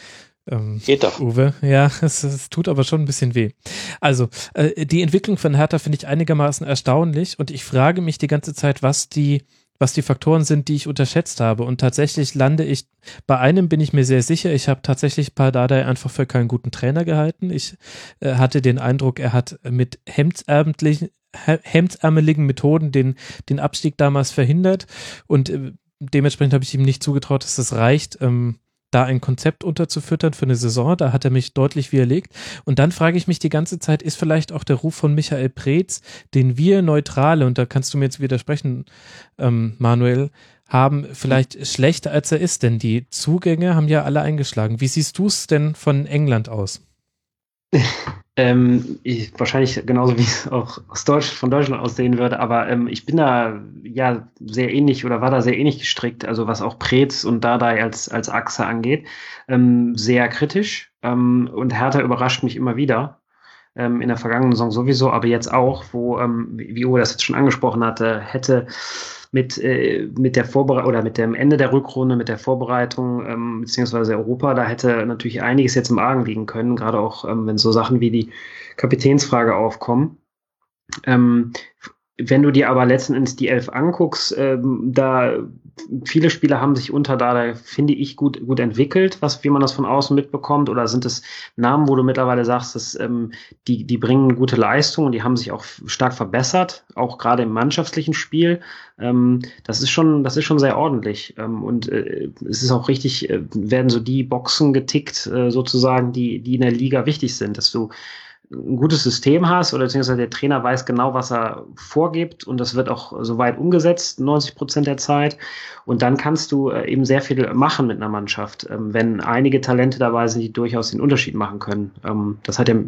Speaker 3: ähm,
Speaker 4: Geht doch.
Speaker 3: Uwe. Ja, es, es tut aber schon ein bisschen weh. Also, äh, die Entwicklung von Hertha finde ich einigermaßen erstaunlich und ich frage mich die ganze Zeit, was die, was die Faktoren sind, die ich unterschätzt habe. Und tatsächlich lande ich, bei einem bin ich mir sehr sicher, ich habe tatsächlich Pardadei einfach für keinen guten Trainer gehalten. Ich äh, hatte den Eindruck, er hat mit hemdsärmlichen, hemdsärmeligen Methoden den, den Abstieg damals verhindert und äh, dementsprechend habe ich ihm nicht zugetraut, dass das reicht. Ähm, da ein Konzept unterzufüttern für eine Saison. Da hat er mich deutlich widerlegt. Und dann frage ich mich die ganze Zeit, ist vielleicht auch der Ruf von Michael Preetz, den wir Neutrale, und da kannst du mir jetzt widersprechen, ähm, Manuel, haben, vielleicht schlechter als er ist, denn die Zugänge haben ja alle eingeschlagen. Wie siehst du es denn von England aus?
Speaker 5: ähm, ich, wahrscheinlich genauso wie es auch aus Deutsch, von Deutschland aussehen würde, aber ähm, ich bin da ja sehr ähnlich oder war da sehr ähnlich gestrickt, also was auch Preetz und Dardai als, als Achse angeht, ähm, sehr kritisch ähm, und Hertha überrascht mich immer wieder. Ähm, in der vergangenen Saison sowieso, aber jetzt auch, wo, ähm, wie Uwe das jetzt schon angesprochen hatte, hätte mit, äh, mit der Vorbereitung oder mit dem Ende der Rückrunde, mit der Vorbereitung ähm, beziehungsweise Europa, da hätte natürlich einiges jetzt im Argen liegen können, gerade auch ähm, wenn so Sachen wie die Kapitänsfrage aufkommen. Ähm, wenn du dir aber letzten Endes die Elf anguckst, ähm, da viele Spieler haben sich unter da, finde ich gut gut entwickelt, was wie man das von außen mitbekommt, oder sind es Namen, wo du mittlerweile sagst, dass ähm, die die bringen gute Leistung und die haben sich auch stark verbessert, auch gerade im mannschaftlichen Spiel. Ähm, das ist schon das ist schon sehr ordentlich ähm, und äh, es ist auch richtig, äh, werden so die Boxen getickt äh, sozusagen, die die in der Liga wichtig sind, dass du ein gutes System hast oder beziehungsweise der Trainer weiß genau, was er vorgibt und das wird auch soweit umgesetzt, 90 Prozent der Zeit. Und dann kannst du äh, eben sehr viel machen mit einer Mannschaft, ähm, wenn einige Talente dabei sind, die durchaus den Unterschied machen können. Ähm, das hat der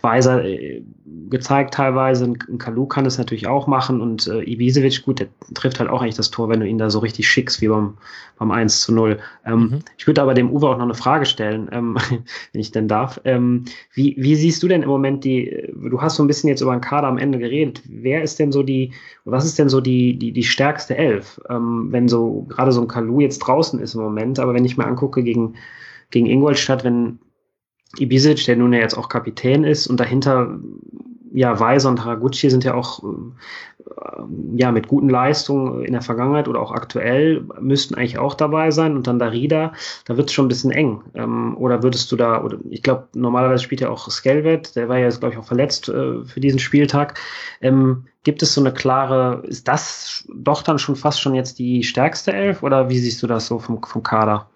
Speaker 5: Weiser äh, gezeigt teilweise. Ein Kalu kann es natürlich auch machen und äh, Ibisevic, gut, der trifft halt auch eigentlich das Tor, wenn du ihn da so richtig schickst, wie beim, beim 1 zu 0. Ähm, mhm. Ich würde aber dem Uwe auch noch eine Frage stellen, wenn ich denn darf. Wie, wie siehst du denn im Moment die, du hast so ein bisschen jetzt über den Kader am Ende geredet. Wer ist denn so die, was ist denn so die, die, die stärkste Elf, ähm, wenn so gerade so ein Kalu jetzt draußen ist im Moment, aber wenn ich mir angucke gegen, gegen Ingolstadt, wenn Ibizic, der nun ja jetzt auch Kapitän ist und dahinter ja, Weiser und Haraguchi sind ja auch äh, ja mit guten Leistungen in der Vergangenheit oder auch aktuell müssten eigentlich auch dabei sein und dann Darida, da wird es schon ein bisschen eng. Ähm, oder würdest du da, oder ich glaube, normalerweise spielt ja auch Skelvet, der war ja jetzt, glaube ich, auch verletzt äh, für diesen Spieltag. Ähm, gibt es so eine klare, ist das doch dann schon fast schon jetzt die stärkste Elf oder wie siehst du das so vom, vom Kader?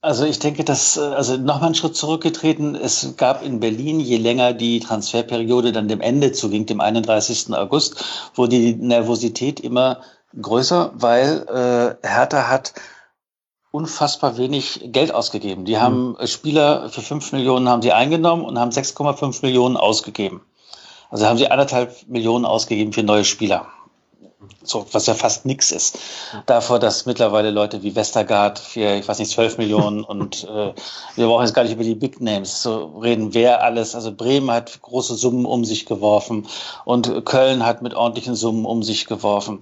Speaker 4: Also ich denke, dass, äh, also nochmal einen Schritt zurückgetreten, es gab in Berlin, je länger die Transferperiode dann dem Ende zuging, dem 31. August, wurde die Nervosität immer größer, weil äh, Hertha hat unfassbar wenig Geld ausgegeben. Die haben mhm. Spieler für 5 Millionen haben sie eingenommen und haben 6,5 Millionen ausgegeben. Also haben sie anderthalb Millionen ausgegeben für neue Spieler so, was ja fast nix ist. Davor, dass mittlerweile Leute wie Westergaard für, ich weiß nicht, 12 Millionen und äh, wir brauchen jetzt gar nicht über die Big Names zu reden, wer alles, also Bremen hat große Summen um sich geworfen und Köln hat mit ordentlichen Summen um sich geworfen.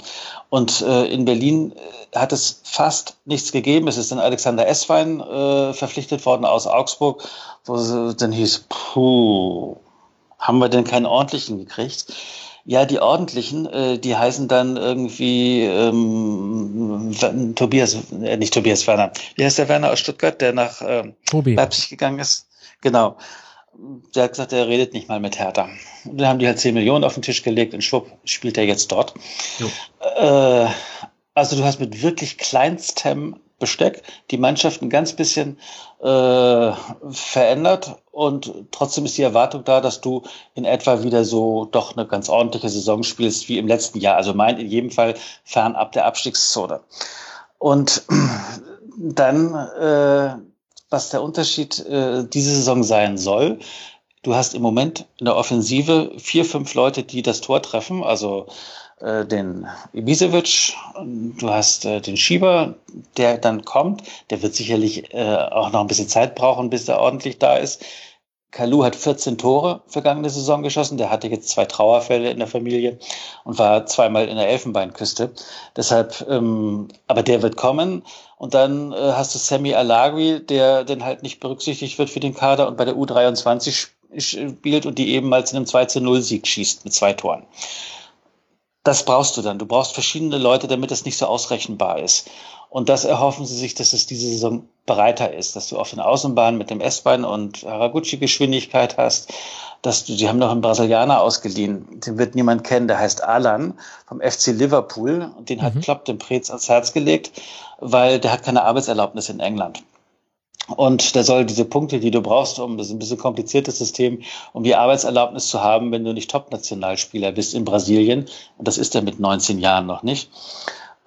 Speaker 4: Und äh, in Berlin äh, hat es fast nichts gegeben. Es ist dann Alexander Esswein äh, verpflichtet worden aus Augsburg, wo es dann hieß, puh, haben wir denn keinen ordentlichen gekriegt? Ja, die ordentlichen, äh, die heißen dann irgendwie ähm, Tobias, äh, nicht Tobias Werner. Wie heißt der Werner aus Stuttgart, der nach ähm, Leipzig gegangen ist? Genau. Der hat gesagt, er redet nicht mal mit Hertha. Und dann haben die halt 10 Millionen auf den Tisch gelegt und schwupp, spielt er jetzt dort. Äh, also du hast mit wirklich kleinstem Besteck die Mannschaft ein ganz bisschen äh, verändert und trotzdem ist die Erwartung da, dass du in etwa wieder so doch eine ganz ordentliche Saison spielst wie im letzten Jahr. Also meint in jedem Fall fernab der Abstiegszone. Und dann, äh, was der Unterschied äh, diese Saison sein soll, du hast im Moment in der Offensive vier, fünf Leute, die das Tor treffen. Also den Ibisevic, du hast äh, den Schieber, der dann kommt. Der wird sicherlich äh, auch noch ein bisschen Zeit brauchen, bis er ordentlich da ist. Kalu hat 14 Tore vergangene Saison geschossen. Der hatte jetzt zwei Trauerfälle in der Familie und war zweimal in der Elfenbeinküste. Deshalb, ähm, aber der wird kommen. Und dann äh, hast du Sammy Alagri, der dann halt nicht berücksichtigt wird für den Kader und bei der U23 spielt und die einem 2 zu 0 Sieg schießt mit zwei Toren. Das brauchst du dann. Du brauchst verschiedene Leute, damit es nicht so ausrechenbar ist. Und das erhoffen sie sich, dass es diese Saison breiter ist, dass du auf den Außenbahnen mit dem S-Bein und Haraguchi Geschwindigkeit hast, dass die haben noch einen Brasilianer ausgeliehen, den wird niemand kennen, der heißt Alan vom FC Liverpool und den hat mhm. Klopp dem Preetz ans Herz gelegt, weil der hat keine Arbeitserlaubnis in England. Und der soll diese Punkte, die du brauchst, um das ist ein bisschen kompliziertes System, um die Arbeitserlaubnis zu haben, wenn du nicht Top-Nationalspieler bist in Brasilien. Und das ist er mit 19 Jahren noch nicht.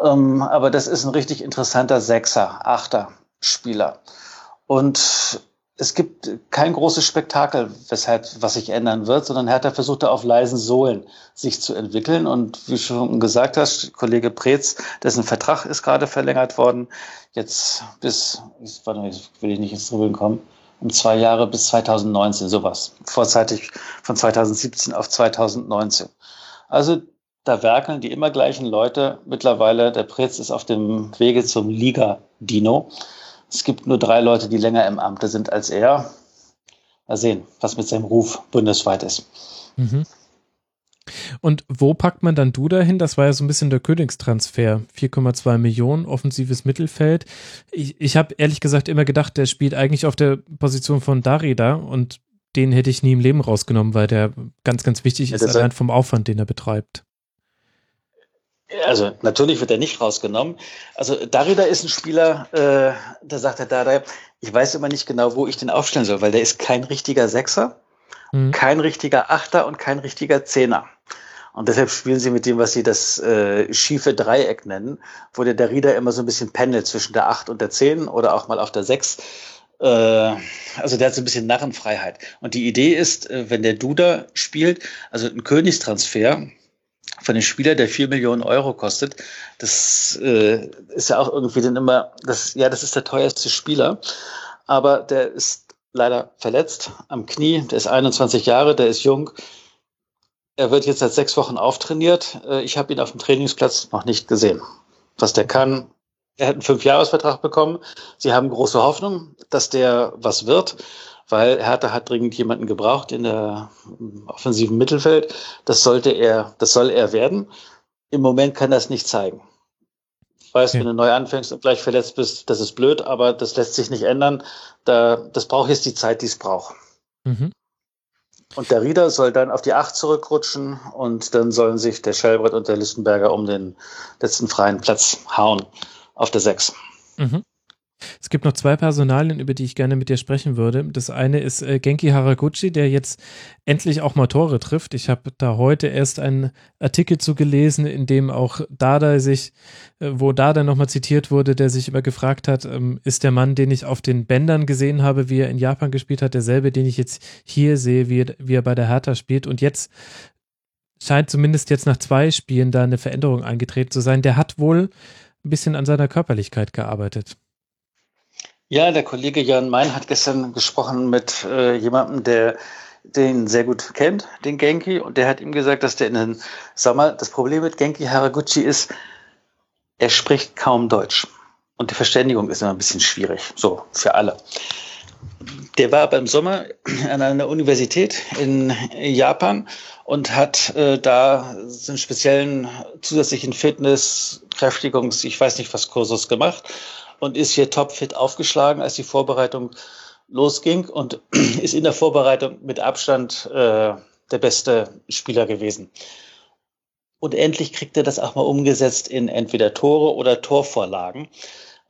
Speaker 4: Ähm, aber das ist ein richtig interessanter Sechser, Achter Spieler. Und es gibt kein großes Spektakel, weshalb was sich ändern wird, sondern Hertha versucht da auf leisen Sohlen sich zu entwickeln. Und wie schon gesagt hast, Kollege Preetz, dessen Vertrag ist gerade verlängert worden, jetzt bis, warte will ich nicht ins Dribbeln kommen, um zwei Jahre bis 2019, sowas. Vorzeitig von 2017 auf 2019. Also da werkeln die immer gleichen Leute. Mittlerweile, der Preetz ist auf dem Wege zum Liga-Dino. Es gibt nur drei Leute, die länger im Amte sind als er. Mal sehen, was mit seinem Ruf bundesweit ist. Mhm.
Speaker 3: Und wo packt man dann Duda hin? Das war ja so ein bisschen der Königstransfer. 4,2 Millionen, offensives Mittelfeld. Ich, ich habe ehrlich gesagt immer gedacht, der spielt eigentlich auf der Position von Darida und den hätte ich nie im Leben rausgenommen, weil der ganz, ganz wichtig ja, ist, allein vom Aufwand, den er betreibt.
Speaker 4: Also natürlich wird er nicht rausgenommen. Also Darida ist ein Spieler, äh, da sagt der Darida, ich weiß immer nicht genau, wo ich den aufstellen soll, weil der ist kein richtiger Sechser, mhm. kein richtiger Achter und kein richtiger Zehner. Und deshalb spielen sie mit dem, was sie das äh, schiefe Dreieck nennen, wo der Darida immer so ein bisschen pendelt zwischen der Acht und der Zehn oder auch mal auf der Sechs. Äh, also der hat so ein bisschen Narrenfreiheit. Und die Idee ist, äh, wenn der Duda spielt, also ein Königstransfer, von einem Spieler, der vier Millionen Euro kostet. Das äh, ist ja auch irgendwie dann immer, das, ja, das ist der teuerste Spieler, aber der ist leider verletzt am Knie. Der ist 21 Jahre, der ist jung. Er wird jetzt seit sechs Wochen auftrainiert. Äh, ich habe ihn auf dem Trainingsplatz noch nicht gesehen. Was der kann, er hat einen Fünfjahresvertrag bekommen. Sie haben große Hoffnung, dass der was wird weil Hertha hat dringend jemanden gebraucht in der offensiven Mittelfeld. Das sollte er, das soll er werden. Im Moment kann das nicht zeigen. Ich weiß, okay. wenn du neu anfängst und gleich verletzt bist, das ist blöd, aber das lässt sich nicht ändern. Da, das braucht jetzt die Zeit, die es braucht. Mhm. Und der Rieder soll dann auf die Acht zurückrutschen und dann sollen sich der Schellbrett und der Listenberger um den letzten freien Platz hauen auf der Sechs. Mhm.
Speaker 3: Es gibt noch zwei Personalien, über die ich gerne mit dir sprechen würde. Das eine ist äh, Genki Haraguchi, der jetzt endlich auch mal Tore trifft. Ich habe da heute erst einen Artikel zu gelesen, in dem auch Dada sich, äh, wo Dada nochmal zitiert wurde, der sich immer gefragt hat, ähm, ist der Mann, den ich auf den Bändern gesehen habe, wie er in Japan gespielt hat, derselbe, den ich jetzt hier sehe, wie, wie er bei der Hertha spielt. Und jetzt scheint zumindest jetzt nach zwei Spielen da eine Veränderung eingetreten zu sein. Der hat wohl ein bisschen an seiner Körperlichkeit gearbeitet.
Speaker 4: Ja, der Kollege Jan Mein hat gestern gesprochen mit äh, jemandem, der den sehr gut kennt, den Genki, und der hat ihm gesagt, dass der in den Sommer, das Problem mit Genki Haraguchi ist, er spricht kaum Deutsch. Und die Verständigung ist immer ein bisschen schwierig, so für alle. Der war aber im Sommer an einer Universität in Japan und hat äh, da einen speziellen zusätzlichen Fitness, Kräftigungs, ich weiß nicht was Kursus gemacht und ist hier topfit aufgeschlagen, als die Vorbereitung losging und ist in der Vorbereitung mit Abstand äh, der beste Spieler gewesen. Und endlich kriegt er das auch mal umgesetzt in entweder Tore oder Torvorlagen.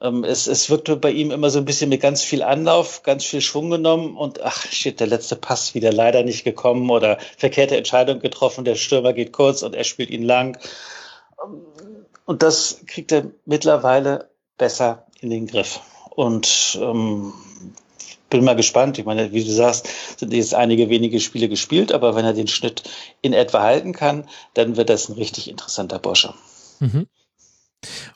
Speaker 4: Ähm, es, es wirkte bei ihm immer so ein bisschen mit ganz viel Anlauf, ganz viel Schwung genommen und ach shit, der letzte Pass wieder leider nicht gekommen oder verkehrte Entscheidung getroffen, der Stürmer geht kurz und er spielt ihn lang. Und das kriegt er mittlerweile besser in den Griff. Und ähm, bin mal gespannt. Ich meine, wie du sagst, sind jetzt einige wenige Spiele gespielt, aber wenn er den Schnitt in etwa halten kann, dann wird das ein richtig interessanter Bursche. Mhm.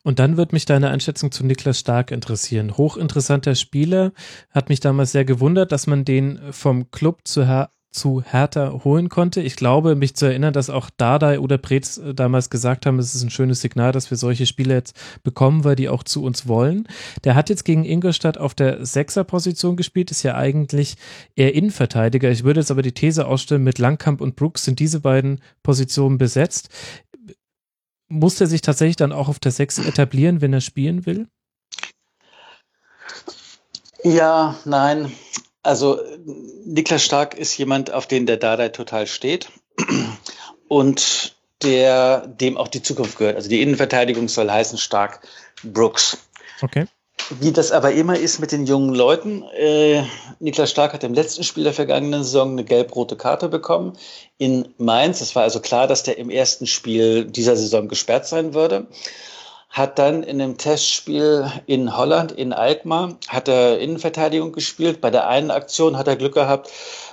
Speaker 3: Und dann wird mich deine Einschätzung zu Niklas Stark interessieren. Hochinteressanter Spieler, hat mich damals sehr gewundert, dass man den vom Club zu zu Hertha holen konnte. Ich glaube, mich zu erinnern, dass auch Dardai oder Preetz äh, damals gesagt haben, es ist ein schönes Signal, dass wir solche Spieler jetzt bekommen, weil die auch zu uns wollen. Der hat jetzt gegen Ingolstadt auf der Sechser-Position gespielt, ist ja eigentlich eher Innenverteidiger. Ich würde jetzt aber die These ausstellen, mit Langkamp und Brooks sind diese beiden Positionen besetzt. Muss er sich tatsächlich dann auch auf der Sechs etablieren, wenn er spielen will?
Speaker 4: Ja, nein. Also Niklas Stark ist jemand, auf den der Dardai total steht und der dem auch die Zukunft gehört. Also die Innenverteidigung soll heißen Stark Brooks.
Speaker 3: Okay.
Speaker 4: Wie das aber immer ist mit den jungen Leuten. Äh, Niklas Stark hat im letzten Spiel der vergangenen Saison eine gelb-rote Karte bekommen in Mainz. Es war also klar, dass der im ersten Spiel dieser Saison gesperrt sein würde hat dann in einem Testspiel in Holland, in Alkmaar, hat er Innenverteidigung gespielt. Bei der einen Aktion hat er Glück gehabt,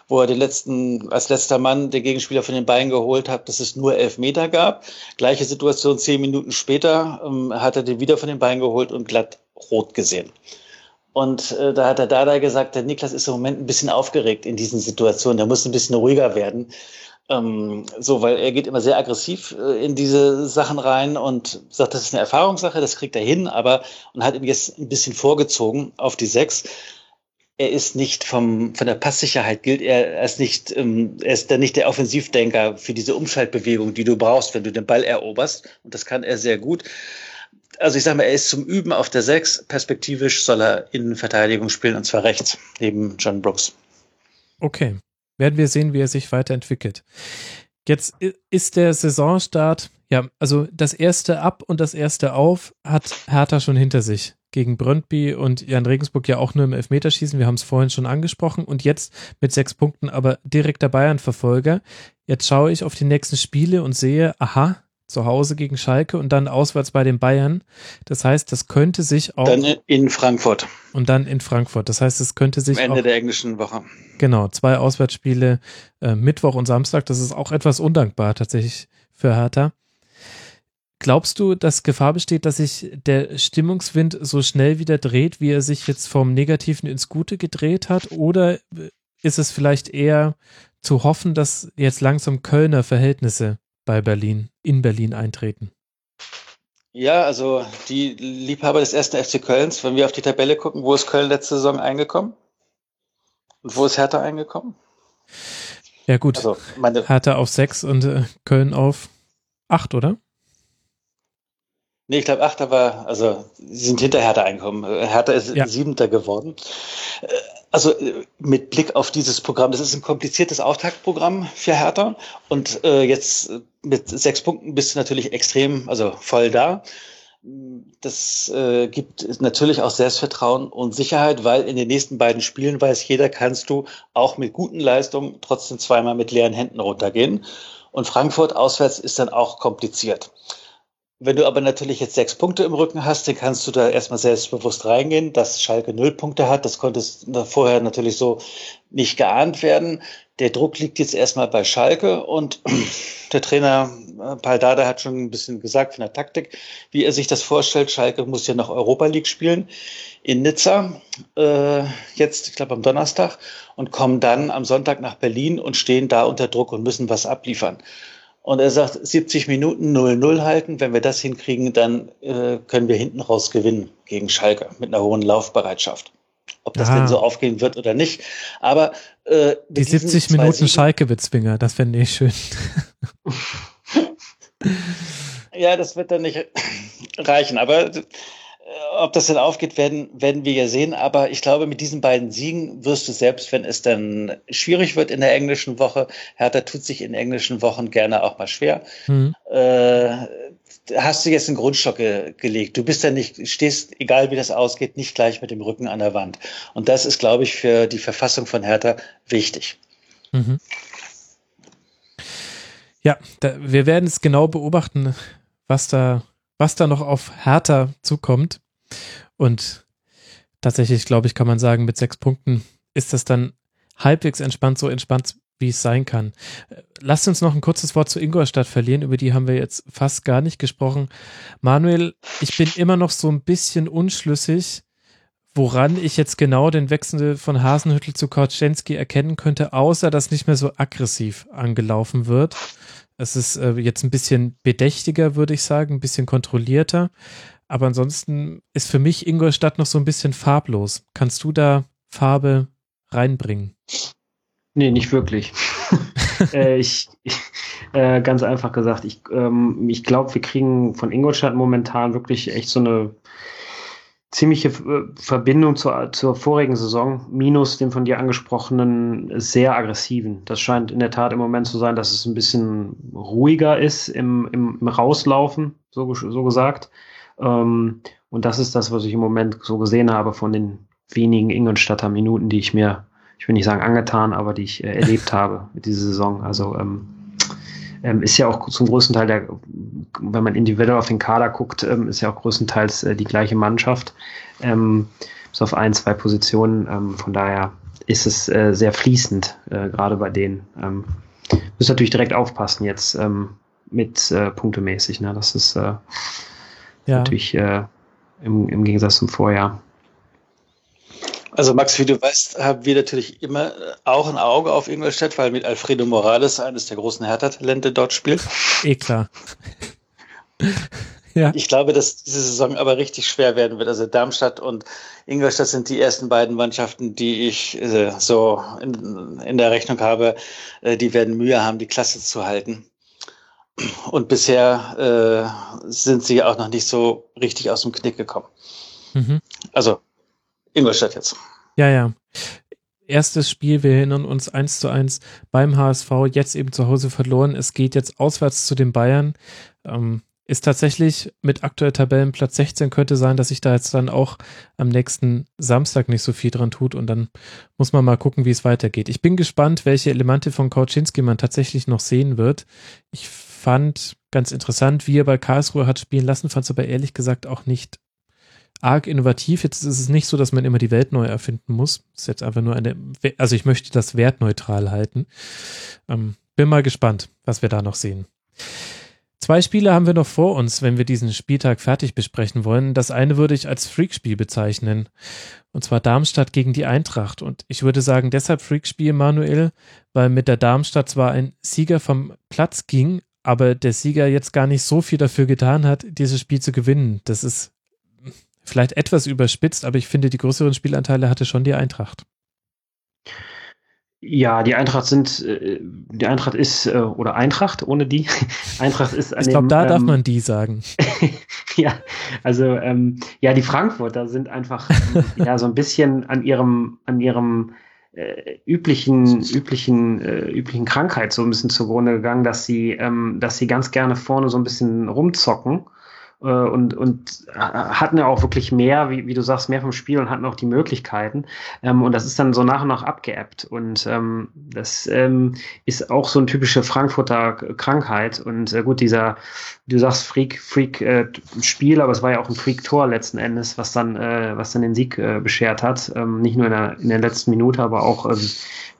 Speaker 4: wo er den letzten, als letzter Mann den Gegenspieler von den Beinen geholt hat, dass es nur elf Meter gab. Gleiche Situation zehn Minuten später ähm, hat er den wieder von den Beinen geholt und glatt rot gesehen. Und äh, da hat er Dada gesagt, der Niklas ist im Moment ein bisschen aufgeregt in diesen Situationen. Der muss ein bisschen ruhiger werden. Ähm, so, weil er geht immer sehr aggressiv äh, in diese Sachen rein und sagt, das ist eine Erfahrungssache, das kriegt er hin, aber und hat ihn jetzt ein bisschen vorgezogen auf die sechs. Er ist nicht vom, von der Passsicherheit gilt er als nicht, ähm, er ist dann nicht der Offensivdenker für diese Umschaltbewegung, die du brauchst, wenn du den Ball eroberst. Und das kann er sehr gut. Also ich sage mal, er ist zum Üben auf der Sechs. Perspektivisch soll er in Verteidigung spielen und zwar rechts, neben John Brooks.
Speaker 3: Okay werden wir sehen, wie er sich weiterentwickelt. Jetzt ist der Saisonstart, ja, also das erste Ab und das erste Auf hat Hertha schon hinter sich. Gegen Brøndby und Jan Regensburg ja auch nur im Elfmeterschießen. Wir haben es vorhin schon angesprochen. Und jetzt mit sechs Punkten, aber direkter Bayern-Verfolger. Jetzt schaue ich auf die nächsten Spiele und sehe, aha, zu Hause gegen Schalke und dann auswärts bei den Bayern. Das heißt, das könnte sich auch.
Speaker 4: Dann in Frankfurt.
Speaker 3: Und dann in Frankfurt. Das heißt, es könnte sich.
Speaker 4: Am Ende
Speaker 3: auch,
Speaker 4: der englischen Woche.
Speaker 3: Genau, zwei Auswärtsspiele, äh, Mittwoch und Samstag. Das ist auch etwas undankbar tatsächlich für Hertha. Glaubst du, dass Gefahr besteht, dass sich der Stimmungswind so schnell wieder dreht, wie er sich jetzt vom Negativen ins Gute gedreht hat? Oder ist es vielleicht eher zu hoffen, dass jetzt langsam Kölner Verhältnisse bei Berlin, in Berlin eintreten?
Speaker 4: Ja, also die Liebhaber des ersten FC Kölns, wenn wir auf die Tabelle gucken, wo ist Köln letzte Saison eingekommen? Und wo ist Hertha eingekommen?
Speaker 3: Ja, gut. Also meine Hertha auf sechs und äh, Köln auf acht, oder?
Speaker 4: Nee, ich glaube, acht, aber also sie sind hinter Hertha eingekommen. Hertha ist ja. siebenter geworden. Äh, also äh, mit Blick auf dieses Programm, das ist ein kompliziertes Auftaktprogramm für Hertha. Und äh, jetzt äh, mit sechs Punkten bist du natürlich extrem, also voll da. Das äh, gibt natürlich auch Selbstvertrauen und Sicherheit, weil in den nächsten beiden Spielen weiß jeder, kannst du auch mit guten Leistungen trotzdem zweimal mit leeren Händen runtergehen. Und Frankfurt auswärts ist dann auch kompliziert. Wenn du aber natürlich jetzt sechs Punkte im Rücken hast, dann kannst du da erstmal selbstbewusst reingehen, dass Schalke null Punkte hat. Das konnte vorher natürlich so nicht geahnt werden. Der Druck liegt jetzt erstmal bei Schalke und der Trainer äh, Paul Dada hat schon ein bisschen gesagt von der Taktik, wie er sich das vorstellt. Schalke muss ja noch Europa League spielen in Nizza, äh, jetzt, ich glaube am Donnerstag, und kommen dann am Sonntag nach Berlin und stehen da unter Druck und müssen was abliefern. Und er sagt, 70 Minuten 0-0 halten. Wenn wir das hinkriegen, dann äh, können wir hinten raus gewinnen gegen Schalke mit einer hohen Laufbereitschaft. Ob das Aha. denn so aufgehen wird oder nicht. Aber
Speaker 3: äh, die 70 Minuten Schalke-Bezwinger, das fände ich schön.
Speaker 4: ja, das wird dann nicht reichen. Aber ob das denn aufgeht, werden, werden wir ja sehen. Aber ich glaube, mit diesen beiden Siegen wirst du selbst, wenn es dann schwierig wird in der englischen Woche, Hertha tut sich in englischen Wochen gerne auch mal schwer, mhm. äh, hast du jetzt einen Grundstock ge gelegt. Du bist ja nicht, stehst, egal wie das ausgeht, nicht gleich mit dem Rücken an der Wand. Und das ist, glaube ich, für die Verfassung von Hertha wichtig. Mhm.
Speaker 3: Ja, da, wir werden es genau beobachten, was da was da noch auf Hertha zukommt. Und tatsächlich, glaube ich, kann man sagen, mit sechs Punkten ist das dann halbwegs entspannt, so entspannt, wie es sein kann. Lasst uns noch ein kurzes Wort zu Ingolstadt verlieren, über die haben wir jetzt fast gar nicht gesprochen. Manuel, ich bin immer noch so ein bisschen unschlüssig, woran ich jetzt genau den Wechsel von Hasenhüttel zu Korczynski erkennen könnte, außer dass nicht mehr so aggressiv angelaufen wird. Es ist äh, jetzt ein bisschen bedächtiger, würde ich sagen, ein bisschen kontrollierter. Aber ansonsten ist für mich Ingolstadt noch so ein bisschen farblos. Kannst du da Farbe reinbringen?
Speaker 5: Nee, nicht wirklich. äh, ich, äh, ganz einfach gesagt, ich, ähm, ich glaube, wir kriegen von Ingolstadt momentan wirklich echt so eine ziemliche äh, Verbindung zur, zur vorigen Saison, minus dem von dir angesprochenen sehr aggressiven. Das scheint in der Tat im Moment zu sein, dass es ein bisschen ruhiger ist im, im, im Rauslaufen, so, so gesagt. Ähm, und das ist das, was ich im Moment so gesehen habe von den wenigen Ingolstadter Minuten, die ich mir, ich will nicht sagen angetan, aber die ich äh, erlebt habe diese Saison. Also ähm, ähm, ist ja auch zum größten Teil der, wenn man individuell auf den Kader guckt, ähm, ist ja auch größtenteils äh, die gleiche Mannschaft. Ähm, bis auf ein, zwei Positionen. Ähm, von daher ist es äh, sehr fließend, äh, gerade bei denen. Ähm, muss natürlich direkt aufpassen jetzt ähm, mit äh, punktemäßig. Ne? Das ist äh, ja. natürlich äh, im, im Gegensatz zum Vorjahr.
Speaker 4: Also Max, wie du weißt, haben wir natürlich immer auch ein Auge auf Ingolstadt, weil mit Alfredo Morales eines der großen Hertha-Talente dort spielt.
Speaker 3: Eh klar.
Speaker 4: ja. Ich glaube, dass diese Saison aber richtig schwer werden wird. Also Darmstadt und Ingolstadt sind die ersten beiden Mannschaften, die ich äh, so in, in, der Rechnung habe. Äh, die werden Mühe haben, die Klasse zu halten. Und bisher äh, sind sie auch noch nicht so richtig aus dem Knick gekommen. Mhm. Also Ingolstadt jetzt.
Speaker 3: Ja, ja. Erstes Spiel, wir erinnern uns 1 zu 1 beim HSV, jetzt eben zu Hause verloren. Es geht jetzt auswärts zu den Bayern. Ähm, ist tatsächlich mit aktuell Tabellenplatz 16 könnte sein, dass sich da jetzt dann auch am nächsten Samstag nicht so viel dran tut und dann muss man mal gucken, wie es weitergeht. Ich bin gespannt, welche Elemente von Kauczynski man tatsächlich noch sehen wird. Ich fand ganz interessant, wie er bei Karlsruhe hat spielen lassen, fand es aber ehrlich gesagt auch nicht arg innovativ. Jetzt ist es nicht so, dass man immer die Welt neu erfinden muss. ist jetzt einfach nur eine, also ich möchte das wertneutral halten. Ähm, bin mal gespannt, was wir da noch sehen. Zwei Spiele haben wir noch vor uns, wenn wir diesen Spieltag fertig besprechen wollen. Das eine würde ich als Freakspiel bezeichnen. Und zwar Darmstadt gegen die Eintracht. Und ich würde sagen, deshalb Freakspiel, Manuel, weil mit der Darmstadt zwar ein Sieger vom Platz ging, aber der Sieger jetzt gar nicht so viel dafür getan hat, dieses Spiel zu gewinnen. Das ist vielleicht etwas überspitzt, aber ich finde, die größeren Spielanteile hatte schon die Eintracht.
Speaker 5: Ja, die Eintracht sind, äh, die Eintracht ist, äh, oder Eintracht ohne die. Eintracht ist
Speaker 3: Ich glaube, da ähm, darf man die sagen.
Speaker 5: ja, also ähm, ja, die Frankfurter sind einfach ja so ein bisschen an ihrem, an ihrem äh, üblichen, üblichen, äh, üblichen Krankheit so ein bisschen zugrunde gegangen, dass sie, ähm, dass sie ganz gerne vorne so ein bisschen rumzocken und, und hatten ja auch wirklich mehr, wie, wie du sagst, mehr vom Spiel und hatten auch die Möglichkeiten. Ähm, und das ist dann so nach und nach abgeebbt. Und ähm, das ähm, ist auch so eine typische Frankfurter Krankheit. Und äh, gut, dieser, du sagst Freak, Freak äh, Spiel, aber es war ja auch ein Freak-Tor letzten Endes, was dann, äh, was dann den Sieg äh, beschert hat. Ähm, nicht nur in der, in der letzten Minute, aber auch ähm,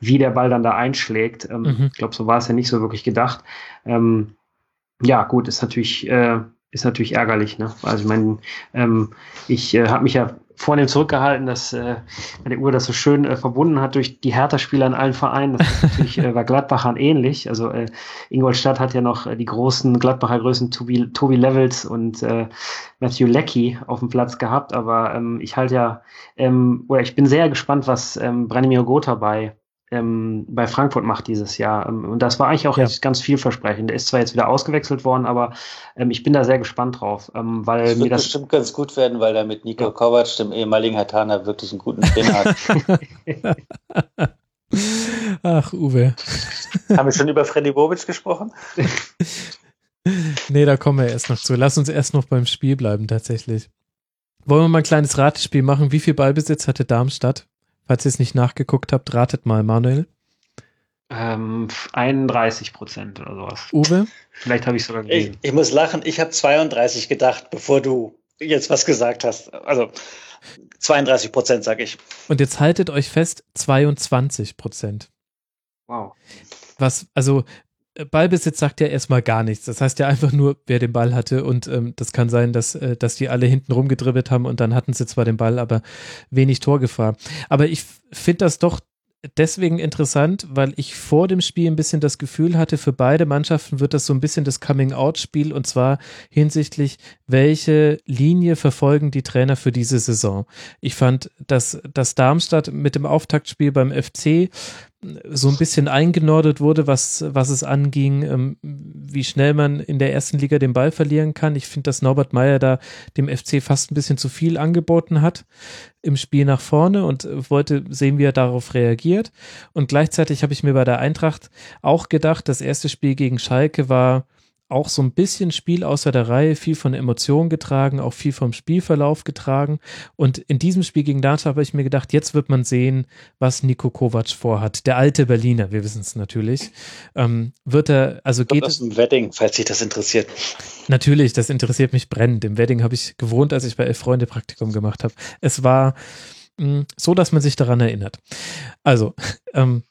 Speaker 5: wie der Ball dann da einschlägt. Ähm, mhm. Ich glaube, so war es ja nicht so wirklich gedacht. Ähm, ja, gut, ist natürlich äh, ist natürlich ärgerlich. Ne? Also ich meine, ähm, ich äh, habe mich ja vornehm zurückgehalten, dass äh, der Uhr das so schön äh, verbunden hat durch die Hertha-Spieler in allen Vereinen. Das ist natürlich äh, bei Gladbachern ähnlich. Also äh, Ingolstadt hat ja noch äh, die großen Gladbacher Größen Tobi, Tobi Levels und äh, Matthew Leckie auf dem Platz gehabt. Aber ähm, ich halte ja, ähm, oder ich bin sehr gespannt, was ähm, Branimir Gotha bei ähm, bei Frankfurt macht dieses Jahr. Ähm, und das war eigentlich auch ja. ganz vielversprechend. Der ist zwar jetzt wieder ausgewechselt worden, aber ähm, ich bin da sehr gespannt drauf, ähm, weil
Speaker 4: das mir das bestimmt ganz gut werden, weil er mit Nico ja. Kovac, dem ehemaligen Hatana, wirklich einen guten Trainer hat.
Speaker 3: Ach, Uwe.
Speaker 4: Haben wir schon über Freddy Bobic gesprochen?
Speaker 3: nee, da kommen wir erst noch zu. Lass uns erst noch beim Spiel bleiben, tatsächlich. Wollen wir mal ein kleines Ratespiel machen? Wie viel Ballbesitz hatte Darmstadt? Falls ihr es nicht nachgeguckt habt, ratet mal, Manuel.
Speaker 5: Ähm, 31 Prozent oder sowas.
Speaker 3: Uwe?
Speaker 5: Vielleicht habe ich sogar gelesen.
Speaker 4: Ich, ich muss lachen, ich habe 32 gedacht, bevor du jetzt was gesagt hast. Also 32 Prozent, sag ich.
Speaker 3: Und jetzt haltet euch fest, 22 Prozent.
Speaker 5: Wow.
Speaker 3: Was, also Ballbesitz sagt ja erstmal gar nichts. Das heißt ja einfach nur, wer den Ball hatte. Und ähm, das kann sein, dass, äh, dass die alle hinten rumgedribbelt haben und dann hatten sie zwar den Ball, aber wenig Torgefahr. Aber ich finde das doch deswegen interessant, weil ich vor dem Spiel ein bisschen das Gefühl hatte, für beide Mannschaften wird das so ein bisschen das Coming-out-Spiel und zwar hinsichtlich, welche Linie verfolgen die Trainer für diese Saison. Ich fand, dass, dass Darmstadt mit dem Auftaktspiel beim FC so ein bisschen eingenordet wurde, was, was es anging, ähm, wie schnell man in der ersten Liga den Ball verlieren kann. Ich finde, dass Norbert Meyer da dem FC fast ein bisschen zu viel angeboten hat im Spiel nach vorne und wollte sehen, wie er darauf reagiert. Und gleichzeitig habe ich mir bei der Eintracht auch gedacht, das erste Spiel gegen Schalke war auch so ein bisschen Spiel außer der Reihe, viel von Emotionen getragen, auch viel vom Spielverlauf getragen. Und in diesem Spiel gegen Darmstadt habe ich mir gedacht, jetzt wird man sehen, was Nico Kovac vorhat. Der alte Berliner, wir wissen es natürlich. Ähm, wird er, also geht
Speaker 4: es. im Wedding, falls sich das interessiert.
Speaker 3: Natürlich, das interessiert mich brennend. Im Wedding habe ich gewohnt, als ich bei Elf Freunde Praktikum gemacht habe. Es war mh, mm, so, dass man sich daran erinnert. Also, ähm,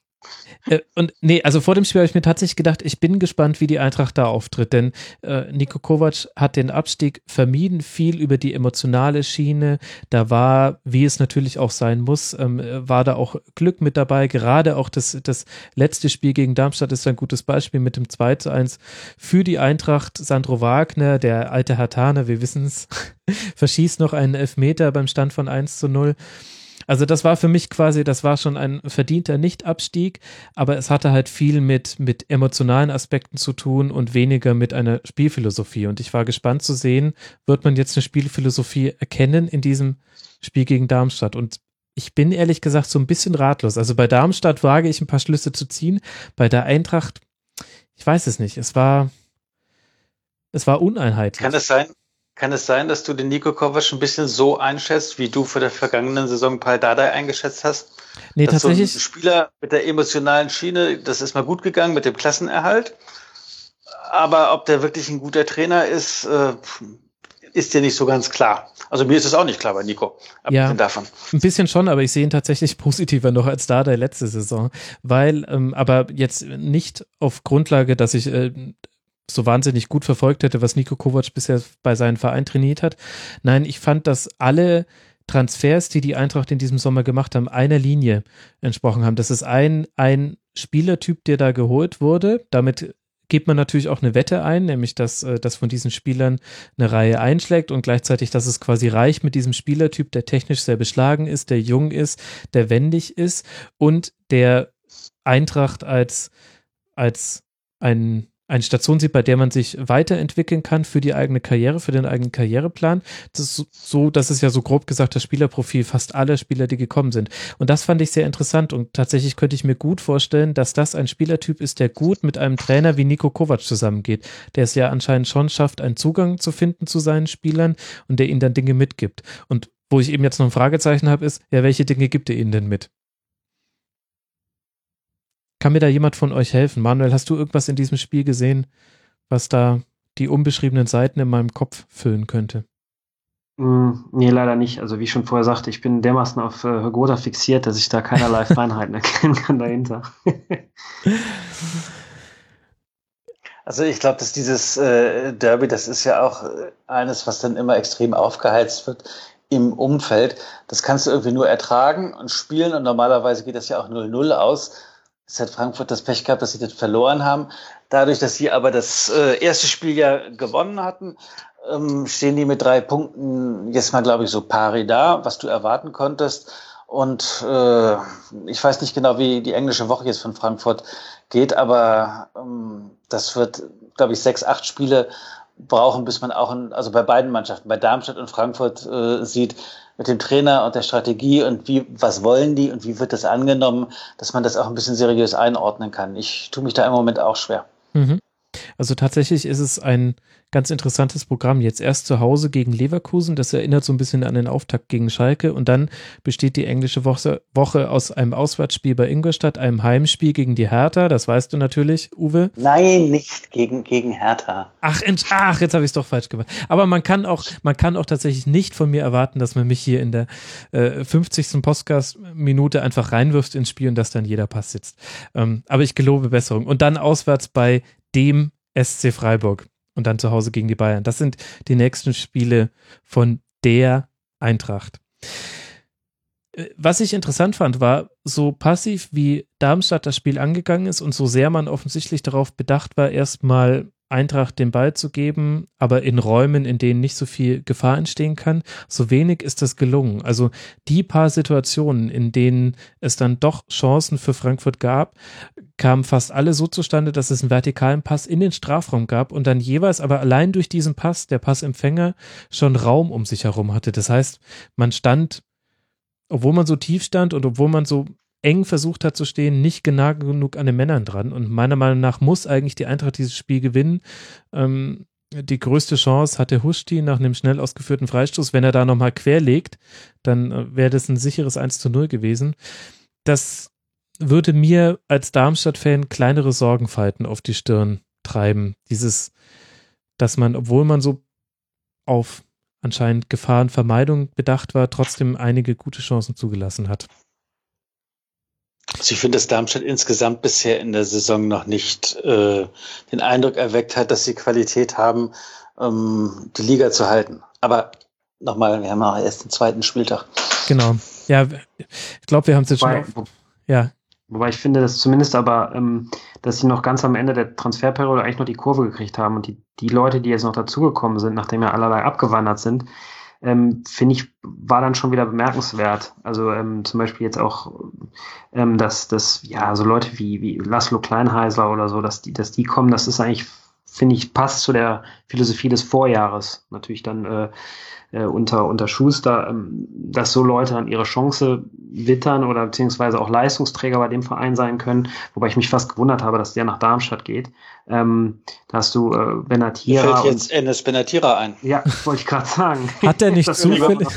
Speaker 3: äh, und nee, also vor dem Spiel habe ich mir tatsächlich gedacht, ich bin gespannt, wie die Eintracht da auftritt, denn äh, Nico Kovac hat den Abstieg vermieden, viel über die emotionale Schiene. Da war, wie es natürlich auch sein muss, ähm, war da auch Glück mit dabei. Gerade auch das, das letzte Spiel gegen Darmstadt ist ein gutes Beispiel mit dem 2 zu 1 für die Eintracht. Sandro Wagner, der alte Hatane, wir wissen es, verschießt noch einen Elfmeter beim Stand von 1 zu 0. Also das war für mich quasi, das war schon ein verdienter Nicht-Abstieg, aber es hatte halt viel mit, mit emotionalen Aspekten zu tun und weniger mit einer Spielphilosophie. Und ich war gespannt zu sehen, wird man jetzt eine Spielphilosophie erkennen in diesem Spiel gegen Darmstadt? Und ich bin ehrlich gesagt so ein bisschen ratlos. Also bei Darmstadt wage ich ein paar Schlüsse zu ziehen. Bei der Eintracht, ich weiß es nicht. Es war, es war uneinheitlich.
Speaker 4: Kann es sein, kann es sein, dass du den Nico Kovac ein bisschen so einschätzt, wie du für der vergangenen Saison Paul Dardai eingeschätzt hast?
Speaker 3: Nee, dass tatsächlich.
Speaker 4: So ein Spieler mit der emotionalen Schiene, das ist mal gut gegangen mit dem Klassenerhalt. Aber ob der wirklich ein guter Trainer ist, äh, ist dir nicht so ganz klar. Also mir ist es auch nicht klar bei Nico.
Speaker 3: Ja, davon. ein bisschen schon, aber ich sehe ihn tatsächlich positiver noch als da der letzte Saison, weil, ähm, aber jetzt nicht auf Grundlage, dass ich äh, so wahnsinnig gut verfolgt hätte, was Nico Kovac bisher bei seinem Verein trainiert hat. Nein, ich fand, dass alle Transfers, die die Eintracht in diesem Sommer gemacht haben, einer Linie entsprochen haben. Das ist ein, ein Spielertyp, der da geholt wurde. Damit gibt man natürlich auch eine Wette ein, nämlich dass, äh, dass von diesen Spielern eine Reihe einschlägt und gleichzeitig, dass es quasi reicht mit diesem Spielertyp, der technisch sehr beschlagen ist, der jung ist, der wendig ist und der Eintracht als, als ein eine Station sieht, bei der man sich weiterentwickeln kann für die eigene Karriere, für den eigenen Karriereplan. Das ist so, das ist ja so grob gesagt das Spielerprofil fast aller Spieler, die gekommen sind. Und das fand ich sehr interessant und tatsächlich könnte ich mir gut vorstellen, dass das ein Spielertyp ist, der gut mit einem Trainer wie Nico Kovac zusammengeht, der es ja anscheinend schon schafft, einen Zugang zu finden zu seinen Spielern und der ihnen dann Dinge mitgibt. Und wo ich eben jetzt noch ein Fragezeichen habe, ist, ja, welche Dinge gibt er ihnen denn mit? Kann mir da jemand von euch helfen? Manuel, hast du irgendwas in diesem Spiel gesehen, was da die unbeschriebenen Seiten in meinem Kopf füllen könnte?
Speaker 5: Mm, nee, leider nicht. Also wie ich schon vorher sagte, ich bin dermaßen auf äh, Hörgotha fixiert, dass ich da keinerlei Feinheiten erkennen kann dahinter.
Speaker 4: also ich glaube, dass dieses äh, Derby, das ist ja auch äh, eines, was dann immer extrem aufgeheizt wird im Umfeld. Das kannst du irgendwie nur ertragen und spielen und normalerweise geht das ja auch 0-0 aus. Es hat Frankfurt das Pech gehabt, dass sie das verloren haben. Dadurch, dass sie aber das äh, erste Spiel ja gewonnen hatten, ähm, stehen die mit drei Punkten jetzt mal, glaube ich, so pari da, was du erwarten konntest. Und äh, ich weiß nicht genau, wie die englische Woche jetzt von Frankfurt geht, aber ähm, das wird, glaube ich, sechs, acht Spiele brauchen, bis man auch, in, also bei beiden Mannschaften, bei Darmstadt und Frankfurt äh, sieht, mit dem Trainer und der Strategie und wie, was wollen die und wie wird das angenommen, dass man das auch ein bisschen seriös einordnen kann. Ich tue mich da im Moment auch schwer.
Speaker 3: Mhm. Also tatsächlich ist es ein ganz interessantes Programm. Jetzt erst zu Hause gegen Leverkusen, das erinnert so ein bisschen an den Auftakt gegen Schalke und dann besteht die englische Woche, Woche aus einem Auswärtsspiel bei Ingolstadt, einem Heimspiel gegen die Hertha, das weißt du natürlich, Uwe.
Speaker 4: Nein, nicht gegen, gegen Hertha.
Speaker 3: Ach, ach jetzt habe ich es doch falsch gemacht. Aber man kann auch, man kann auch tatsächlich nicht von mir erwarten, dass man mich hier in der äh, 50. Podcast-Minute einfach reinwirft ins Spiel und dass dann jeder Pass sitzt. Ähm, aber ich gelobe Besserung. Und dann auswärts bei dem SC Freiburg und dann zu Hause gegen die Bayern. Das sind die nächsten Spiele von der Eintracht. Äh, was ich interessant fand, war, so passiv wie Darmstadt das Spiel angegangen ist und so sehr man offensichtlich darauf bedacht war, erstmal Eintracht den Ball zu geben, aber in Räumen, in denen nicht so viel Gefahr entstehen kann. So wenig ist das gelungen. Also die paar Situationen, in denen es dann doch Chancen für Frankfurt gab, kamen fast alle so zustande, dass es einen vertikalen Pass in den Strafraum gab und dann jeweils aber allein durch diesen Pass der Passempfänger schon Raum um sich herum hatte. Das heißt, man stand, obwohl man so tief stand und obwohl man so eng versucht hat zu stehen, nicht genau genug an den Männern dran. Und meiner Meinung nach muss eigentlich die Eintracht dieses Spiel gewinnen. Ähm, die größte Chance hatte Huschti nach einem schnell ausgeführten Freistoß. Wenn er da nochmal querlegt, dann äh, wäre das ein sicheres 1 zu 0 gewesen. Das würde mir als Darmstadt-Fan kleinere Sorgenfalten auf die Stirn treiben. Dieses, dass man, obwohl man so auf anscheinend Gefahrenvermeidung bedacht war, trotzdem einige gute Chancen zugelassen hat.
Speaker 4: Also ich finde, dass Darmstadt insgesamt bisher in der Saison noch nicht äh, den Eindruck erweckt hat, dass sie Qualität haben, ähm, die Liga zu halten. Aber nochmal, wir haben auch erst den zweiten Spieltag.
Speaker 3: Genau. Ja, ich glaube, wir haben es jetzt schon. Auf,
Speaker 5: ja. Wobei ich finde, dass zumindest aber, ähm, dass sie noch ganz am Ende der Transferperiode eigentlich noch die Kurve gekriegt haben und die, die Leute, die jetzt noch dazugekommen sind, nachdem ja allerlei abgewandert sind, ähm, finde ich, war dann schon wieder bemerkenswert. Also ähm, zum Beispiel jetzt auch, ähm, dass, dass ja, so Leute wie, wie Laszlo Kleinheisler oder so, dass die, dass die kommen, das ist eigentlich, finde ich, passt zu der Philosophie des Vorjahres. Natürlich dann äh, äh, unter, unter Schuster, ähm, dass so Leute dann ihre Chance wittern oder beziehungsweise auch Leistungsträger bei dem Verein sein können, wobei ich mich fast gewundert habe, dass der nach Darmstadt geht. Ähm, da hast du äh, Benatira.
Speaker 4: Mir fällt jetzt Enes Benatira ein.
Speaker 5: Ja, wollte ich gerade sagen.
Speaker 3: Hat er nicht zufällig?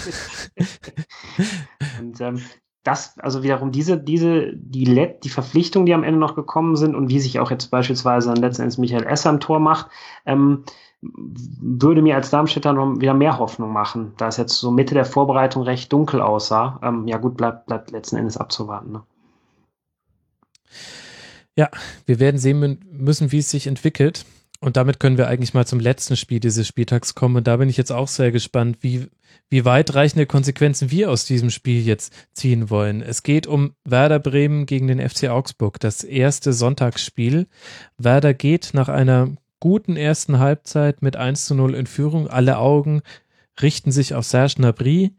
Speaker 5: und ähm, das, also wiederum diese, diese, die, Let die Verpflichtungen, die am Ende noch gekommen sind und wie sich auch jetzt beispielsweise dann letztendlich Michael Esser am Tor macht, ähm, würde mir als Darmstädter noch wieder mehr Hoffnung machen, da es jetzt so Mitte der Vorbereitung recht dunkel aussah. Ähm, ja gut, bleibt, bleibt letzten Endes abzuwarten. Ne?
Speaker 3: Ja, wir werden sehen müssen, wie es sich entwickelt. Und damit können wir eigentlich mal zum letzten Spiel dieses Spieltags kommen. Und da bin ich jetzt auch sehr gespannt, wie, wie weitreichende Konsequenzen wir aus diesem Spiel jetzt ziehen wollen. Es geht um Werder Bremen gegen den FC Augsburg, das erste Sonntagsspiel. Werder geht nach einer guten ersten Halbzeit mit 1 zu 0 in Führung. Alle Augen richten sich auf Serge Nabry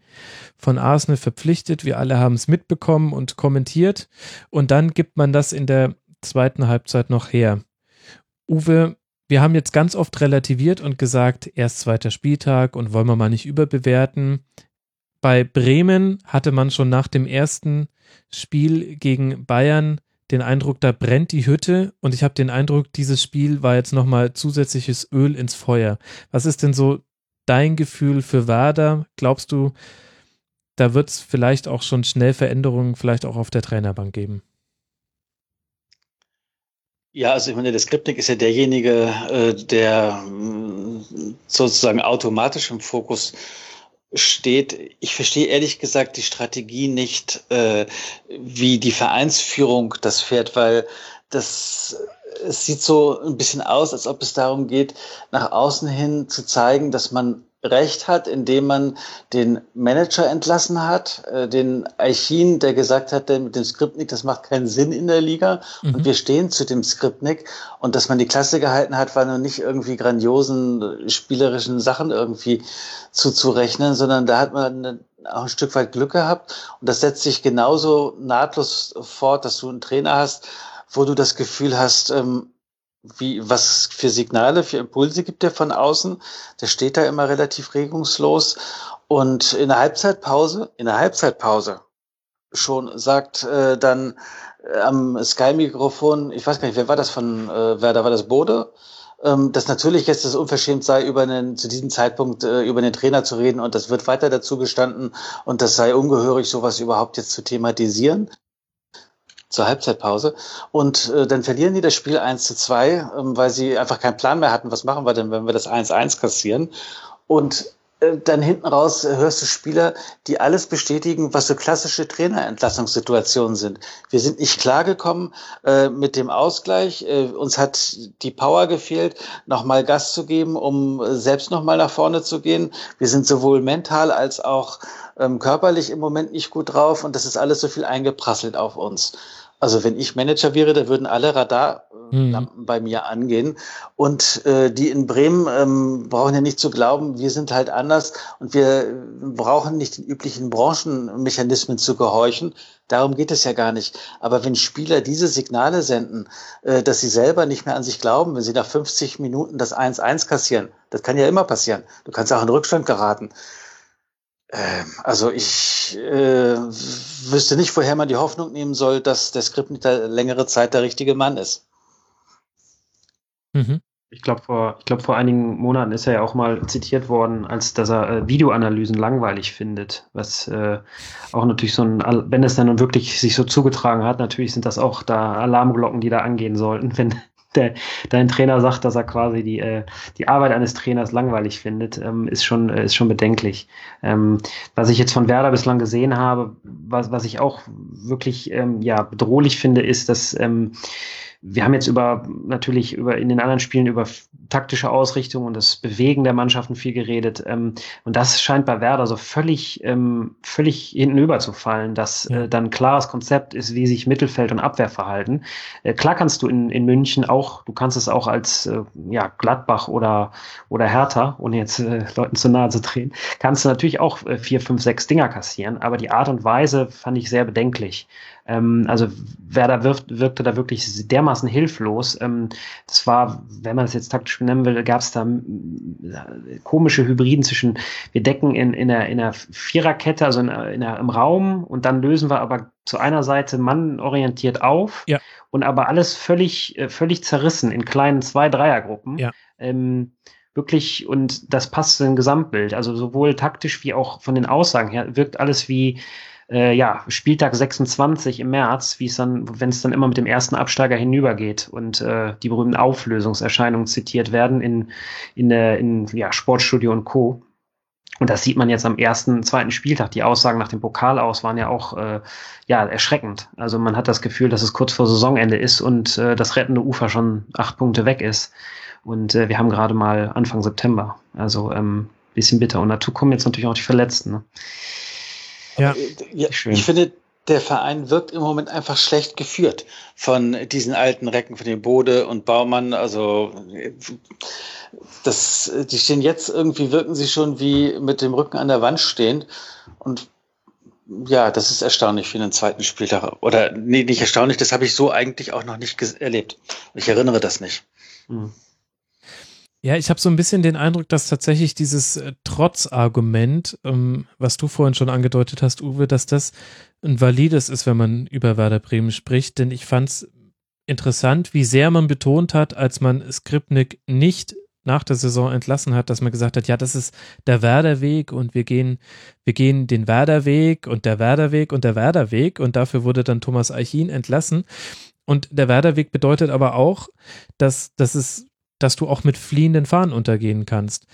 Speaker 3: von Arsenal verpflichtet. Wir alle haben es mitbekommen und kommentiert. Und dann gibt man das in der zweiten Halbzeit noch her. Uwe, wir haben jetzt ganz oft relativiert und gesagt, erst zweiter Spieltag und wollen wir mal nicht überbewerten. Bei Bremen hatte man schon nach dem ersten Spiel gegen Bayern den Eindruck, da brennt die Hütte und ich habe den Eindruck, dieses Spiel war jetzt nochmal zusätzliches Öl ins Feuer. Was ist denn so dein Gefühl für Werder? Glaubst du, da wird es vielleicht auch schon schnell Veränderungen, vielleicht auch auf der Trainerbank geben?
Speaker 4: Ja, also ich meine, der Skripnik ist ja derjenige, äh, der mm, sozusagen automatisch im Fokus steht. Ich verstehe ehrlich gesagt die Strategie nicht, äh, wie die Vereinsführung das fährt, weil das es sieht so ein bisschen aus, als ob es darum geht, nach außen hin zu zeigen, dass man Recht hat, indem man den Manager entlassen hat, äh, den Eichin, der gesagt hat, der mit dem Skriptnik, das macht keinen Sinn in der Liga. Mhm. Und wir stehen zu dem Skriptnik. Und dass man die Klasse gehalten hat, war nur nicht irgendwie grandiosen spielerischen Sachen irgendwie zuzurechnen, sondern da hat man auch ein Stück weit Glück gehabt. Und das setzt sich genauso nahtlos fort, dass du einen Trainer hast, wo du das Gefühl hast, ähm, wie, was für Signale, für Impulse gibt er von außen. Der steht da immer relativ regungslos. Und in der Halbzeitpause, in der Halbzeitpause schon sagt äh, dann äh, am Sky-Mikrofon, ich weiß gar nicht, wer war das von äh, Werder, war das Bode? Ähm, dass natürlich jetzt das unverschämt sei, über einen, zu diesem Zeitpunkt äh, über den Trainer zu reden und das wird weiter dazu gestanden und das sei ungehörig, sowas überhaupt jetzt zu thematisieren zur Halbzeitpause. Und äh, dann verlieren die das Spiel 1 zu 2, ähm, weil sie einfach keinen Plan mehr hatten, was machen wir denn, wenn wir das 1-1 kassieren. Und äh, dann hinten raus hörst du Spieler, die alles bestätigen, was so klassische Trainerentlassungssituationen sind. Wir sind nicht klargekommen äh, mit dem Ausgleich. Äh, uns hat die Power gefehlt, nochmal Gas zu geben, um äh, selbst nochmal nach vorne zu gehen. Wir sind sowohl mental als auch ähm, körperlich im Moment nicht gut drauf und das ist alles so viel eingeprasselt auf uns. Also wenn ich Manager wäre, da würden alle Radarlampen mhm. bei mir angehen. Und äh, die in Bremen ähm, brauchen ja nicht zu glauben, wir sind halt anders und wir brauchen nicht den üblichen Branchenmechanismen zu gehorchen. Darum geht es ja gar nicht. Aber wenn Spieler diese Signale senden, äh, dass sie selber nicht mehr an sich glauben, wenn sie nach 50 Minuten das 1-1 kassieren, das kann ja immer passieren. Du kannst auch in Rückstand geraten. Ähm, also ich äh, wüsste nicht, woher man die Hoffnung nehmen soll, dass der Skriptnitter längere Zeit der richtige Mann ist.
Speaker 5: Mhm. Ich glaube, vor, ich glaub, vor einigen Monaten ist er ja auch mal zitiert worden, als dass er äh, Videoanalysen langweilig findet. Was äh, auch natürlich so ein, wenn es dann wirklich sich so zugetragen hat, natürlich sind das auch da Alarmglocken, die da angehen sollten, wenn, der, dein Trainer sagt, dass er quasi die, äh, die Arbeit eines Trainers langweilig findet, ähm, ist, schon, äh, ist schon bedenklich. Ähm, was ich jetzt von Werder bislang gesehen habe, was, was ich auch wirklich ähm, ja, bedrohlich finde, ist, dass ähm, wir haben jetzt über natürlich über in den anderen Spielen über taktische Ausrichtung und das Bewegen der Mannschaften viel geredet. Ähm, und das scheint bei Werder so völlig, ähm, völlig hintenüber zu fallen, dass äh, dann klares Konzept ist, wie sich Mittelfeld und Abwehr verhalten. Äh, klar kannst du in, in München auch, du kannst es auch als äh, ja, Gladbach oder, oder Hertha, ohne jetzt äh, Leuten zu nahe zu drehen, kannst du natürlich auch äh, vier, fünf, sechs Dinger kassieren, aber die Art und Weise fand ich sehr bedenklich. Ähm, also Werder wirft, wirkte da wirklich dermaßen hilflos. Ähm, das war, wenn man es jetzt taktisch benennen will, gab es da äh, komische Hybriden zwischen, wir decken in, in, der, in der Viererkette, also in, in der, im Raum und dann lösen wir aber zu einer Seite mannorientiert auf
Speaker 3: ja.
Speaker 5: und aber alles völlig, äh, völlig zerrissen in kleinen Zwei-, Dreiergruppen.
Speaker 3: Ja.
Speaker 5: Ähm, wirklich, und das passt zu dem Gesamtbild. Also sowohl taktisch wie auch von den Aussagen her wirkt alles wie äh, ja, Spieltag 26 im März, wie es dann, wenn es dann immer mit dem ersten Absteiger hinübergeht und äh, die berühmten Auflösungserscheinungen zitiert werden in, in, der, in ja, Sportstudio und Co. Und das sieht man jetzt am ersten, zweiten Spieltag. Die Aussagen nach dem Pokal aus waren ja auch äh, ja erschreckend. Also man hat das Gefühl, dass es kurz vor Saisonende ist und äh, das rettende Ufer schon acht Punkte weg ist. Und äh, wir haben gerade mal Anfang September. Also ähm, bisschen bitter. Und dazu kommen jetzt natürlich auch die Verletzten. Ne?
Speaker 4: Ja, äh, ja ich finde, der Verein wirkt im Moment einfach schlecht geführt von diesen alten Recken, von den Bode und Baumann. Also das, die stehen jetzt irgendwie, wirken sie schon wie mit dem Rücken an der Wand stehend. Und ja, das ist erstaunlich für einen zweiten Spieltag. Oder nee, nicht erstaunlich, das habe ich so eigentlich auch noch nicht erlebt. Ich erinnere das nicht. Mhm.
Speaker 3: Ja, ich habe so ein bisschen den Eindruck, dass tatsächlich dieses äh, Trotzargument, ähm, was du vorhin schon angedeutet hast, Uwe, dass das ein valides ist, wenn man über Werder Bremen spricht. Denn ich fand es interessant, wie sehr man betont hat, als man Skripnik nicht nach der Saison entlassen hat, dass man gesagt hat, ja, das ist der Werder-Weg und wir gehen, wir gehen den Werder-Weg und der Werder-Weg und der Werder-Weg und dafür wurde dann Thomas Eichin entlassen. Und der Werder-Weg bedeutet aber auch, dass, dass es dass du auch mit fliehenden Fahnen untergehen kannst.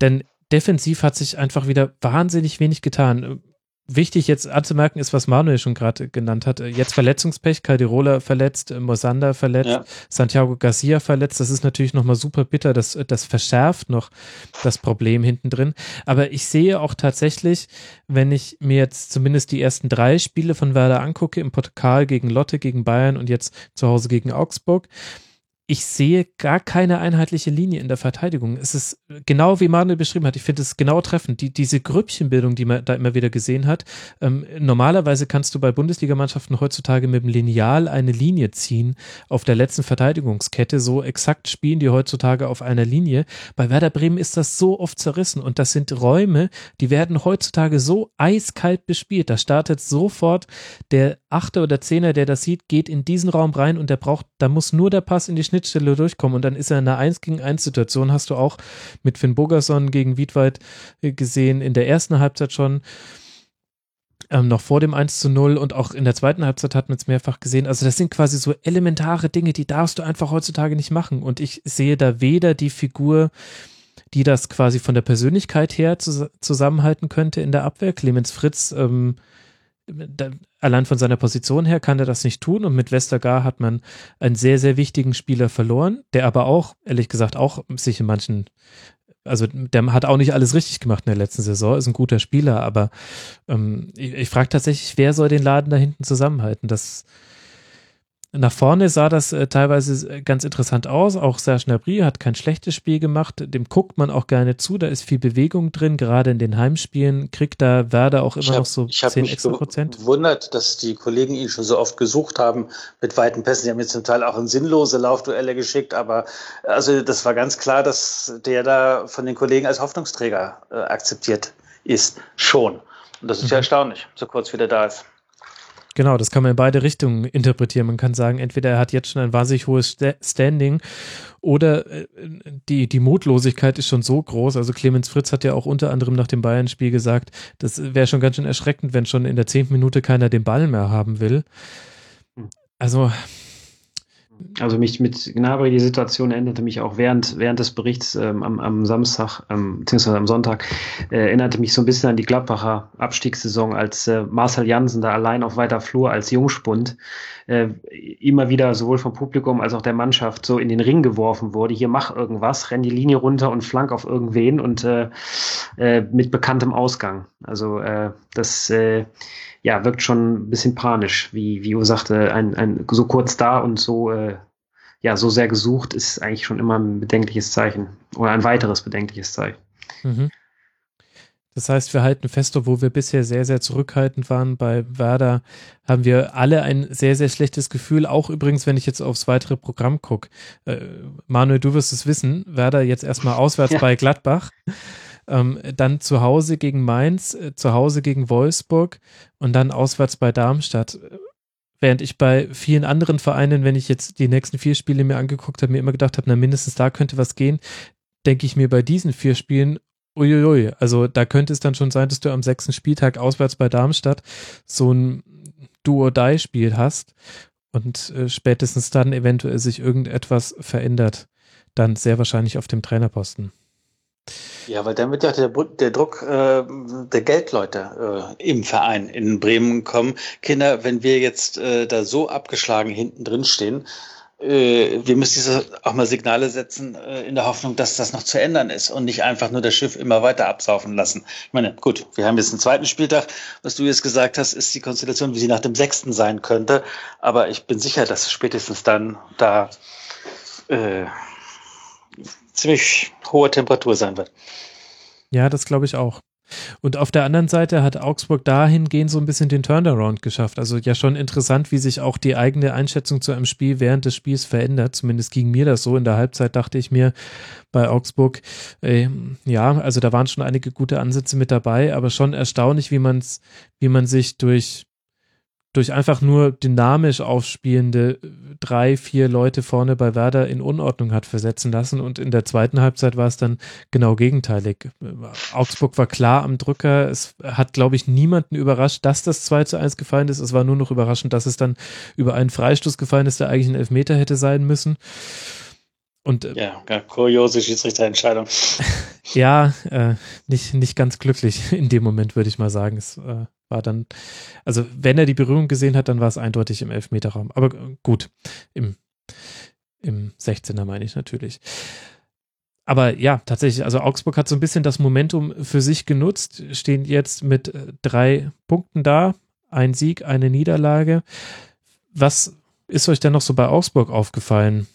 Speaker 3: Denn defensiv hat sich einfach wieder wahnsinnig wenig getan. Wichtig jetzt anzumerken ist, was Manuel schon gerade genannt hat. Jetzt Verletzungspech, Calderola verletzt, Mosander verletzt, ja. Santiago Garcia verletzt. Das ist natürlich nochmal super bitter. Das, das verschärft noch das Problem hinten drin. Aber ich sehe auch tatsächlich, wenn ich mir jetzt zumindest die ersten drei Spiele von Werder angucke, im Pokal gegen Lotte, gegen Bayern und jetzt zu Hause gegen Augsburg, ich sehe gar keine einheitliche Linie in der Verteidigung. Es ist genau wie Manuel beschrieben hat. Ich finde es genau treffend. Die, diese Grüppchenbildung, die man da immer wieder gesehen hat. Ähm, normalerweise kannst du bei Bundesligamannschaften heutzutage mit dem Lineal eine Linie ziehen auf der letzten Verteidigungskette. So exakt spielen die heutzutage auf einer Linie. Bei Werder Bremen ist das so oft zerrissen und das sind Räume, die werden heutzutage so eiskalt bespielt. Da startet sofort der Achter oder Zehner, der das sieht, geht in diesen Raum rein und der braucht, da muss nur der Pass in die Schnitt Schnittstelle durchkommen und dann ist er in einer 1 gegen 1 Situation, hast du auch mit Finn Bogerson gegen Wiedwald äh, gesehen, in der ersten Halbzeit schon. Ähm, noch vor dem 1 zu 0 und auch in der zweiten Halbzeit hat man es mehrfach gesehen. Also das sind quasi so elementare Dinge, die darfst du einfach heutzutage nicht machen. Und ich sehe da weder die Figur, die das quasi von der Persönlichkeit her zus zusammenhalten könnte in der Abwehr. Clemens Fritz ähm, da, allein von seiner Position her kann er das nicht tun und mit Westergaard hat man einen sehr, sehr wichtigen Spieler verloren, der aber auch, ehrlich gesagt, auch sich in manchen, also der hat auch nicht alles richtig gemacht in der letzten Saison, ist ein guter Spieler, aber ähm, ich, ich frage tatsächlich, wer soll den Laden da hinten zusammenhalten? Das, nach vorne sah das äh, teilweise ganz interessant aus. Auch Serge Gnabry hat kein schlechtes Spiel gemacht. Dem guckt man auch gerne zu. Da ist viel Bewegung drin. Gerade in den Heimspielen kriegt da Werder auch immer
Speaker 4: hab,
Speaker 3: noch so
Speaker 4: ich
Speaker 3: 10
Speaker 4: mich
Speaker 3: extra Prozent.
Speaker 4: gewundert, dass die Kollegen ihn schon so oft gesucht haben mit weiten Pässen. Die haben jetzt zum Teil auch in sinnlose Laufduelle geschickt. Aber also das war ganz klar, dass der da von den Kollegen als Hoffnungsträger äh, akzeptiert ist. Schon. Und das ist
Speaker 3: Mhm.
Speaker 4: ja erstaunlich, so kurz wie der da ist.
Speaker 3: Genau, das kann man in beide Richtungen interpretieren. Man kann sagen, entweder er hat jetzt schon ein wahnsinnig hohes Sta- Standing oder äh, die, die Mutlosigkeit ist schon so groß. Also Clemens Fritz hat ja auch unter anderem nach dem Bayern-Spiel gesagt, das wäre schon ganz schön erschreckend, wenn schon in der zehnten Minute keiner den Ball mehr haben will. Also,
Speaker 5: Also mich mit Gnabry, die Situation erinnerte mich auch während, während des Berichts ähm, am, am Samstag, ähm, beziehungsweise am Sonntag, äh, erinnerte mich so ein bisschen an die Gladbacher Abstiegssaison, als äh, Marcel Jansen da allein auf weiter Flur als Jungspund äh, immer wieder sowohl vom Publikum als auch der Mannschaft so in den Ring geworfen wurde. Hier mach irgendwas, renn die Linie runter und flank auf irgendwen und äh, äh, mit bekanntem Ausgang. Also äh, das äh, ja, wirkt schon ein bisschen panisch, wie, wie Uwe sagte, ein, ein, so kurz da und so, äh, ja, so sehr gesucht, ist eigentlich schon immer ein bedenkliches Zeichen oder ein weiteres bedenkliches Zeichen.
Speaker 3: mhm. das heißt, wir halten fest, obwohl wir bisher sehr, sehr zurückhaltend waren bei Werder, haben wir alle ein sehr, sehr schlechtes Gefühl. Auch übrigens, wenn ich jetzt aufs weitere Programm gucke. Äh, Manuel, du wirst es wissen, Werder jetzt erstmal auswärts
Speaker 5: Ja.
Speaker 3: bei Gladbach. Ähm, dann zu Hause gegen Mainz, äh, zu Hause gegen Wolfsburg und dann auswärts bei Darmstadt. Während ich bei vielen anderen Vereinen, wenn ich jetzt die nächsten vier Spiele mir angeguckt habe, mir immer gedacht habe, na mindestens da könnte was gehen, denke ich mir bei diesen vier Spielen, uiuiui, also da könnte es dann schon sein, dass du am sechsten Spieltag auswärts bei Darmstadt so ein Duo-Die-Spiel hast und äh, spätestens dann eventuell sich irgendetwas verändert. Dann sehr wahrscheinlich auf dem Trainerposten.
Speaker 4: Ja, weil dann wird ja der, der Druck äh, der Geldleute äh, im Verein in Bremen kommen. Kinder, wenn wir jetzt äh, da so abgeschlagen hinten drin stehen, äh, wir müssen diese auch mal Signale setzen äh, in der Hoffnung, dass das noch zu ändern ist und nicht einfach nur das Schiff immer weiter absaufen lassen. Ich meine, gut, wir haben jetzt einen zweiten Spieltag. Was du jetzt gesagt hast, ist die Konstellation, wie sie nach dem sechsten sein könnte. Aber ich bin sicher, dass spätestens dann da äh, ziemlich hohe Temperatur sein wird.
Speaker 3: Ja, das glaube ich auch. Und auf der anderen Seite hat Augsburg dahingehend so ein bisschen den Turnaround geschafft. Also ja schon interessant, wie sich auch die eigene Einschätzung zu einem Spiel während des Spiels verändert. Zumindest ging mir das so. In der Halbzeit dachte ich mir bei Augsburg, äh, ja, also da waren schon einige gute Ansätze mit dabei, aber schon erstaunlich, wie man es, wie man sich durch durch einfach nur dynamisch aufspielende drei, vier Leute vorne bei Werder in Unordnung hat versetzen lassen und in der zweiten Halbzeit war es dann genau gegenteilig. Augsburg war klar am Drücker. Es hat, glaube ich, niemanden überrascht, dass das 2 zu 1 gefallen ist. Es war nur noch überraschend, dass es dann über einen Freistoß gefallen ist, der eigentlich ein Elfmeter hätte sein müssen. Und äh,
Speaker 4: Ja, ja kuriose Schiedsrichterentscheidung.
Speaker 3: ja, äh, nicht, nicht ganz glücklich in dem Moment, würde ich mal sagen. Es äh, war dann, also wenn er die Berührung gesehen hat, dann war es eindeutig im Elfmeterraum. Aber äh, gut, im, im 16er meine ich natürlich. Aber ja, tatsächlich, also Augsburg hat so ein bisschen das Momentum für sich genutzt, stehen jetzt mit äh, drei Punkten da, ein Sieg, eine Niederlage. Was ist euch denn noch so bei Augsburg aufgefallen,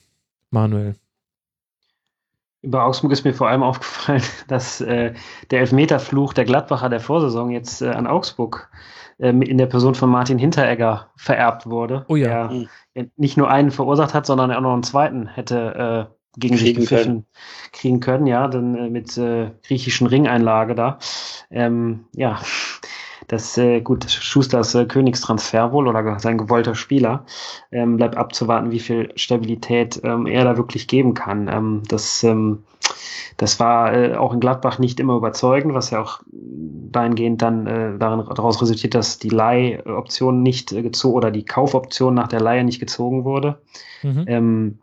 Speaker 3: Manuel?
Speaker 5: Bei Augsburg ist mir vor allem aufgefallen, dass äh, der Elfmeterfluch der Gladbacher der Vorsaison jetzt äh, an Augsburg äh, in der Person von Martin Hinteregger vererbt wurde.
Speaker 3: Oh ja.
Speaker 5: Der ja nicht nur einen verursacht hat, sondern auch noch einen zweiten hätte äh, gegen sich
Speaker 4: Kriegen
Speaker 5: gepfiffen
Speaker 4: können.
Speaker 5: kriegen können, ja, dann äh, mit äh, griechischen Ringeinlage da. Ähm, ja, das äh, gut, Schusters äh, Königstransfer wohl oder sein gewollter Spieler. Ähm, bleibt abzuwarten, wie viel Stabilität ähm, er da wirklich geben kann. Ähm, das, ähm, das war äh, auch in Gladbach nicht immer überzeugend, was ja auch dahingehend dann äh, darin, daraus resultiert, dass die Leihoption nicht äh, gezogen oder die Kaufoption nach der Leihe nicht gezogen wurde.
Speaker 3: Mhm.
Speaker 5: Ähm,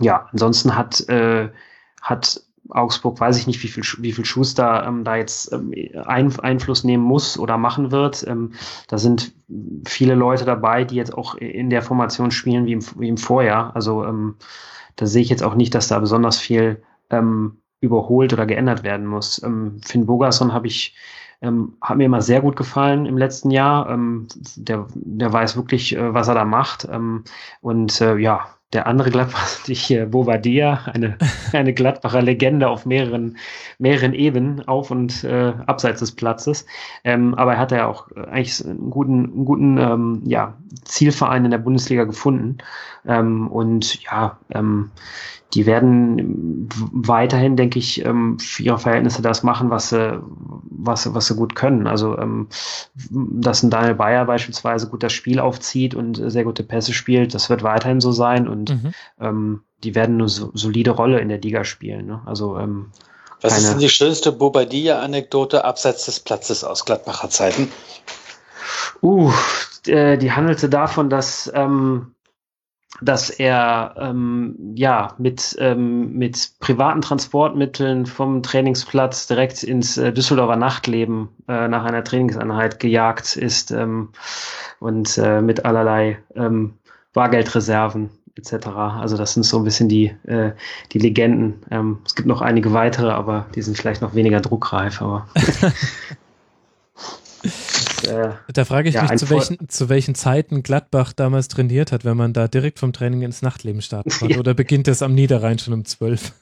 Speaker 5: ja, ansonsten hat, äh, hat Augsburg, weiß ich nicht, wie viel, wie viel Schuster ähm, da jetzt ähm, ein, Einfluss nehmen muss oder machen wird. Ähm, da sind viele Leute dabei, die jetzt auch in der Formation spielen wie im, wie im Vorjahr. Also ähm, da sehe ich jetzt auch nicht, dass da besonders viel ähm, überholt oder geändert werden muss. Ähm, Finn Bogason habe ich ähm, hat mir immer sehr gut gefallen im letzten Jahr. Ähm, der, der weiß wirklich, äh, was er da macht. Ähm, und äh, ja, der andere Gladbach, die Bobadilla, eine, eine Gladbacher Legende auf mehreren, mehreren Ebenen, auf und äh, abseits des Platzes. Ähm, aber er hat ja auch eigentlich einen guten, einen guten ähm, ja, Zielverein in der Bundesliga gefunden. Ähm, und ja, ähm, die werden weiterhin, denke ich, ähm, für ihre Verhältnisse das machen, was sie, was, was sie gut können. Also, ähm, dass ein Daniel Bayer beispielsweise gut das Spiel aufzieht und sehr gute Pässe spielt, das wird weiterhin so sein und mhm. ähm, die werden eine so, solide Rolle in der Liga spielen. Ne? Also, ähm,
Speaker 4: was ist denn die schönste Bobadilla-Anekdote abseits des Platzes aus Gladbacher Zeiten?
Speaker 5: Uh, die handelte davon, dass ähm, dass er ähm, ja mit ähm, mit privaten Transportmitteln vom Trainingsplatz direkt ins äh, Düsseldorfer Nachtleben äh, nach einer Trainingseinheit gejagt ist ähm, und äh, mit allerlei ähm, Bargeldreserven etc. Also das sind so ein bisschen die äh, die Legenden. Ähm, es gibt noch einige weitere, aber die sind vielleicht noch weniger druckreif. Aber
Speaker 3: äh, da frage ich ja, mich, zu welchen, zu welchen Zeiten Gladbach damals trainiert hat, wenn man da direkt vom Training ins Nachtleben starten konnte. Ja. Oder beginnt das am Niederrhein schon um zwölf?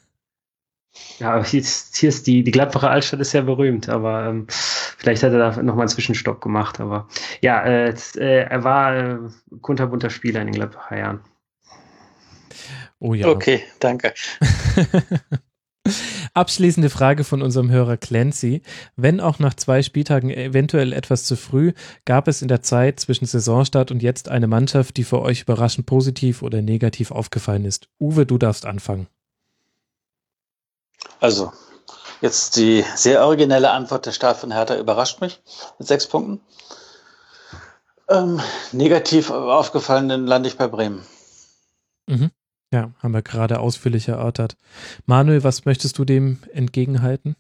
Speaker 5: Ja, hier ist, hier ist die, die Gladbacher Altstadt ist sehr berühmt, aber ähm, vielleicht hat er da nochmal einen Zwischenstopp gemacht. Aber ja, äh, äh, er war äh, kunterbunter Spieler in den Gladbacher Jahren.
Speaker 4: Oh ja. Okay, danke.
Speaker 3: Abschließende Frage von unserem Hörer Clancy. Wenn auch nach zwei Spieltagen eventuell etwas zu früh, gab es in der Zeit zwischen Saisonstart und jetzt eine Mannschaft, die für euch überraschend positiv oder negativ aufgefallen ist? Uwe, du darfst anfangen.
Speaker 4: Also, jetzt die sehr originelle Antwort der Start von Hertha überrascht mich mit sechs Punkten. Ähm, negativ aufgefallen, dann lande ich bei Bremen.
Speaker 3: Mhm. Ja, haben wir gerade ausführlich erörtert. Manuel, was möchtest du dem entgegenhalten?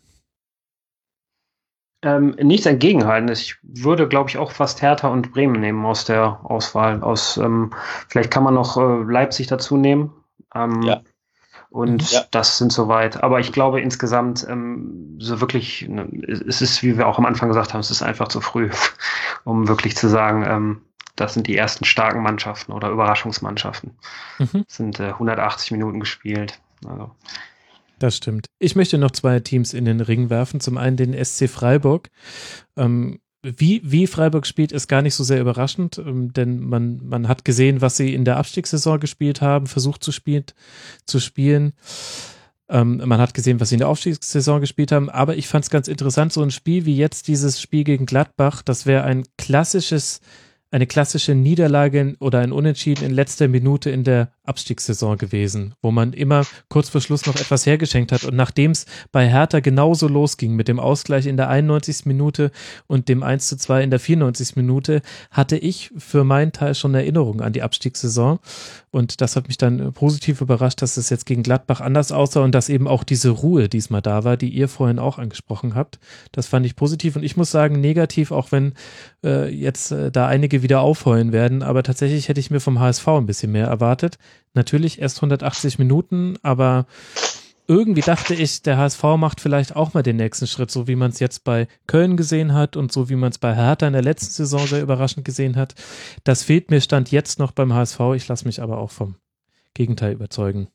Speaker 5: Ähm, nichts entgegenhalten. Ich würde, glaube ich, auch fast Hertha und Bremen nehmen aus der Auswahl. Aus, ähm, vielleicht kann man noch äh, Leipzig dazu nehmen. Ähm, ja. Und ja. das sind soweit. Aber ich glaube insgesamt, ähm, so wirklich, ne, es ist, wie wir auch am Anfang gesagt haben, es ist einfach zu früh, um wirklich zu sagen, ähm, das sind die ersten starken Mannschaften oder Überraschungsmannschaften. Mhm. sind äh, 180 Minuten gespielt. Also.
Speaker 3: Das stimmt. Ich möchte noch zwei Teams in den Ring werfen. Zum einen den SC Freiburg. Ähm, wie, wie Freiburg spielt, ist gar nicht so sehr überraschend, ähm, denn man, man hat gesehen, was sie in der Abstiegssaison gespielt haben, versucht zu, spielt, zu spielen. Ähm, man hat gesehen, was sie in der Aufstiegssaison gespielt haben, aber ich fand es ganz interessant, so ein Spiel wie jetzt dieses Spiel gegen Gladbach, das wäre ein klassisches eine klassische Niederlage oder ein Unentschieden in letzter Minute in der Abstiegssaison gewesen, wo man immer kurz vor Schluss noch etwas hergeschenkt hat. Und nachdem es bei Hertha genauso losging mit dem Ausgleich in der 91. Minute und dem 1 zu 2 in der 94. Minute, hatte ich für meinen Teil schon Erinnerungen an die Abstiegssaison. Und das hat mich dann positiv überrascht, dass es jetzt gegen Gladbach anders aussah und dass eben auch diese Ruhe diesmal da war, die ihr vorhin auch angesprochen habt. Das fand ich positiv und ich muss sagen negativ, auch wenn äh, jetzt äh, da einige wieder aufheulen werden. Aber tatsächlich hätte ich mir vom HSV ein bisschen mehr erwartet. Natürlich erst 180 Minuten, aber irgendwie dachte ich, der HSV macht vielleicht auch mal den nächsten Schritt, so wie man es jetzt bei Köln gesehen hat und so wie man es bei Hertha in der letzten Saison sehr überraschend gesehen hat. Das fehlt mir Stand jetzt noch beim HSV. Ich lasse mich aber auch vom Gegenteil überzeugen.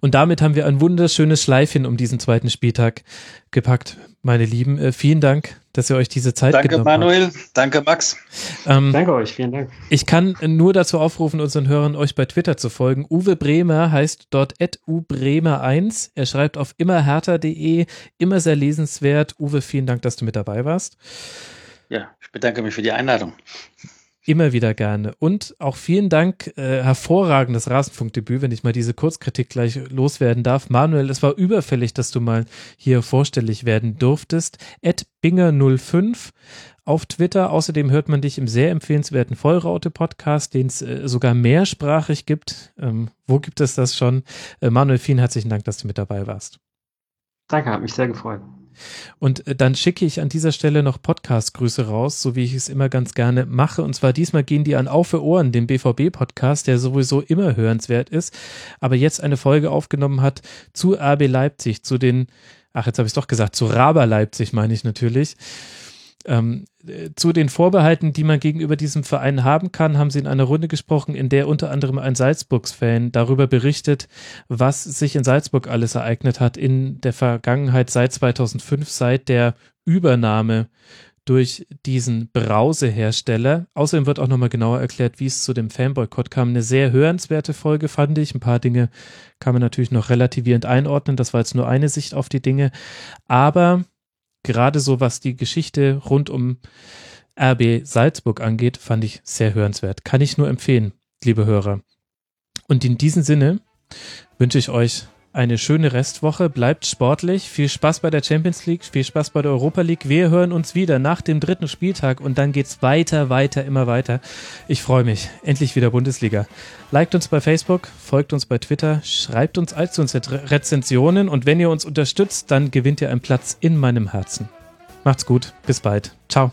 Speaker 3: Und damit haben wir ein wunderschönes Schleifchen um diesen zweiten Spieltag gepackt, meine Lieben. Äh, vielen Dank, dass ihr euch diese Zeit
Speaker 4: Danke,
Speaker 3: genommen
Speaker 4: Manuel.
Speaker 3: habt.
Speaker 4: Danke, Max.
Speaker 5: Ähm, Danke euch. Vielen Dank.
Speaker 3: Ich kann nur dazu aufrufen, unseren Hörern euch bei Twitter zu folgen. Uwe Bremer heißt dort ubremer1. Er schreibt auf immerhärter.de. Immer sehr lesenswert. Uwe, vielen Dank, dass du mit dabei warst.
Speaker 4: Ja, ich bedanke mich für die Einladung.
Speaker 3: Immer wieder gerne. Und auch vielen Dank, äh, hervorragendes Rasenfunkdebüt, wenn ich mal diese Kurzkritik gleich loswerden darf. Manuel, es war überfällig, dass du mal hier vorstellig werden durftest. Ed Binger05 auf Twitter. Außerdem hört man dich im sehr empfehlenswerten Vollraute-Podcast, den es äh, sogar mehrsprachig gibt. Ähm, wo gibt es das schon? Äh, Manuel, vielen herzlichen Dank, dass du mit dabei warst.
Speaker 5: Danke, hat mich sehr gefreut.
Speaker 3: Und äh, dann schicke ich an dieser Stelle noch Podcast-Grüße raus, so wie ich es immer ganz gerne mache. Und zwar diesmal gehen die an Auf für Ohren, dem BVB-Podcast, der sowieso immer hörenswert ist, aber jetzt eine Folge aufgenommen hat zu RB Leipzig, zu den, ach, jetzt habe ich es doch gesagt, zu Raber Leipzig meine ich natürlich. Ähm, zu den Vorbehalten, die man gegenüber diesem Verein haben kann, haben sie in einer Runde gesprochen, in der unter anderem ein Salzburgs-Fan darüber berichtet, was sich in Salzburg alles ereignet hat in der Vergangenheit seit 2005, seit der Übernahme durch diesen Brausehersteller. Außerdem wird auch nochmal genauer erklärt, wie es zu dem Fanboykott kam. Eine sehr hörenswerte Folge fand ich. Ein paar Dinge kann man natürlich noch relativierend einordnen. Das war jetzt nur eine Sicht auf die Dinge. Aber gerade so was die Geschichte rund um RB Salzburg angeht, fand ich sehr hörenswert. Kann ich nur empfehlen, liebe Hörer. Und in diesem Sinne wünsche ich euch eine schöne Restwoche. Bleibt sportlich. Viel Spaß bei der Champions League. Viel Spaß bei der Europa League. Wir hören uns wieder nach dem dritten Spieltag und dann geht's weiter, weiter, immer weiter. Ich freue mich. Endlich wieder Bundesliga. Liked uns bei Facebook, folgt uns bei Twitter, schreibt uns iTunes Rezensionen und wenn ihr uns unterstützt, dann gewinnt ihr einen Platz in meinem Herzen. Macht's gut. Bis bald. Ciao.